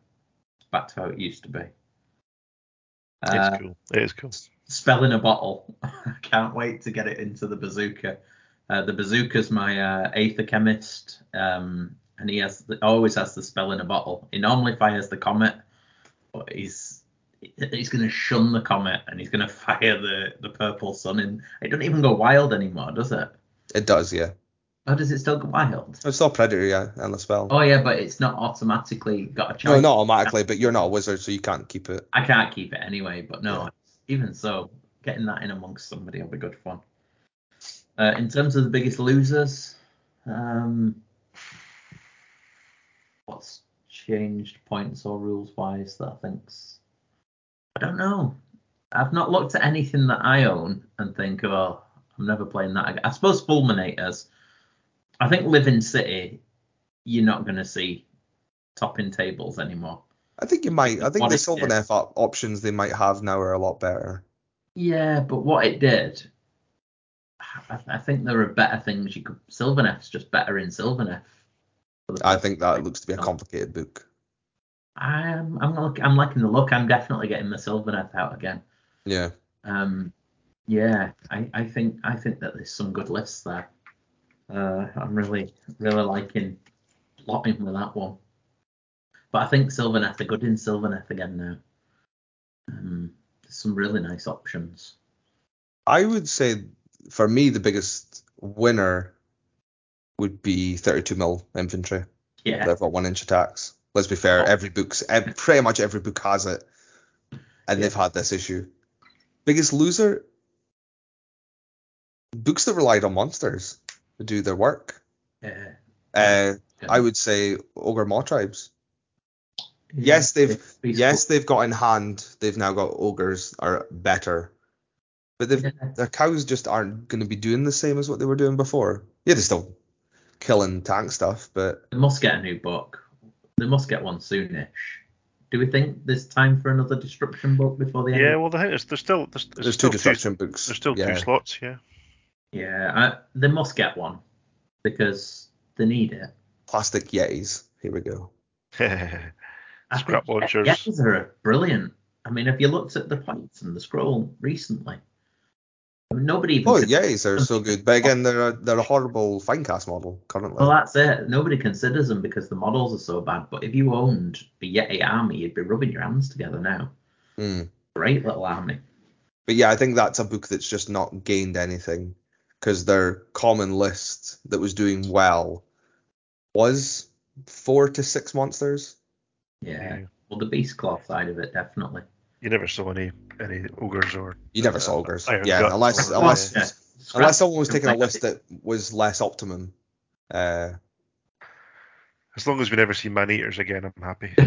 It's back to how it used to be. Uh, It's cool. It is cool. spell in a bottle. I can't wait to get it into the bazooka. Uh, the bazooka's my uh, Aether-Khemist, um, and he has the, always has the spell in a bottle. He normally fires the comet, but he's he's going to shun the comet and he's going to fire the the purple sun. And it doesn't even go wild anymore, does it? It does, yeah. Oh, does it still go wild? It's still Predator, yeah, and the spell. Oh yeah, but it's not automatically got a choice. no, not automatically, but you're not a wizard, so you can't keep it. I can't keep it anyway, but no, Yeah. even so, getting that in amongst somebody will be good fun. Uh, in terms of the biggest losers, um, what's changed points or rules wise that I think's I don't know. I've not looked at anything that I own and think, oh, I'm never playing that again. I suppose Fulminators. I think Living City, you're not going to see topping tables anymore. I think you might. I think What the Sylvaneth op- options they might have now are a lot better. Yeah, but what it did, I, think there are better things you could. Sylvaneth's just better in Sylvaneth. I think that looks to be a complicated book. I'm I'm look, I'm liking the look. I'm definitely getting the Sylvaneth out again. Yeah. Um, yeah, I, I think I think that there's some good lists there. Uh, I'm really really liking plotting with that one. But I think Sylvaneth are good in Sylvaneth again now. Um, there's some really nice options. I would say for me the biggest winner would be 32 mil infantry. Yeah, They've got one inch attacks. Let's be fair, every book's pretty much every book has it, and they've had this issue. Biggest loser? Books that relied on monsters to do their work. yeah. Uh, yeah. I would say Ogor Mawtribes. Yes, they've yes they've got in hand. They've now got ogres are better, but they've Yeah. their cows just aren't going to be doing the same as what they were doing before. Yeah, they're still killing tank stuff, but They must get a new book. They must get one soonish. Do we think there's time for another disruption book before the end? Yeah, well, the thing is, there's still there's, there's, there's still two destruction books. There's still yeah. two slots. Yeah. Yeah, I, they must get one because they need it. Plastic Yetis. Here we go. I Scrap think launchers. Yetis are brilliant. I mean, have you looked at the points and the scroll recently? I mean, nobody even. Oh, con- Yetis are so good, but again, they're a, they're a horrible Finecast model currently. Well, that's it. Nobody considers them because the models are so bad. But if you owned the Yeti army, you'd be rubbing your hands together now. Hmm. Great little army. But yeah, I think that's a book that's just not gained anything because their common list that was doing well was four to six monsters. Yeah. Yeah. Well, the beast claw side of it, definitely. You never saw any any ogres or You never saw ogres. Iron yeah, unless or- unless Yeah. unless someone was taking a list that was less optimum. Uh, as long as we never see man eaters again, I'm happy.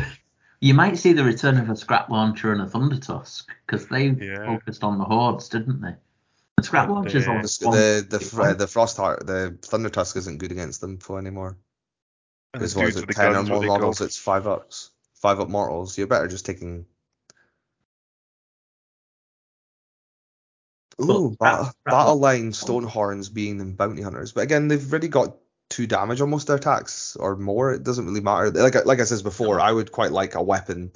You might see the return of a scrap launcher and a thunder tusk because they Yeah. focused on the hordes, didn't they? The scrap But, launchers uh, always the the the, fr- the Frostheart, the Thunder Tusk isn't good against them for anymore. And Because the what is it, ten or more models? It's five ups, five up mortals. You're better just taking. Ooh, scrap- battle, scrap- battle line Stonehorns being in bounty hunters, but again they've already got two damage almost their attacks or more. It doesn't really matter. Like I- like I said before, I would quite like a weapon,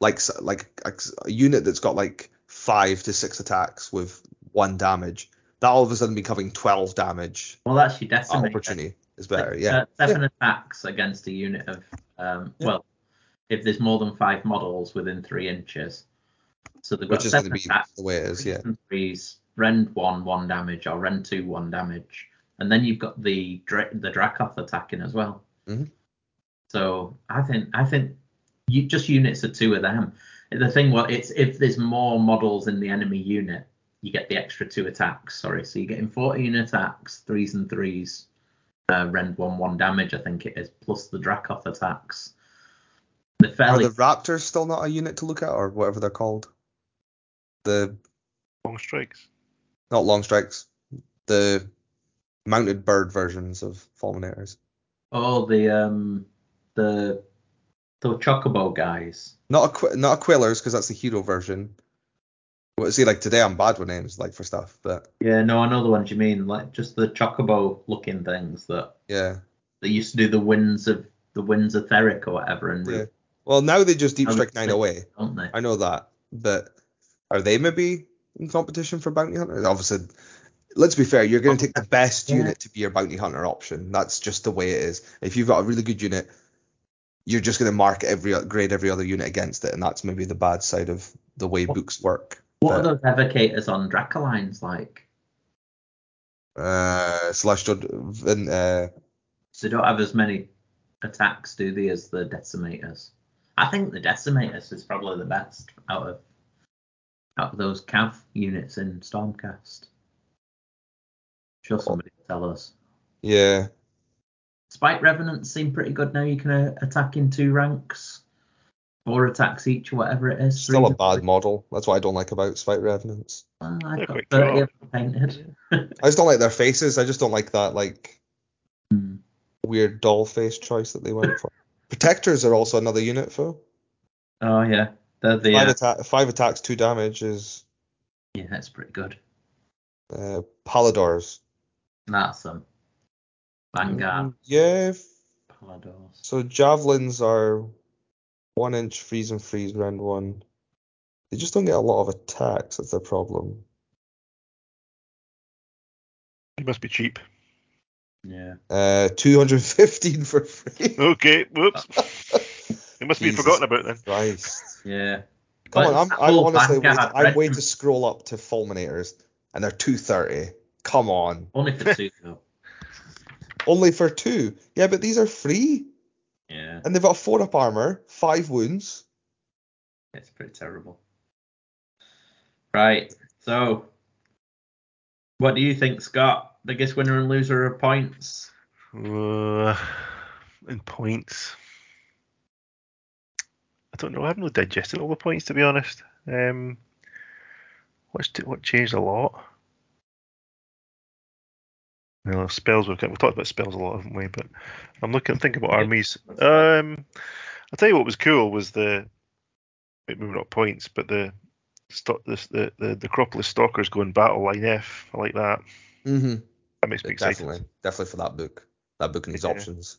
like like a, a unit that's got like five to six attacks with one damage. That all of a sudden becoming twelve damage. Well, that's your That opportunity is better. Uh, Yeah. seven attacks against a unit of, um, Yeah. well, if there's more than five models within three inches. So they've got Which is seven be attacks, the way it is. Yeah. threes, rend one, one damage, or rend two, one damage. And then you've got the Dra- the Dracoth attacking as well. Mhm. So I think I think you just units of two of them. The thing well, it's if there's more models in the enemy unit, you get the extra two attacks. Sorry, so you're getting 14 attacks, threes and threes, uh, rend one one damage. I think it is plus the Dracoth attacks. The Are the Raptors still not a unit to look at, or whatever they're called? The long strikes. not long strikes, the mounted bird versions of fulminators. oh the um the the Chocobo guys. Not a Qu- not a Quillers because that's the hero version. Well, see, like today I'm bad with names, like for stuff, but Yeah, no, I know the ones you mean, like just the Chocobo looking things that yeah, they used to do the winds of the winds of Aetheric or whatever, and yeah. Well, now they just deep strike nine away. don't they? I know that, but are they maybe in competition for bounty hunters? Obviously, let's be fair. You're going to take the best Yeah. unit to be your bounty hunter option. That's just the way it is. If you've got a really good unit, you're just going to mark every grade every other unit against it, and that's maybe the bad side of the way books work. What are But, those evocators on Dracolines like? uh, Celestial and uh, So they don't have as many attacks, do they, as the Decimators? I think the Decimators is probably the best out of out of those Cav units in Stormcast. Sure, somebody will tell us. yeah, Spite Revenants seem pretty good now. You can uh, attack in two ranks, four attacks each, or whatever it is. still a Three- bad model. That's what I don't like about Spite Revenants. Ah, I've got 30 of them painted. I just don't like their faces. I just don't like that like Hmm. weird doll face choice that they went for. Protectors are also another unit, Phil. Oh yeah, they're the Five, uh, atta- five attacks, two damage is yeah, that's pretty good. uh, Palladors. That's them. Vanguard, Mm, Yeah. f- Palladors. So javelins are one inch freeze and freeze round one. They just don't get a lot of attacks. That's their problem. It must be cheap. Yeah. Uh, 215 for free. Okay, whoops. It must be Jesus forgotten about then. Christ. Yeah. Come But on, I'm, that I'm honestly wait, Vanguard I'm red way to scroll up to fulminators, and they're 230. Come on, Only for two though. only for two. Yeah, but these are free, Yeah, and they've got four up armor, five wounds. it's pretty terrible. Right. So, what do you think, Scott? Biggest winner and loser of points? Uh, in points. I don't know. I haven't really digested all the points to be honest. Um, what's what changed a lot? You know, spells. We've, we've talked about spells a lot, haven't we? But I'm looking, thinking about Yeah, armies. Um, I'll tell you what was cool was the wait, maybe not points, but the sto- the the the, the Necropolis Stalkers going battle line F. I like that. Mm-hmm. That makes me excited. Definitely, definitely for that book. That book needs Yeah. options.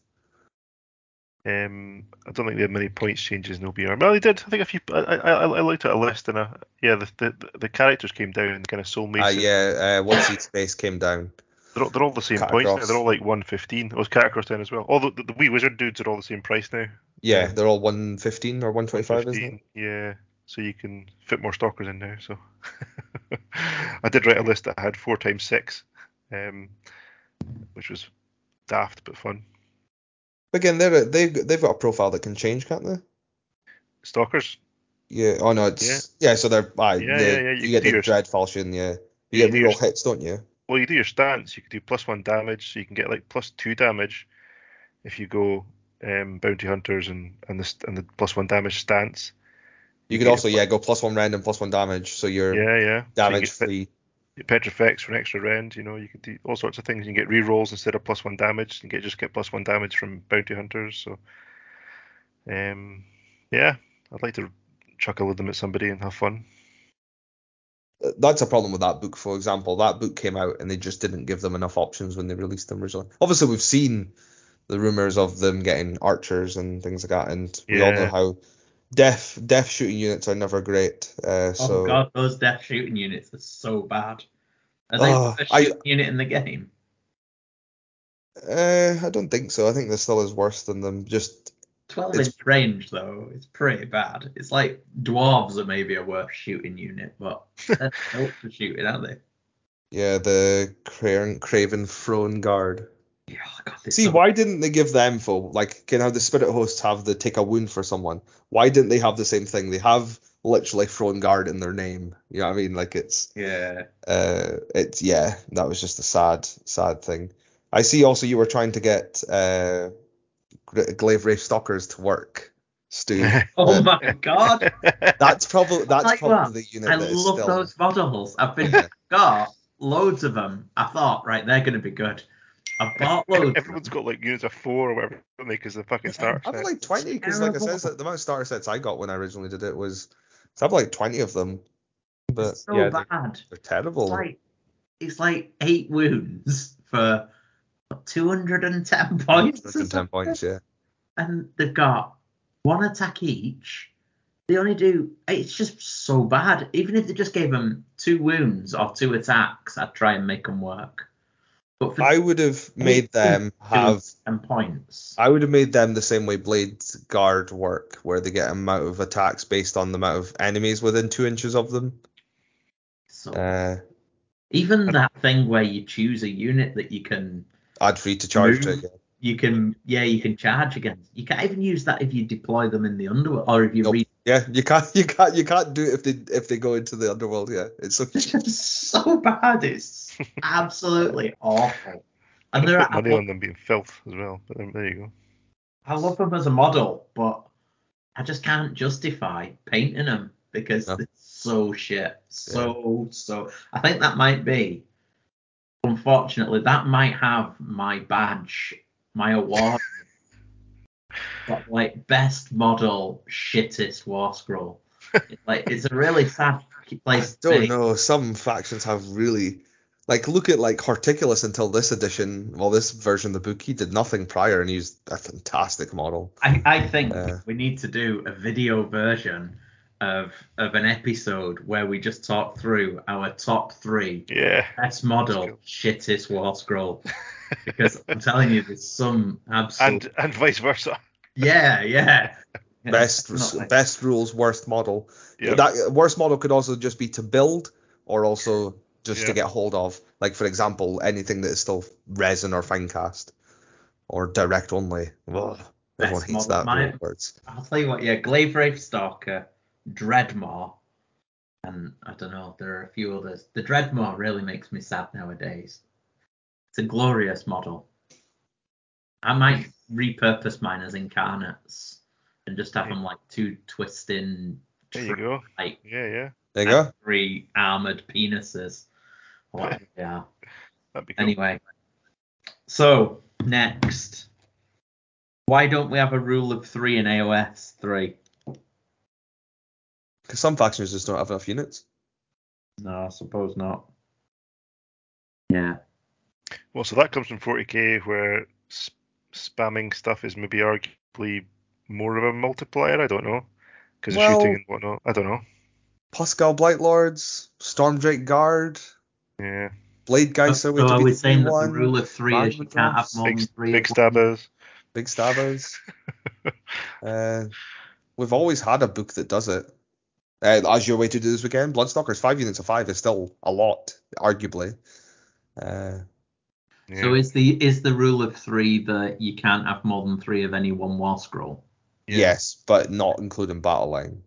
Um, I don't think they had many points changes in OBR. Well, they did. I think a few. I, I, I looked at a list and a, yeah, the, the the characters came down and kind of soul Uh, mason. yeah, uh, one seat space came down. They're all, they're all the same points now. They're all like 115. Oh, it's Katakros down as well. All the, the, the wee wizard dudes are all the same price now. Yeah, they're all 115 or 125, isn't it? Yeah. So you can fit more stalkers in now. So I did write a list that had four times six, um, which was daft but fun. Again, they're they've they've got a profile that can change, can't they? Stalkers. Yeah. Oh no, it's yeah. so they're aye, Yeah, the, yeah, yeah, you You, get the your- dread falchion. Yeah. You Yeah, get you do your- hits, don't you? Well, you do your stance. You can do plus one damage, so you can get like plus two damage if you go um, bounty hunters and and the and the plus one damage stance. You could also yeah go plus one random, plus one damage, so you're Yeah, yeah. So you damage get pe- free. Petrifex for an extra rend. You know, you could do all sorts of things. You can get rerolls instead of plus one damage. You can get just get plus one damage from bounty hunters. So, um, yeah, I'd like to chuck a them at somebody and have fun. That's a problem with that book, for example. That book came out and they just didn't give them enough options when they released them originally. Obviously, we've seen the rumors of them getting archers and things like that, and we all know how deaf deaf shooting units are never great. Uh, Oh so god, those death shooting units are so bad. Are they Oh, the shooting unit in the game? uh, I don't think so. I think this still is worse than them. Just twelve inch range though, it's pretty bad. It's like dwarves are maybe a worse shooting unit, but they're for shooting, aren't they? yeah, the Cra- Craventhrone Guard. Yeah, oh god, See, so- why didn't they give them full? Like, can how the spirit host have the take a wound for someone? Why didn't they have the same thing? They have literally throne Guard in their name. You know what I mean? Like it's Yeah. uh it's yeah, that was just a sad, sad thing. I see also you were trying to get uh Gla- Glaive Wraith Stalkers to work, Stu. Oh my god, that's probably that's Like probably what? the unit I that is love still those models. I've been Yeah. got loads of them. I thought, right, they're gonna be good. I bought loads. Everyone's got like units of four or whatever, because the fucking starter I have set. like 20 because, like I said, the amount of starter sets I got when I originally did it was so I have like 20 of them. But It's so yeah, they- bad. they're terrible. It's like it's like eight wounds for 210 points. or 110 something. points, yeah. and they've got one attack each. They only do. It's just so bad. Even if they just gave them two wounds or two attacks, I'd try and make them work. But I would have made them have. ten points, I would have made them the same way Blade Guard work, where they get amount of attacks based on the amount of enemies within two inches of them. so Uh, even that thing where you choose a unit that you can, add free to charge to Move. you can, yeah, you can charge against. You can't even use that if you deploy them in the underworld or if you Nope. Read. Yeah, you can't, you can't, you can't do it if they if they go into the underworld. Yeah, it's so It's just so bad. It's absolutely awful. I And put they're money on them being filth as well. But then, there you go. I love them as a model, but I just can't justify painting them because No. it's so shit. So, so. I think that might be, unfortunately, that might have my badge, my award. But like, best model, shittest War Scroll. like, it's a really sad place to don't be. know. Some factions have really like look at like Horticulous until this edition. Well, this version of the book, he did nothing prior, and he's a fantastic model. I, I think Uh, we need to do a video version of of an episode where we just talk through our top three Yeah. best model, shittest War Scroll. Because I'm telling you, there's some absolute. And and vice versa. yeah, yeah. Yeah, Best definitely. best rules, worst model. Yeah. That worst model could also just be to build, or also just to get hold of. Like for example, anything that is still resin or finecast, or direct only. Ugh, everyone hates model. that My- words. I'll tell you what, yeah, Glaive Wraith Stalker, Dreadmore, and I don't know, there are a few others. The Dreadmore really makes me sad nowadays. It's a glorious model. I might repurpose mine as incarnates and just have them like two twisting, There you go. like Yeah, yeah. There you go. three armored penises. or Whatever. That'd be cool. Anyway, so next, why don't we have a rule of three in AOS three? Because some factions just don't have enough units. No, I suppose not. Yeah. Well, so that comes from 40k, where sp- spamming stuff is maybe arguably more of a multiplier. I don't know, because Well- of shooting and whatnot. I don't know. Pusgoyle Blightlords, Stormdrake Guard, Yeah, Bladegheist. so with are the we saying that the rule of three is you can't have Drops, more big, than three? Big Stabbas. Big Stabbas. uh, we've always had a book that does it. Uh, as your way to do this weekend, Bloodstalkers five units of five is still a lot, arguably. Uh, Yeah. So is the is the rule of three that you can't have more than three of any one war scroll? Yeah. Yes, but not including battle line.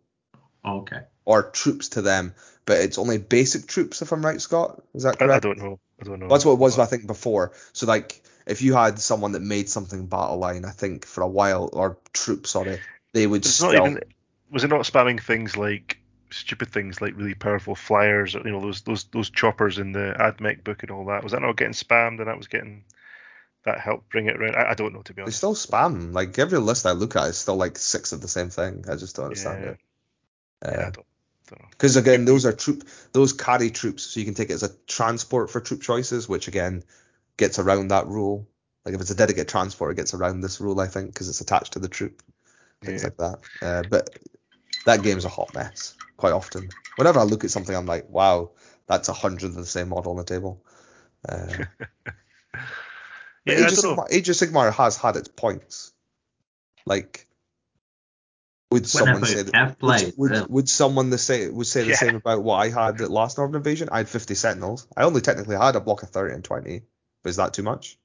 Okay. or troops to them, but it's only basic troops if I'm right, Scott. Is that I, I correct? don't know. I don't know. That's what it was, I think, before. So like, if you had someone that made something battle line, I think for a while, or troops, sorry, they would It's still. not even. Was it not spamming things like stupid things like really powerful flyers, or you know those those those choppers in the AdMech book and all that? Was that not getting spammed and that was getting that helped bring it around? I, I don't know to be They honest. still spam. Like every list I look at is still like six of the same thing. I just don't understand Yeah. it. Yeah, I Uh, don't. Because again, those are troop, those carry troops, so you can take it as a transport for troop choices, which again gets around that rule. Like if it's a dedicated transport, it gets around this rule, I think, because it's attached to the troop, things Yeah. like that. Uh, but that game's a hot mess quite often. Whenever I look at something, I'm like, wow, that's a hundred of the same model on the table. Uh, Yeah, Age, of don't. Sigmar, Age of Sigmar has had its points. Like, would someone say that? Kev Would, plays, would, would someone the say would say the Yeah. same about what I had at last Northern Invasion? I had 50 Sentinels. I only technically had a block of 30 and 20, but is that too much?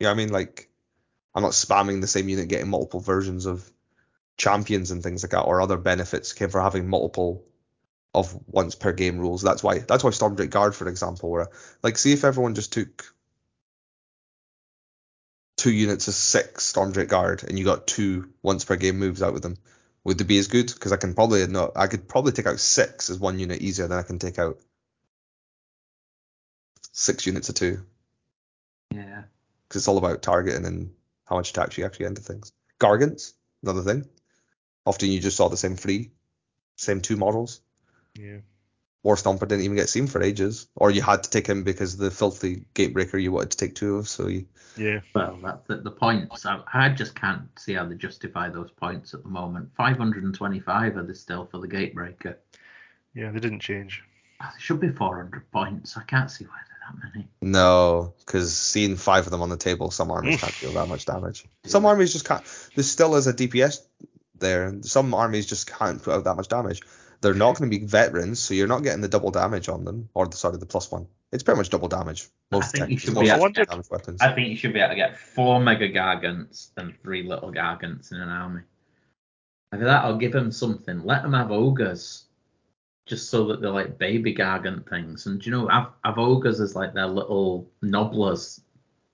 You know what I mean? Like, I'm not spamming the same unit, getting multiple versions of champions and things like that, or other benefits came for having multiple of once per game rules. That's why that's why Stormdrake Guard, for example, where like see if everyone just took two units of six Stormdrake Guard and you got two once per game moves out with them, would they be as good? Because I can probably not I could probably take out six as one unit easier than I can take out six units of two. Yeah. Because it's all about targeting and how much attacks you actually into things. Gargants, another thing. Often you just saw the same three, same two models. Yeah. Warstomper didn't even get seen for ages, or you had to take him because the filthy Gatebreaker you wanted to take two of. So you, Yeah. Well, that's the, the points. I, I just can't see how they justify those points at the moment. 525 are they still for the Gatebreaker? Yeah. They didn't change. Ah, there should be 400 points. I can't see why they're that many. no, because seeing five of them on the table, some armies can't deal that much damage. Some armies just can't. There still is a DPS there. Some armies just can't put out that much damage. They're not going to be veterans, so you're not getting the double damage on them, or the sorry, the plus one. It's pretty much double damage. Most think you should be able to- damage weapons. I think you should be able to get four Mega Gargants and three Little Gargants in an army. Maybe that'll give them something. Let them have ogres, just so that they're like baby Gargant things. And do you know, have, have ogres as like their little nobblers.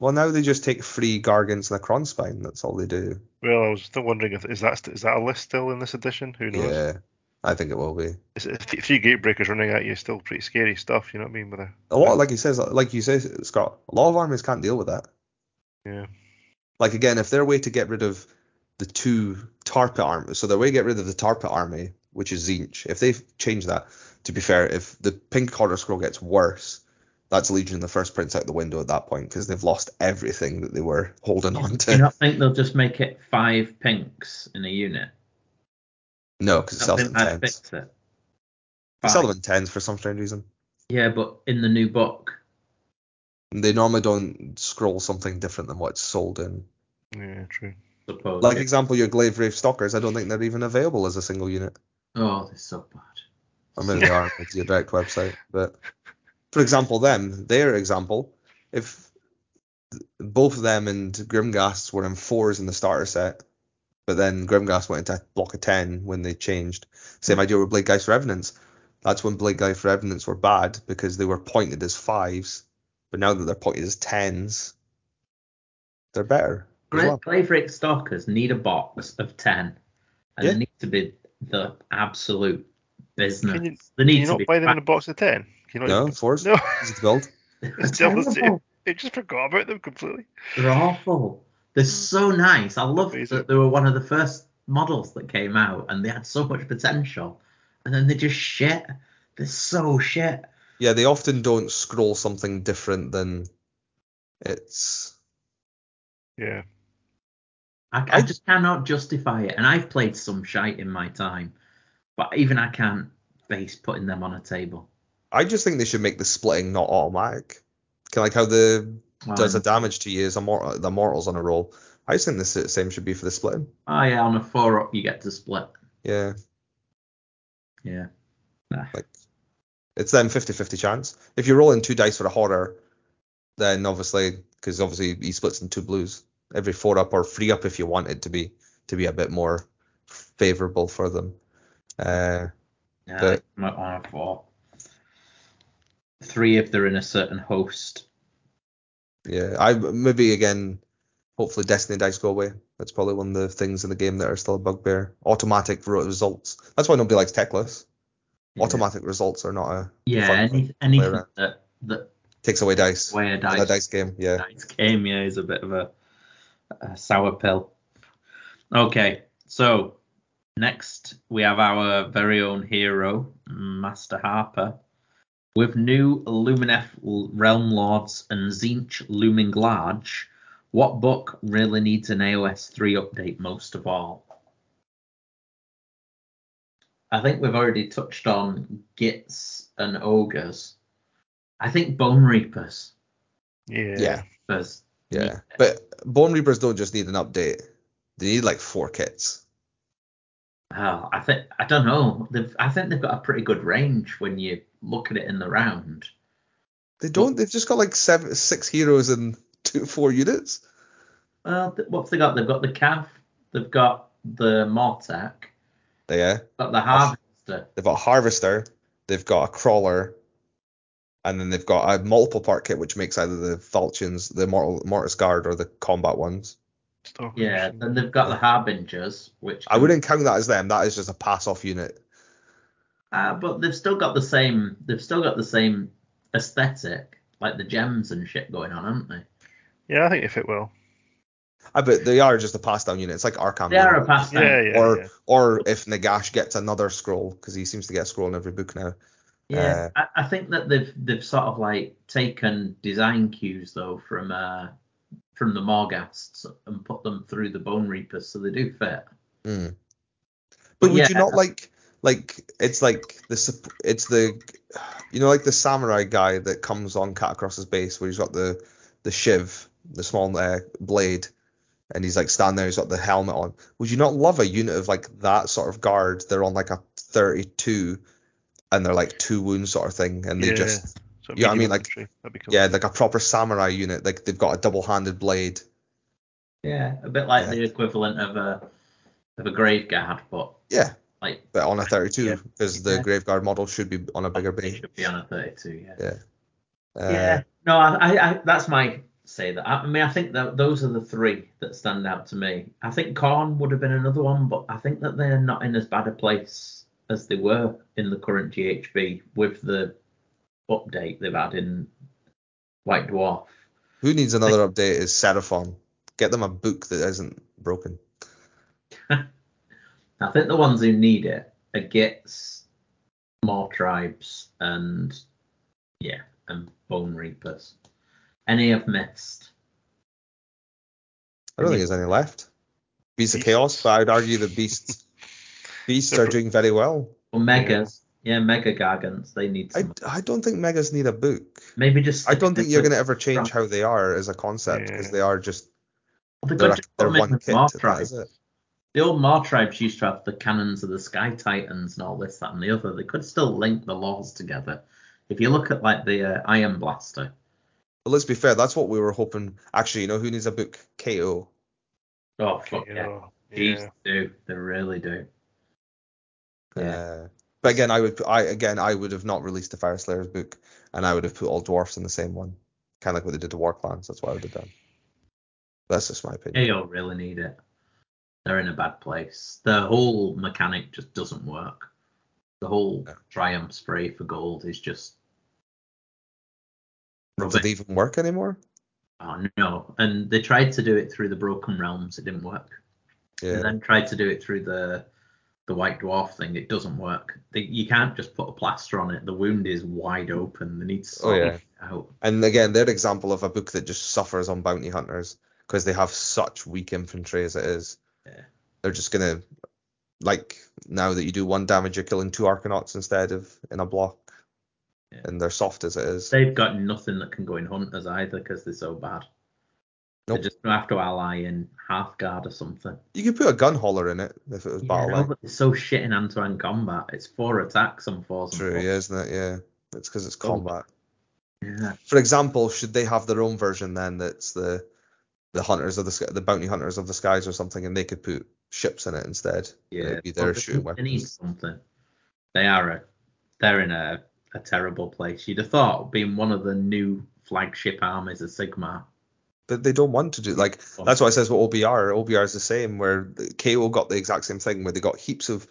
Well, now they just take three Gargants and a Krondspine. That's all they do. Well, I was still wondering if is that is that a list still in this edition? Who knows? Yeah, I think it will be. It th- three gatebreakers running at you? Is still pretty scary stuff. You know what I mean? With a A lot, like he says, like you say, Scott, a lot of armies can't deal with that. yeah. Like again, if their way to get rid of the two Tarpit army, so their way to get rid of the Tarpit army, which is Tzeentch, if they change that, to be fair, if the pink corner scroll gets worse, that's Legion the first prince out the window at that point because they've lost everything that they were holding on to. Do you to. not think they'll just make it five pinks in a unit? No, because it I sells think in tens. it. They sell them in tens for some strange reason. Yeah, but in the new book, They normally don't scroll something different than what's sold in. Yeah, true. suppose. Like example, your Glaivewraith Stalkers, I don't think they're even available as a single unit. oh, they're so bad. I mean, they are It's the direct website. But for example, them, their example, if both of them and Grimghast were in fours in the starter set, but then Grimghast went into block of 10 when they changed. Same idea with Bladegheist Revenants. That's when Bladegheist Revenants were bad because they were pointed as fives, but now that they're pointed as tens, they're better. Great. well. favourite stalkers need a box of 10 and yeah. they need to be the absolute business. Can you, they need can you to not buy them in a box of 10? You not No, even- fours. No, Easy to build. They're it's still the terrible. I just forgot about them completely. They're awful. They're mm. so nice. I love Amazing. that they were one of the first models that came out and they had so much potential. And then they're just shit. They're so shit. Yeah, they often don't scroll something different than it's. Yeah. I, I I- just cannot justify it. And I've played some shite in my time, but even I can't face putting them on a table. I just think they should make the splitting not automatic. Like how the does Um, damage to you a mor- the mortals on a roll. I just think the same should be for the splitting. Oh yeah, on a four up you get to split. Yeah, Yeah. Nah. like it's then 50-50 chance. If you're rolling two dice for a horror, then obviously because obviously he splits in two blues every four up or three up if you want it to be to be a bit more favorable for them. Uh, Yeah, But- they come out on a four. Three if they're in a certain host. Yeah, I maybe again. Hopefully, Destiny dice go away. That's probably one of the things in the game that are still a bugbear. Automatic results. That's why nobody likes Teclis. Yeah. Automatic results are not a Yeah, any, thing to play anything that that takes away dice. Away a dice, a dice game, yeah. dice game yeah is a bit of a, a sour pill. Okay, so next we have our very own hero, Master Harper, with new Lumineth Realm Lords and Tzeentch looming large. What book really needs an AOS 3 update most of all? I think we've already touched on Gitz and Ogres. I think Bonereapers. Yeah. Yeah, Because yeah. But Bonereapers don't just need an update. They need like four kits. Oh, I think I don't know. They've I think they've got a pretty good range when you look at it in the round. They don't. They've just got like seven, six heroes and two, four units. Well, th- what's they got? They've got the calf. they've got the Mortek, Yeah. got the Harvester. They've got a harvester. They've got a crawler. And then they've got a multiple part kit, which makes either the falchions, the mortal, mortis guard, or the combat ones. Stalkers Yeah, and- then they've got the Harbingers, which I wouldn't count that as them. That is just a pass off unit. Uh, but they've still got the same. They've still got the same aesthetic, like the gems and shit going on, haven't they? Yeah, I think they fit well. I bet they are just a pass down unit. It's like Arkhan. They are a pass down. Yeah, yeah. or yeah. or if Nagash gets another scroll because he seems to get a scroll in every book now. Yeah, I, I think that they've they've sort of like taken design cues though from uh from the Morghasts and put them through the Bonereapers, so they do fit. Mm. But, But would yeah. you not like like it's like the it's the you know like the samurai guy that comes on Katakros's base where he's got the the shiv, the small uh, blade, and he's like standing there, he's got the helmet on. Would you not love a unit of like that sort of guard? They're on like a 32 and they're like two wounds sort of thing, and they Yeah. just So Yeah, I mean, like- infantry, that'd be cool. yeah like a proper samurai unit. Like they've got a double-handed blade. Yeah, a bit like Yeah. the equivalent of a of a grave guard, but Yeah, like but on a 32 Yeah. because the Yeah. Graveguard model should be on a bigger it base. should be on a 32. Yeah. Yeah. Uh, yeah. No, I, I, that's my say that. I mean, I think that those are the three that stand out to me. I think Khorne would have been another one, but I think that they're not in as bad a place as they were in the current GHB with the update they've had in White Dwarf. Who needs another update is Seraphon. Get them a book that isn't broken. I think the ones who need it are Gitz, more tribes, and yeah, and Bonereapers. Any I've missed. I don't think there's any left. Beasts of Chaos, but I would argue the beasts beasts are doing very well. Well, Megas, yeah, Mega Gargants, they need I, some. I don't think megas need a book. Maybe just. I don't think you're going to ever Right. change how they are as a concept because Yeah. they are just They they're, could a, just put they're one kit. Mawtribes. is it. The old Mawtribes used to have the cannons of the Sky Titans and all this, that, and the other. They could still link the laws together. If you look at like the uh, Iron Blaster. But let's be fair, that's what we were hoping. Actually, you know who needs a book? KO. Oh fuck yeah, Yeah. these yeah. do. They really do. Yeah. Uh, but again, I would I again I would have not released the Fireslayers book, and I would have put all dwarfs in the same one, kind of like what they did to War Clans. That's what I would have done. That's just my opinion. AO really need it. They're in a bad place. The whole mechanic just doesn't work. The whole Yeah. triumph spray for gold is just Does rubbish. it even work anymore? Oh no! And they tried to do it through the Broken Realms. It didn't work. Yeah. And then tried to do it through the the White Dwarf thing. It doesn't work. They, you can't just put a plaster on it. The wound is wide open. They need to Oh, sort yeah. it out. And again, they're an example of a book that just suffers on bounty hunters because they have such weak infantry as it is. Yeah. They're just gonna like now that you do one damage, you're killing two Arcanauts instead of in a block. Yeah. And they're soft as it is. They've got nothing that can go in hunters either because they're so bad. Nope. They just have to ally in Hearthguard or something. You could put a Gunhauler in it if it was Yeah, battle no, but it's so shit in hand-to-hand combat. It's four attacks on fours and True, fours. yeah, isn't it? Yeah. It's because it's Oh. combat. Yeah. For example, should they have their own version then that's the the hunters of the sky, the bounty hunters of the skies or something, and they could put ships in it instead? Yeah. It'd be their they shooting need- They need something. They are a, they're in a, a terrible place. You'd have thought being one of the new flagship armies of Sigmar. But they don't want to do like that's what I says with OBR. OBR is the same where KO got the exact same thing where they got heaps of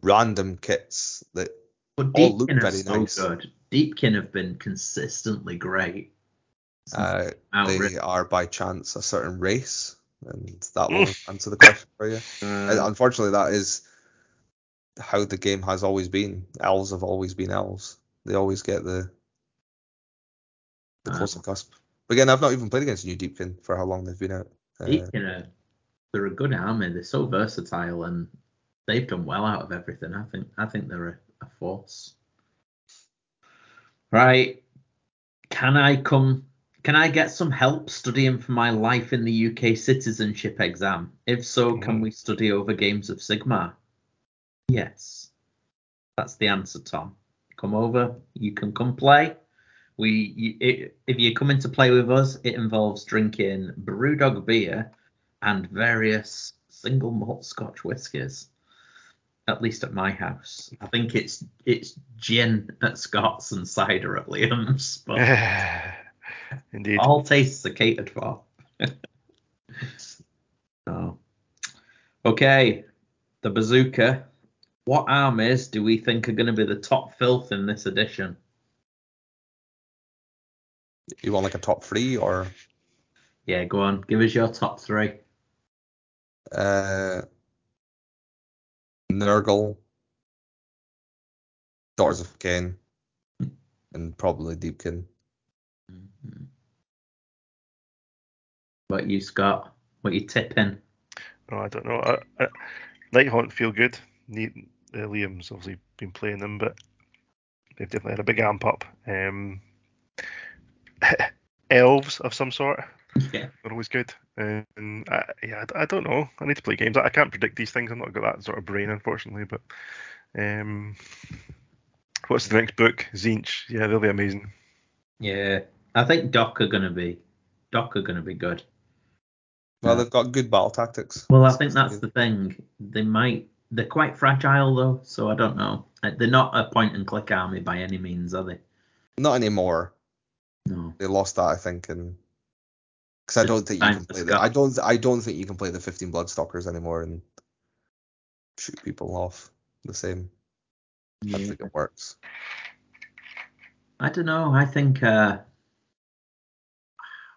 random kits that But all look very so nice. good. Deepkin have been consistently great. Uh, they are by chance a certain race, and that will answer the question for you. Uh, unfortunately, that is how the game has always been. Elves have always been elves. They always get the the Ah. close cusp. But again, I've not even played against New Deepkin for how long they've been out. Uh, Deepkin are they're a good army. They're so versatile and they've done well out of everything. I think I think they're a, a force. Right. Can I come can I get some help studying for my life in the UK citizenship exam? If so, can Mhm. we study over games of Sigmar? Yes. That's the answer, Tom. Come over. You can come play. We, you, it, if you're coming to play with us, it involves drinking Brewdog beer and various single malt Scotch whiskies. At least at my house, I think it's it's gin at Scott's and cider at Liam's, but Indeed. all tastes are catered for. oh. Okay, the bazooka. What armies do we think are going to be the top filth in this edition? you want like a top three or Yeah, go on. Give us your top three. uh, Nurgle, Daughters of Khaine, and probably Deepkin. What you, Scott? What you tipping? No, I don't know. I, I, feel good. Need, uh, Liam's obviously been playing them, but they've definitely had a big amp up. Um, elves of some sort Yeah. are always good. And I, yeah, I, I don't know. I need to play games. I, I can't predict these things. I'm not got that sort of brain, unfortunately. But um, what's the next book? Tzeentch. Yeah, they'll be amazing. Yeah. I think DoK are gonna be DoK are gonna be good. Well, Yeah. they've got good battle tactics. Well, I think that's the thing. They might they're quite fragile though, so I don't know. Uh, They're not a point and click army by any means, are they? Not anymore. No. They lost that, I think, and because I don't think you can play the I don't I don't think you can play the 15 Bloodstalkers anymore and shoot people off the same. Yeah. I think it works. I don't know. I think. Uh,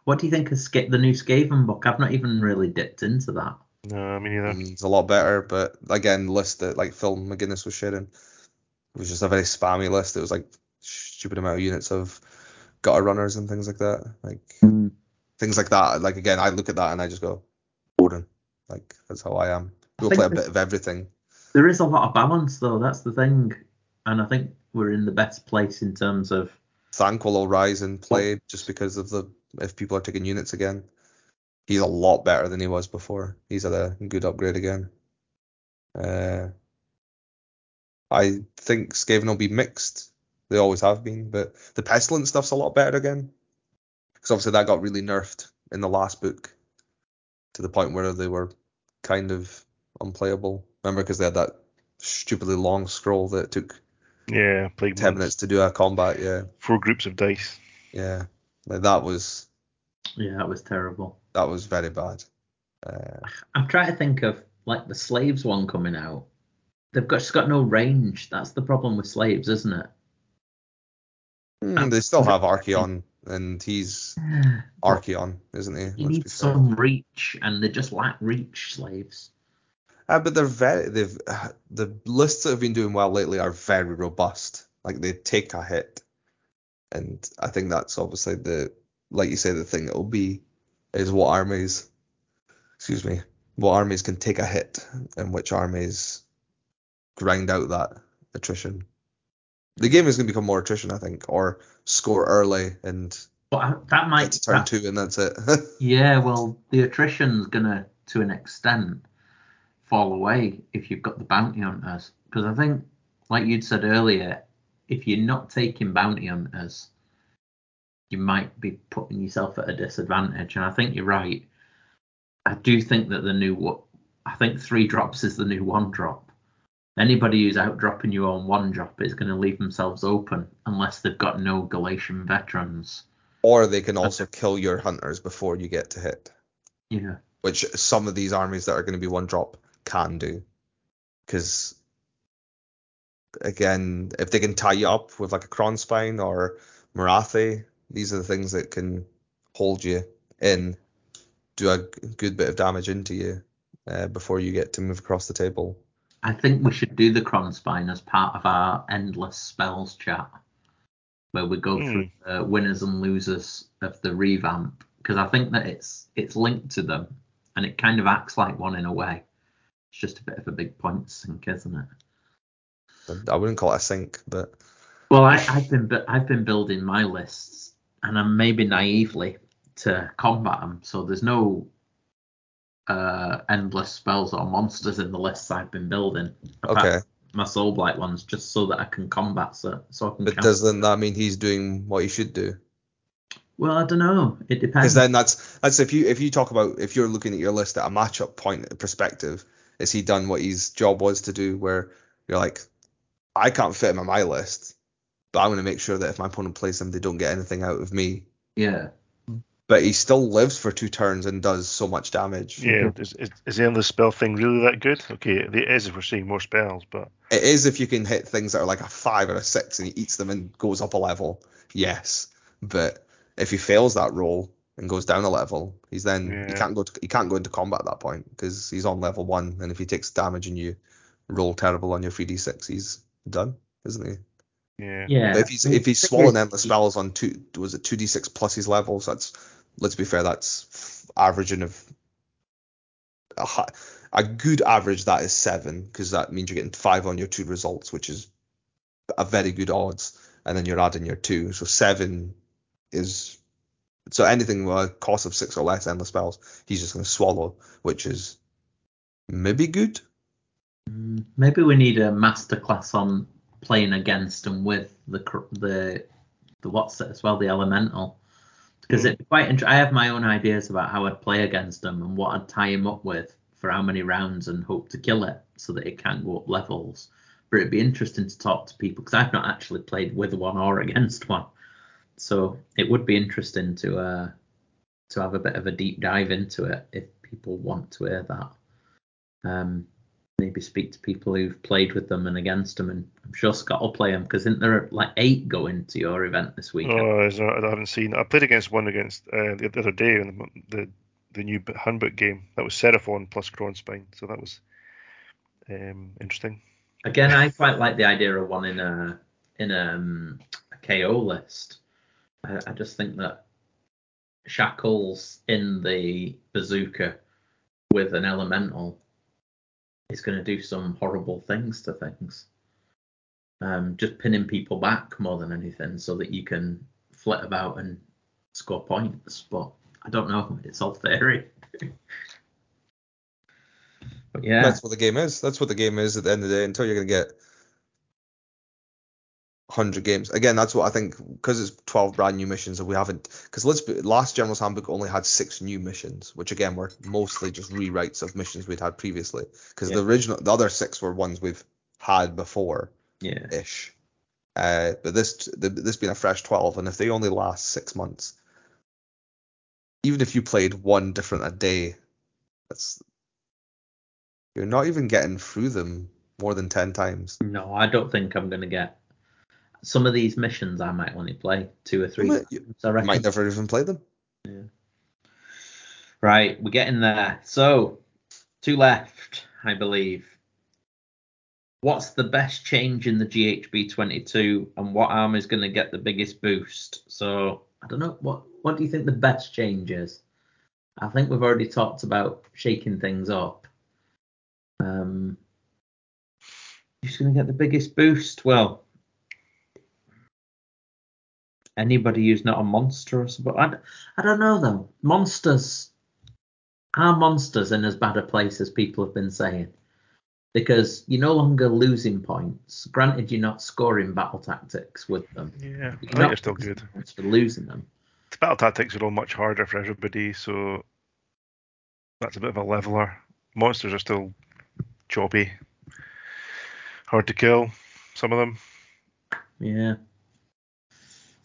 what do you think of Ska- the new Skaven book? I've not even really dipped into that. No, me neither. Mm, It's a lot better, but again, list that like Phil McGuinness was sharing it was just a very spammy list. It was like stupid amount of units of gutter runners and things like that. Like things like that. Like again, I look at that and I just go, boring. Like that's how I am. I We'll think play a bit of everything. There is a lot of balance though. That's the thing, and I think we're in the best place in terms of. Thanquol will rise in play just because of the if people are taking units again. He's a lot better than he was before. He's had a good upgrade again. Uh, I think Skaven will be mixed. They always have been, but the pestilent stuff's a lot better again. Because obviously that got really nerfed in the last book to the point where they were kind of unplayable. Remember, because they had that stupidly long scroll that took Yeah, plague 10 months. minutes to do a combat. Yeah, Four groups of dice. yeah. Like that was Yeah, that was terrible. that was very bad. Uh, I'm trying to think of like the slaves one coming out. They've got just got no range. That's the problem with slaves, isn't it? hmm, they still have Archaon, and he's Archaon, isn't he? Let's be some reach, and they just lack reach. Slaves. Uh, but they're very they've the lists that have been doing well lately are very robust. Like they take a hit, and I think that's obviously the like you say the thing that will be is what armies, excuse me, what armies can take a hit and which armies grind out that attrition. The game is going to become more attrition, I think, or score early and But I, that might. turn that- two and that's it. yeah, well, the attrition's gonna, to an extent, fall away if you've got the bounty hunters. Because I think, like you'd said earlier, if you're not taking bounty hunters, you might be putting yourself at a disadvantage. And I think you're right. I do think that the new what I think three drops is the new one drop. Anybody who's out dropping you on one drop is going to leave themselves open unless they've got no Galletian veterans. Or they can also kill your hunters before you get to hit, Yeah. which some of these armies that are going to be one drop can do. Because again, if they can tie you up with like a Krondspine or Morathi, these are the things that can hold you in, do a good bit of damage into you uh, before you get to move across the table. I think we should do the Krondspine as part of our endless spells chat, where we go through the winners and losers of the revamp, because I think that it's it's linked to them, and it kind of acts like one in a way. It's just a bit of a big point sink, isn't it? I wouldn't call it a sink, but Well, I, I've been I've been building my lists, and I'm maybe naively to combat them. So there's no uh, endless spells or monsters in the lists I've been building. okay. my Soulblight ones just so that I can combat so so I can But counter. doesn't that mean he's doing what he should do? well I don't know it depends. Because then that's that's if you if you talk about if you're looking at your list at a matchup point perspective, is he done what his job was to do? Where you're like, I can't fit him on my list, but I'm going to make sure that if my opponent plays him, they don't get anything out of me. yeah But he still lives for two turns and does so much damage. Yeah, is, is, is the endless spell thing really that good? Okay, it is if we're seeing more spells, but It is if you can hit things that are like a five or a six and he eats them and goes up a level. Yes, but if he fails that roll and goes down a level, he's then he can't go to, he can't go into combat at that point because he's on level one. And if he takes damage and you roll terrible on your 3d6, he's done, isn't he? yeah. yeah But if he's if he's swallowing endless spells on two was it 2d6 plus his levels, that's let's be fair, that's averaging of a, hi- a good average that is seven because that means you're getting five on your two results, which is a very good odds, and then you're adding your two, so seven is so anything with a cost of six or less endless spells, he's just going to swallow, which is maybe good. Mm, maybe we need a masterclass on playing against and with the the the what's it as well the elemental because it'd be quite int- I have my own ideas about how I'd play against them and what I'd tie him up with for how many rounds and hope to kill it so that it can't go up levels. But it'd be interesting to talk to people because I've not actually played with one or against one, so it would be interesting to uh to have a bit of a deep dive into it if people want to hear that. Um, maybe speak to people who've played with them and against them, and I'm sure Scott will play them because isn't there like eight going to your event this weekend? Oh, I haven't seen. I played against one against uh, the, the other day in the, the the new handbook game. That was Seraphon plus Krondspine, so that was um, interesting. Again, I quite like the idea of one in a in um, a KO list. I, I just think that shackles in the bazooka with an elemental is going to do some horrible things to things. Um, just pinning people back more than anything, so that you can flit about and score points. But I don't know. It's all theory. but yeah, That's what the game is. That's what the game is at the end of the day. Until you're gonna get 100 games. Again, that's what I think because it's 12 brand new missions and we haven't. Because let's be, last General's Handbook only had six new missions, which again were mostly just rewrites of missions we'd had previously. Because Yeah. the original, the other six were ones we've had before yeah. ish. Uh, but this the, this being a fresh 12, and if they only last six months, even if you played one different a day, that's you're not even getting through them more than 10 times. No, I don't think I'm going to get some of these missions. I might only play two or three. You might- times, I reckon. might never even play them. Yeah. Right, we're getting there. So, two left, I believe. What's the best change in the GHB 22, and what arm is going to get the biggest boost? So, I don't know. What What do you think the best change is? I think we've already talked about shaking things up. Um, who's going to get the biggest boost? Well, anybody who's not a monster, or something. I. I, I don't know though. Monsters are monsters in as bad a place as people have been saying. Because you're no longer losing points. Granted, you're not scoring battle tactics with them. Yeah, I You're think not they're still good. for losing them. The battle tactics are all much harder for everybody, so that's a bit of a leveler. Monsters are still choppy. Hard to kill. Some of them. Yeah.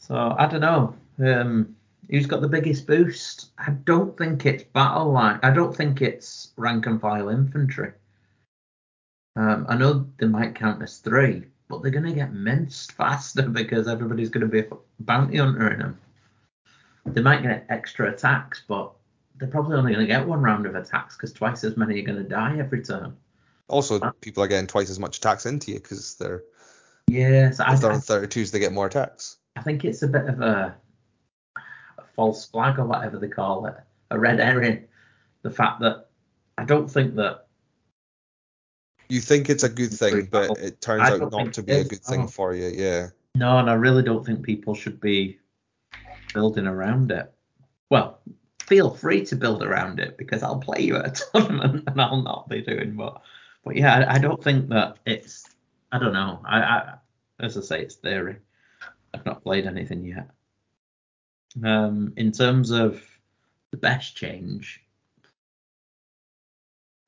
So I don't know. Um, who's got the biggest boost? I don't think it's battle line. I don't think it's rank and file infantry. Um, I know they might count as three, but they're going to get minced faster because everybody's going to be bounty hunter in them. They might get extra attacks, but they're probably only going to get one round of attacks because twice as many are going to die every turn. Also, people are getting twice as much attacks into you because they're Yes, I, if they're on 32s, they get more attacks. I think it's a bit of a, a false flag or whatever they call it, a red herring. The fact that I don't think that You think it's a good thing, but it turns out don't to be a good thing no. for you. Yeah. no, and I really don't think people should be building around it. Well, feel free to build around it because I'll play you at a tournament and I'll not be doing but but yeah, I, I don't think that it's I don't know. I, I as I say, it's theory. I've not played anything yet. Um, in terms of the best change,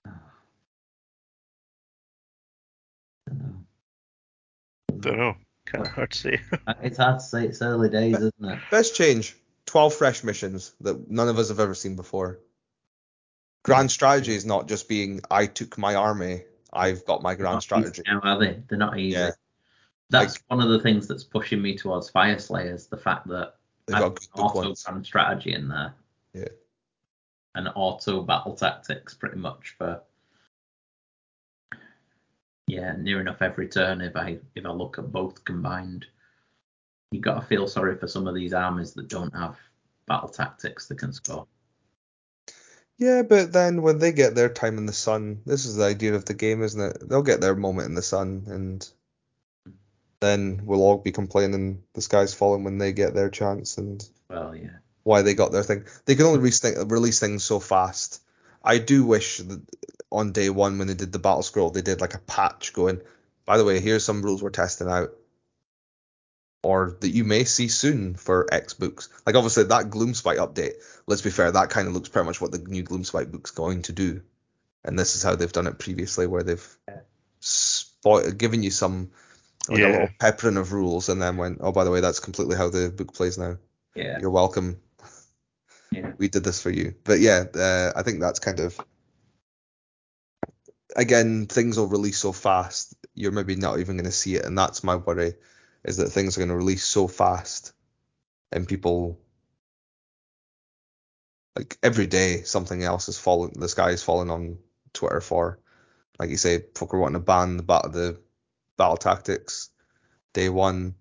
I don't know. Kind of hard to say. It's hard to say. It's early days, isn't it? Best change 12 fresh missions that none of us have ever seen before. Grand strategy is not just being, I took my army, I've got my grand strategy. easy Now, are they? They're not easy. Yeah. That's one of the things that's pushing me towards Fireslayers. The fact that They've I've got auto grand strategy in there. Yeah. And auto battle tactics pretty much for yeah, near enough every turn if I if I look at both combined. You gotta feel sorry for some of these armies that don't have battle tactics that can score. Yeah, but then when they get their time in the sun, this is the idea of the game, isn't it? They'll get their moment in the sun, and then we'll all be complaining the sky's falling when they get their chance and Well, yeah. why they got their thing. They can only release, things so fast. I do wish that on day one when they did the battle scroll, they did like a patch going, by the way, here's some rules we're testing out. Or that you may see soon for X books. Like obviously that gloom Gloomspite update, let's be fair, that kind of looks pretty much what the new gloom Gloomspite book's going to do. And this is how they've done it previously, where they've spo- given you some like a little peppering of rules and then went, oh by the way, that's completely how the book plays now. Yeah. You're welcome Yeah. we did this for you. But yeah, uh, I think that's kind of again things will release so fast. You're maybe not even going to see it, and that's my worry, is that things are going to release so fast, and people like every day something else is falling. The sky is falling on Twitter for, like you say, folk are wanting to ban the bat the battle tactics day one,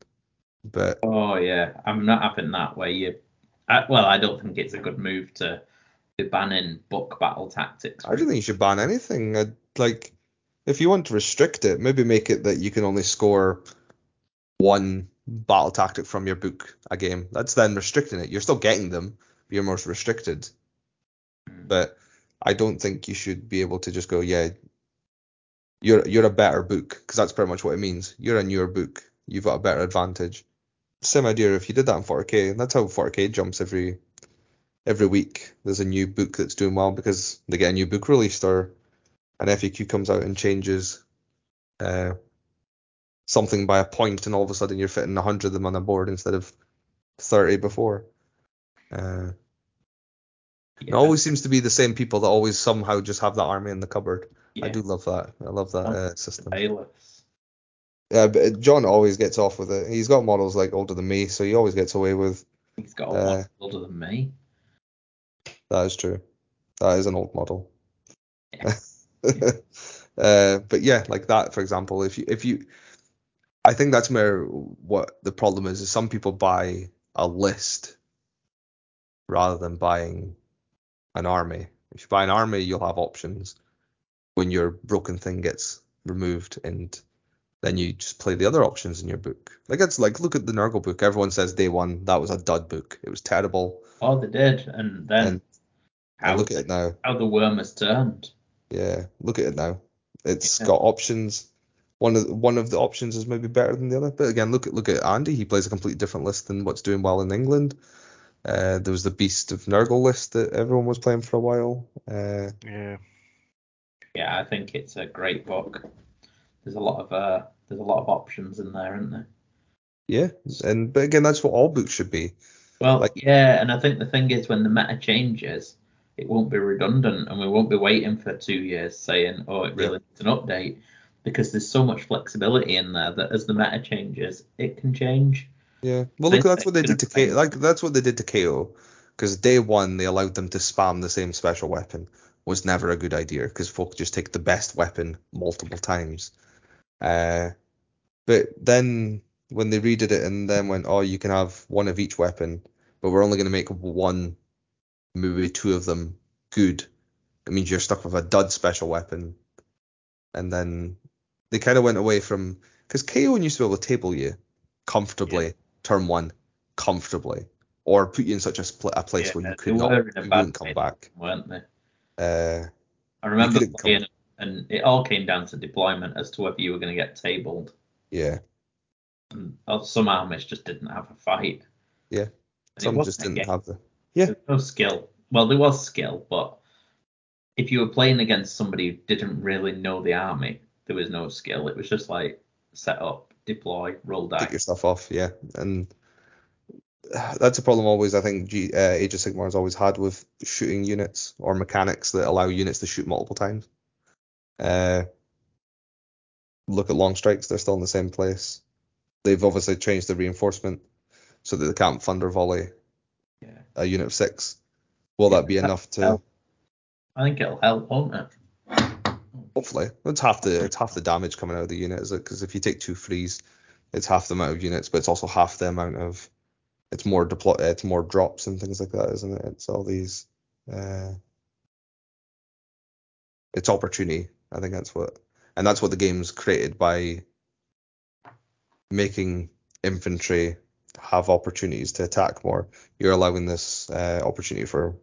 but Oh yeah, I'm not having that where you. I, well, I don't think it's a good move to be banning book battle tactics. I don't think you should ban anything. I'd, like, if you want to restrict it, maybe make it that you can only score one battle tactic from your book a game. That's then restricting it. You're still getting them, but you're more restricted. Mm. But I don't think you should be able to just go, yeah, you're you're a better book because that's pretty much what it means. You're a newer book. You've got a better advantage. Same idea if you did that in 4K. That's how 4K jumps every every week. There's a new book that's doing well because they get a new book released or an FAQ comes out and changes uh, something by a point, and all of a sudden you're fitting 100 of them on a board instead of 30 before. Uh, It always seems to be the same people that always somehow just have that army in the cupboard. I do love that. I love that uh, system. Yeah, but John always gets off with it. He's got models like older than me, so he always gets away with. He's got a Uh, older than me. That is true. That is an old model. uh, but yeah, like that, for example, if you if you, I think that's where what the problem is. Is some people buy a list rather than buying an army. If you buy an army, you'll have options when your broken thing gets removed, and then you just play the other options in your book. Like it's like look at the Nurgle book. Everyone says day one that was a dud book. It was terrible. Oh, they did, and then And- how, look at it now. how the worm has turned. Yeah, look at it now. It's Yeah. got options. One of one of the options is maybe better than the other. But again, look at look at Andy. He plays a completely different list than what's doing well in England. Uh, there was the Beast of Nurgle list that everyone was playing for a while. Uh, Yeah. Yeah, I think it's a great book. there's a lot of uh, there's a lot of options in there, isn't there? Yeah, and but again, that's what all books should be. Well, Like- yeah, and I think the thing is when the meta changes, it won't be redundant, and we won't be waiting for two years saying, "Oh, it really needs an update," because there's so much flexibility in there that as the meta changes, it can change. Yeah. Well, look, that's what they did to could've Like that's what they did to KO. Because day one, they allowed them to spam the same special weapon. Was never a good idea because folk just take the best weapon multiple times. Uh, but then when they redid it and then went, oh, you can have one of each weapon, but we're only going to make one, maybe two of them good. It means you're stuck with a dud special weapon. And then they kind of went away from because KO used to be able to table you comfortably turn one comfortably, or put you in such a, split, a place Yeah, where you could not, were in a you bad wouldn't come back. weren't they? Uh, I remember playing, and it all came down to deployment as to whether you were going to get tabled. yeah, And uh, some armies just didn't have a fight. Yeah. Some just didn't game. have the. Yeah. No skill. Well, there was skill, but if you were playing against somebody who didn't really know the army, there was no skill. It was just like set up, deploy, roll dice. your stuff off, yeah, and that's a problem always. I think G, uh, Age of Sigmar has always had with shooting units or mechanics that allow units to shoot multiple times. Uh, look at long strikes; they're still in the same place. They've obviously changed the reinforcement so that they can't thunder volley Yeah. a unit of six. Will Yeah, that be enough to? help. I think it'll help, won't it? Hopefully, it's half the it's half the damage coming out of the unit, is it? Because if you take two frees, it's half the amount of units, but it's also half the amount of it's more deploy it's more drops and things like that, isn't it? It's all these uh it's opportunity. I think that's what and that's what the game's created by making infantry have opportunities to attack more. You're allowing this uh, opportunity for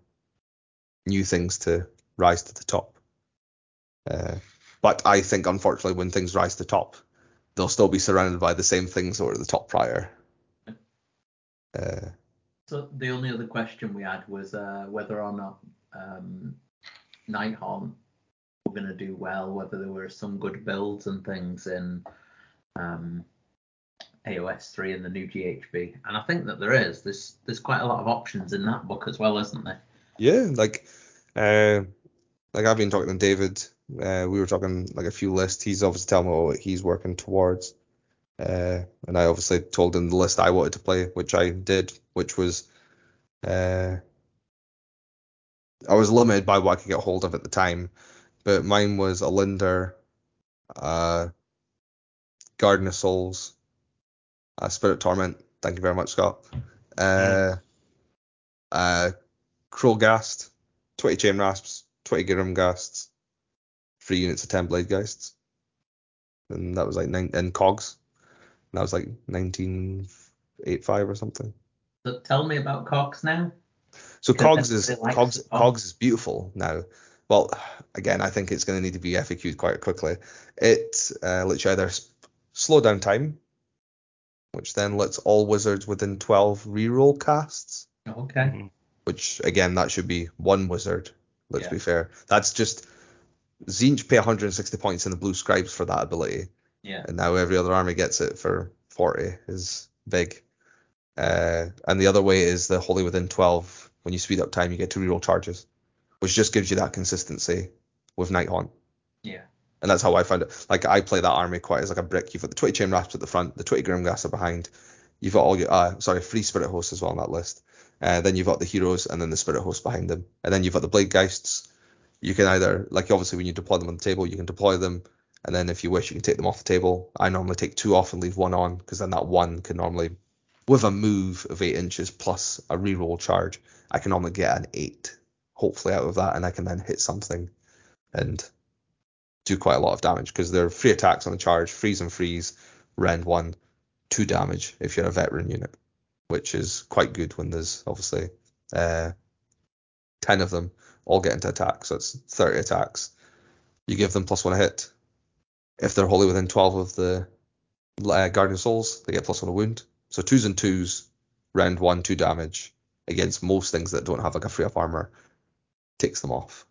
new things to rise to the top. Uh, but I think, unfortunately, when things rise to the top, they'll still be surrounded by the same things that were at the top prior. Uh, So the only other question we had was uh, whether or not um, Nighthaunt were going to do well, whether there were some good builds and things in um, AOS 3 and the new GHB. And I think that there is. There's there's quite a lot of options in that book as well, isn't there? yeah, like, uh, like I've been talking to David. Uh, we were talking like a few lists. He's obviously telling me what he's working towards. Uh, and I obviously told him the list I wanted to play, which I did, which was, uh, I was limited by what I could get hold of at the time, but mine was Olynder, uh, Guardian of Souls, uh, Spirit Torment. Thank you very much, Scott. Uh, uh, Krulghast, 20 Chainrasps, 20 Grimghasts, three units of 10 Bladegheists. And that was like nine, and Cogs. And that was like 1985 or something. So tell me about Cogs now. So Because Cogs is Cogs Cogs. Cogs is beautiful now. Well, again, I think it's going to need to be FAQ'd quite quickly. It uh, lets you either s- slow down time, which then lets all wizards within 12 reroll casts. Okay. Mhm. Which again, that should be one wizard. Let's Yeah. be fair. That's just Tzeentch pay 160 points in the blue scribes for that ability, Yeah. and now every other army gets it for 40 is big. Uh, and the other way is the Wholly Within 12. When you speed up time, you get to reroll charges, which just gives you that consistency with Nighthaunt. Yeah. And that's how I find it. Like I play that army quite as like a brick. You've got the 20 Chainrasps at the front, the 20 Grimgas are behind. You've got all your uh sorry, three spirit hosts as well on that list. Uh, then you've got the heroes and then the spirit hosts behind them. And then you've got the Bladegheists. You can either like obviously when you deploy them on the table, you can deploy them, and then if you wish, you can take them off the table. I normally take two off and leave one on because then that one can normally, with a move of eight inches plus a reroll charge, I can normally get an eight, hopefully out of that, and I can then hit something and do quite a lot of damage because they're free attacks on the charge, freeze and freeze, rend one, two damage if you're a veteran unit, which is quite good when there's obviously uh, 10 of them all get into attack, so it's 30 attacks. You give them plus one a hit. If they're wholly within 12 of the uh, Guardian Souls, they get plus one a wound. So twos and twos, round one, two damage against most things that don't have like a free up armor, takes them off.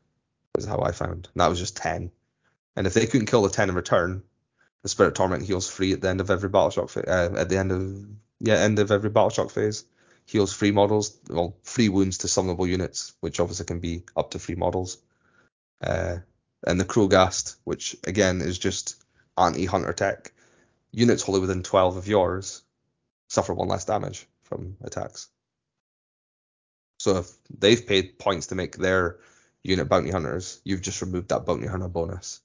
Is how I found. And that was just 10. And if they couldn't kill the 10 in return, the Spirit Torment heals free at the end of every battle shock fa- uh, at the end of yeah end of every battle shock phase. Heals free models, well, free wounds to summonable units, which obviously can be up to three models. Uh, and the Krulghast, which again is just anti-hunter tech. Units wholly within 12 of yours suffer one less damage from attacks. So if they've paid points to make their unit bounty hunters, you've just removed that bounty hunter bonus.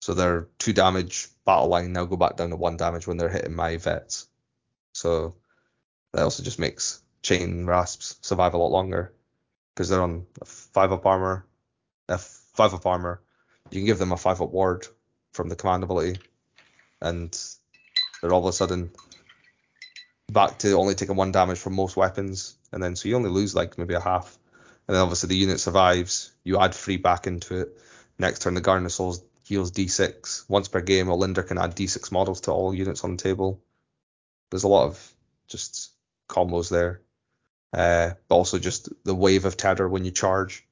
So their two damage battle line now go back down to one damage when they're hitting my vets. So that also just makes Chainrasps survive a lot longer because they're on a five up armor, a five up armor. You can give them a five up ward from the command ability, and they're all of a sudden back to only taking one damage from most weapons, and then so you only lose like maybe a half. And then obviously the unit survives. You add three back into it. Next turn, the Guardian of Souls heals D6 once per game. Olynder can add D6 models to all units on the table. There's a lot of just combos there, uh, but also just the wave of terror when you charge.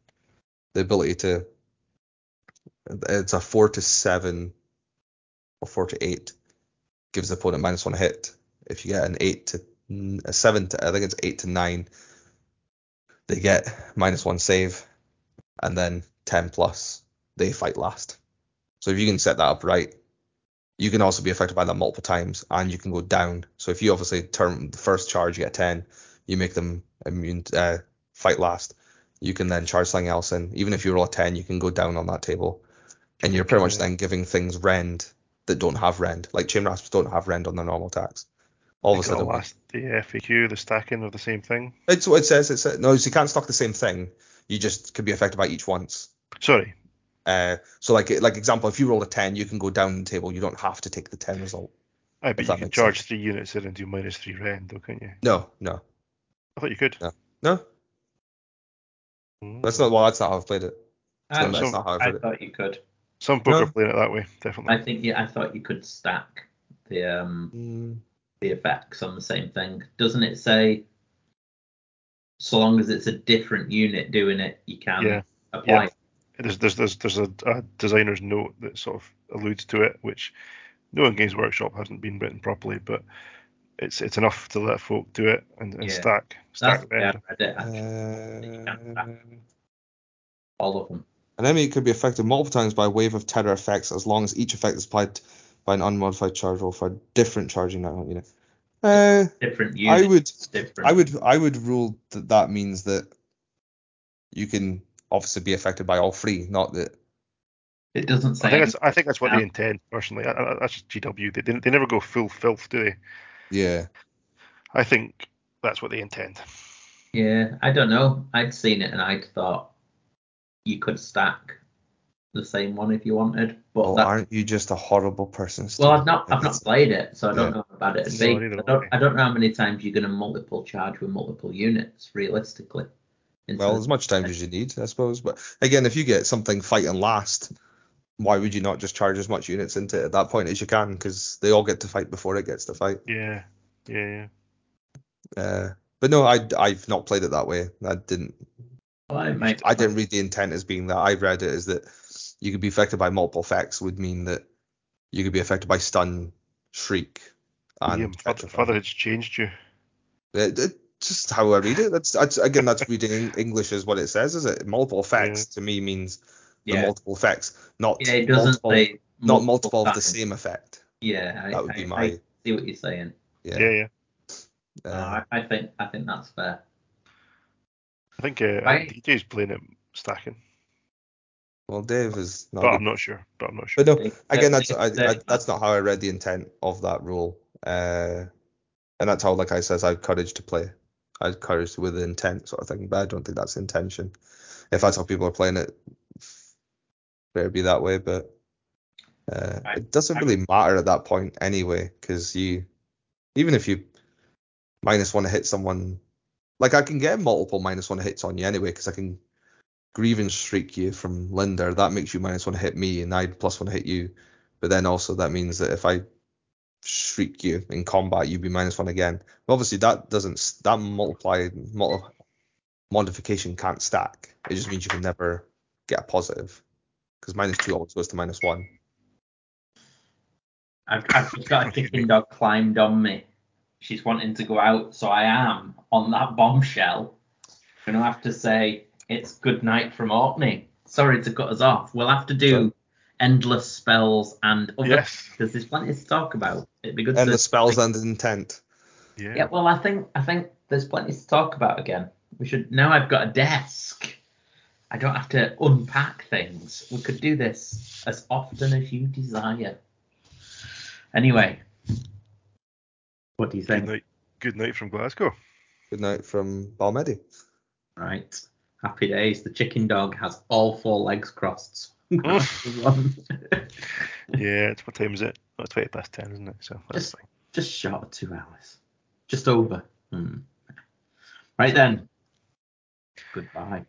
The ability to it's a four to seven or four to eight gives the opponent minus one hit. If you get an eight to a seven to I think it's eight to nine, they get minus one save, and then ten plus they fight last. So if you can set that up right, you can also be affected by that multiple times, and you can go down. So if you obviously turn the first charge, you get ten, you make them immune uh, fight last. You can then charge something else in. Even if you roll a ten, you can go down on that table, and you're pretty much then giving things rend that don't have rend. Like Chainrasps don't have rend on their normal attacks. All of a sudden, it'll last the FAQ, the stacking of the same thing. it's what it says. It says no, so you can't stock the same thing. You just can be affected by each once. Sorry. Uh, so like like example, if you roll a ten, you can go down the table. You don't have to take the ten result. I If bet you can charge sense. three units in and do minus three rend, though, can't you? No, no, I thought you could. No. no. Mm. That's not well. That's not how I've played it. I, No, that's not how I've I read it. thought you could. Some folk No. are playing it that way, definitely. I think yeah, I thought you could stack the um Mm, the effects on the same thing. Doesn't it say so long as it's a different unit doing it, you can Yeah. apply? Yeah. There's there's there's there's a, a designer's note that sort of alludes to it, which no one Games Workshop hasn't been written properly, but it's it's enough to let folk do it and, and Yeah. stack That's stack the way I read it. Uh, All of them. An enemy could be affected multiple times by a wave of terror effects as long as each effect is applied by an unmodified charge roll for a different charging now unit. Uh, Different I would different. I would I would rule that that means that you can obviously be affected by all three, not that. It doesn't say. I think that's I think that's what they intend personally. I, I, that's just GW. They, they they never go full filth, do they? Yeah. I think that's what they intend. Yeah, I don't know. I'd seen it and I'd thought you could stack the same one if you wanted, but Oh, aren't you just a horrible person? Steve? well, I've not I've not played it, so I don't Yeah. know how bad it'd No, be. I don't I don't know how many times you're going to multiple charge with multiple units realistically. Well, as much time as you need, I suppose. But again, if you get something fighting last, why would you not just charge as much units into it at that point as you can? Because they all get to fight before it gets to fight. Yeah, yeah, yeah. Uh, but no, I I've not played it that way. I didn't. Well, might- I didn't read the intent as being that. I read it as that you could be affected by multiple effects would mean that you could be affected by stun, shriek, and Liam, father, petrify. father changed you. It, it, just how I read it. That's, that's again, that's reading English is what it says, is it? Multiple effects to me means the yeah, multiple effects, not yeah, it doesn't multiple, say not multiple of the same effect. Yeah, I, That would be my I see what you're saying. yeah. Yeah, yeah. No, uh, I, I think I think that's fair. I think uh, Right. DJ's playing it stacking, well, Dave is not. but a- I'm not sure. But I'm not sure. But no, again, that's I, I, that's not how I read the intent of that rule. Uh, and that's how, like I says, I had courage to play. I had courage with intent sort of thing, but I don't think that's intention. If that's how people are playing it, better be that way. But uh, I- it doesn't I- really matter at that point anyway, because you, even if you minus one to hit someone, like I can get multiple minus one hits on you anyway, because I can grievance shriek you from Linder. That makes you minus one hit me, and I'd plus one hit you. But then also that means that if I shriek you in combat, you'd be minus one again. But obviously that doesn't that multiply multi, modification can't stack. It just means you can never get a positive because minus two always goes to minus one. I've, I've just got a chicken dog climbed on me. She's wanting to go out, so I am on that bombshell. Gonna have to say it's good night from Orkney. Sorry to cut us off. We'll have to do endless spells and other Yes. because there's plenty to talk about. It'd be good And to the spells and intent. Yeah. Yeah, well, I think I think there's plenty to talk about again. We should now. I've got a desk. I don't have to unpack things. We could do this as often as you desire. Anyway, what do you Good think? night. Good night from Glasgow. Good night from Balmedie. Right, happy days. The chicken dog has all four legs crossed. yeah, it's what time is it? It's twenty past ten, isn't it? So Just- fine. Just short of two hours. Just over. Hmm. Right then. Goodbye.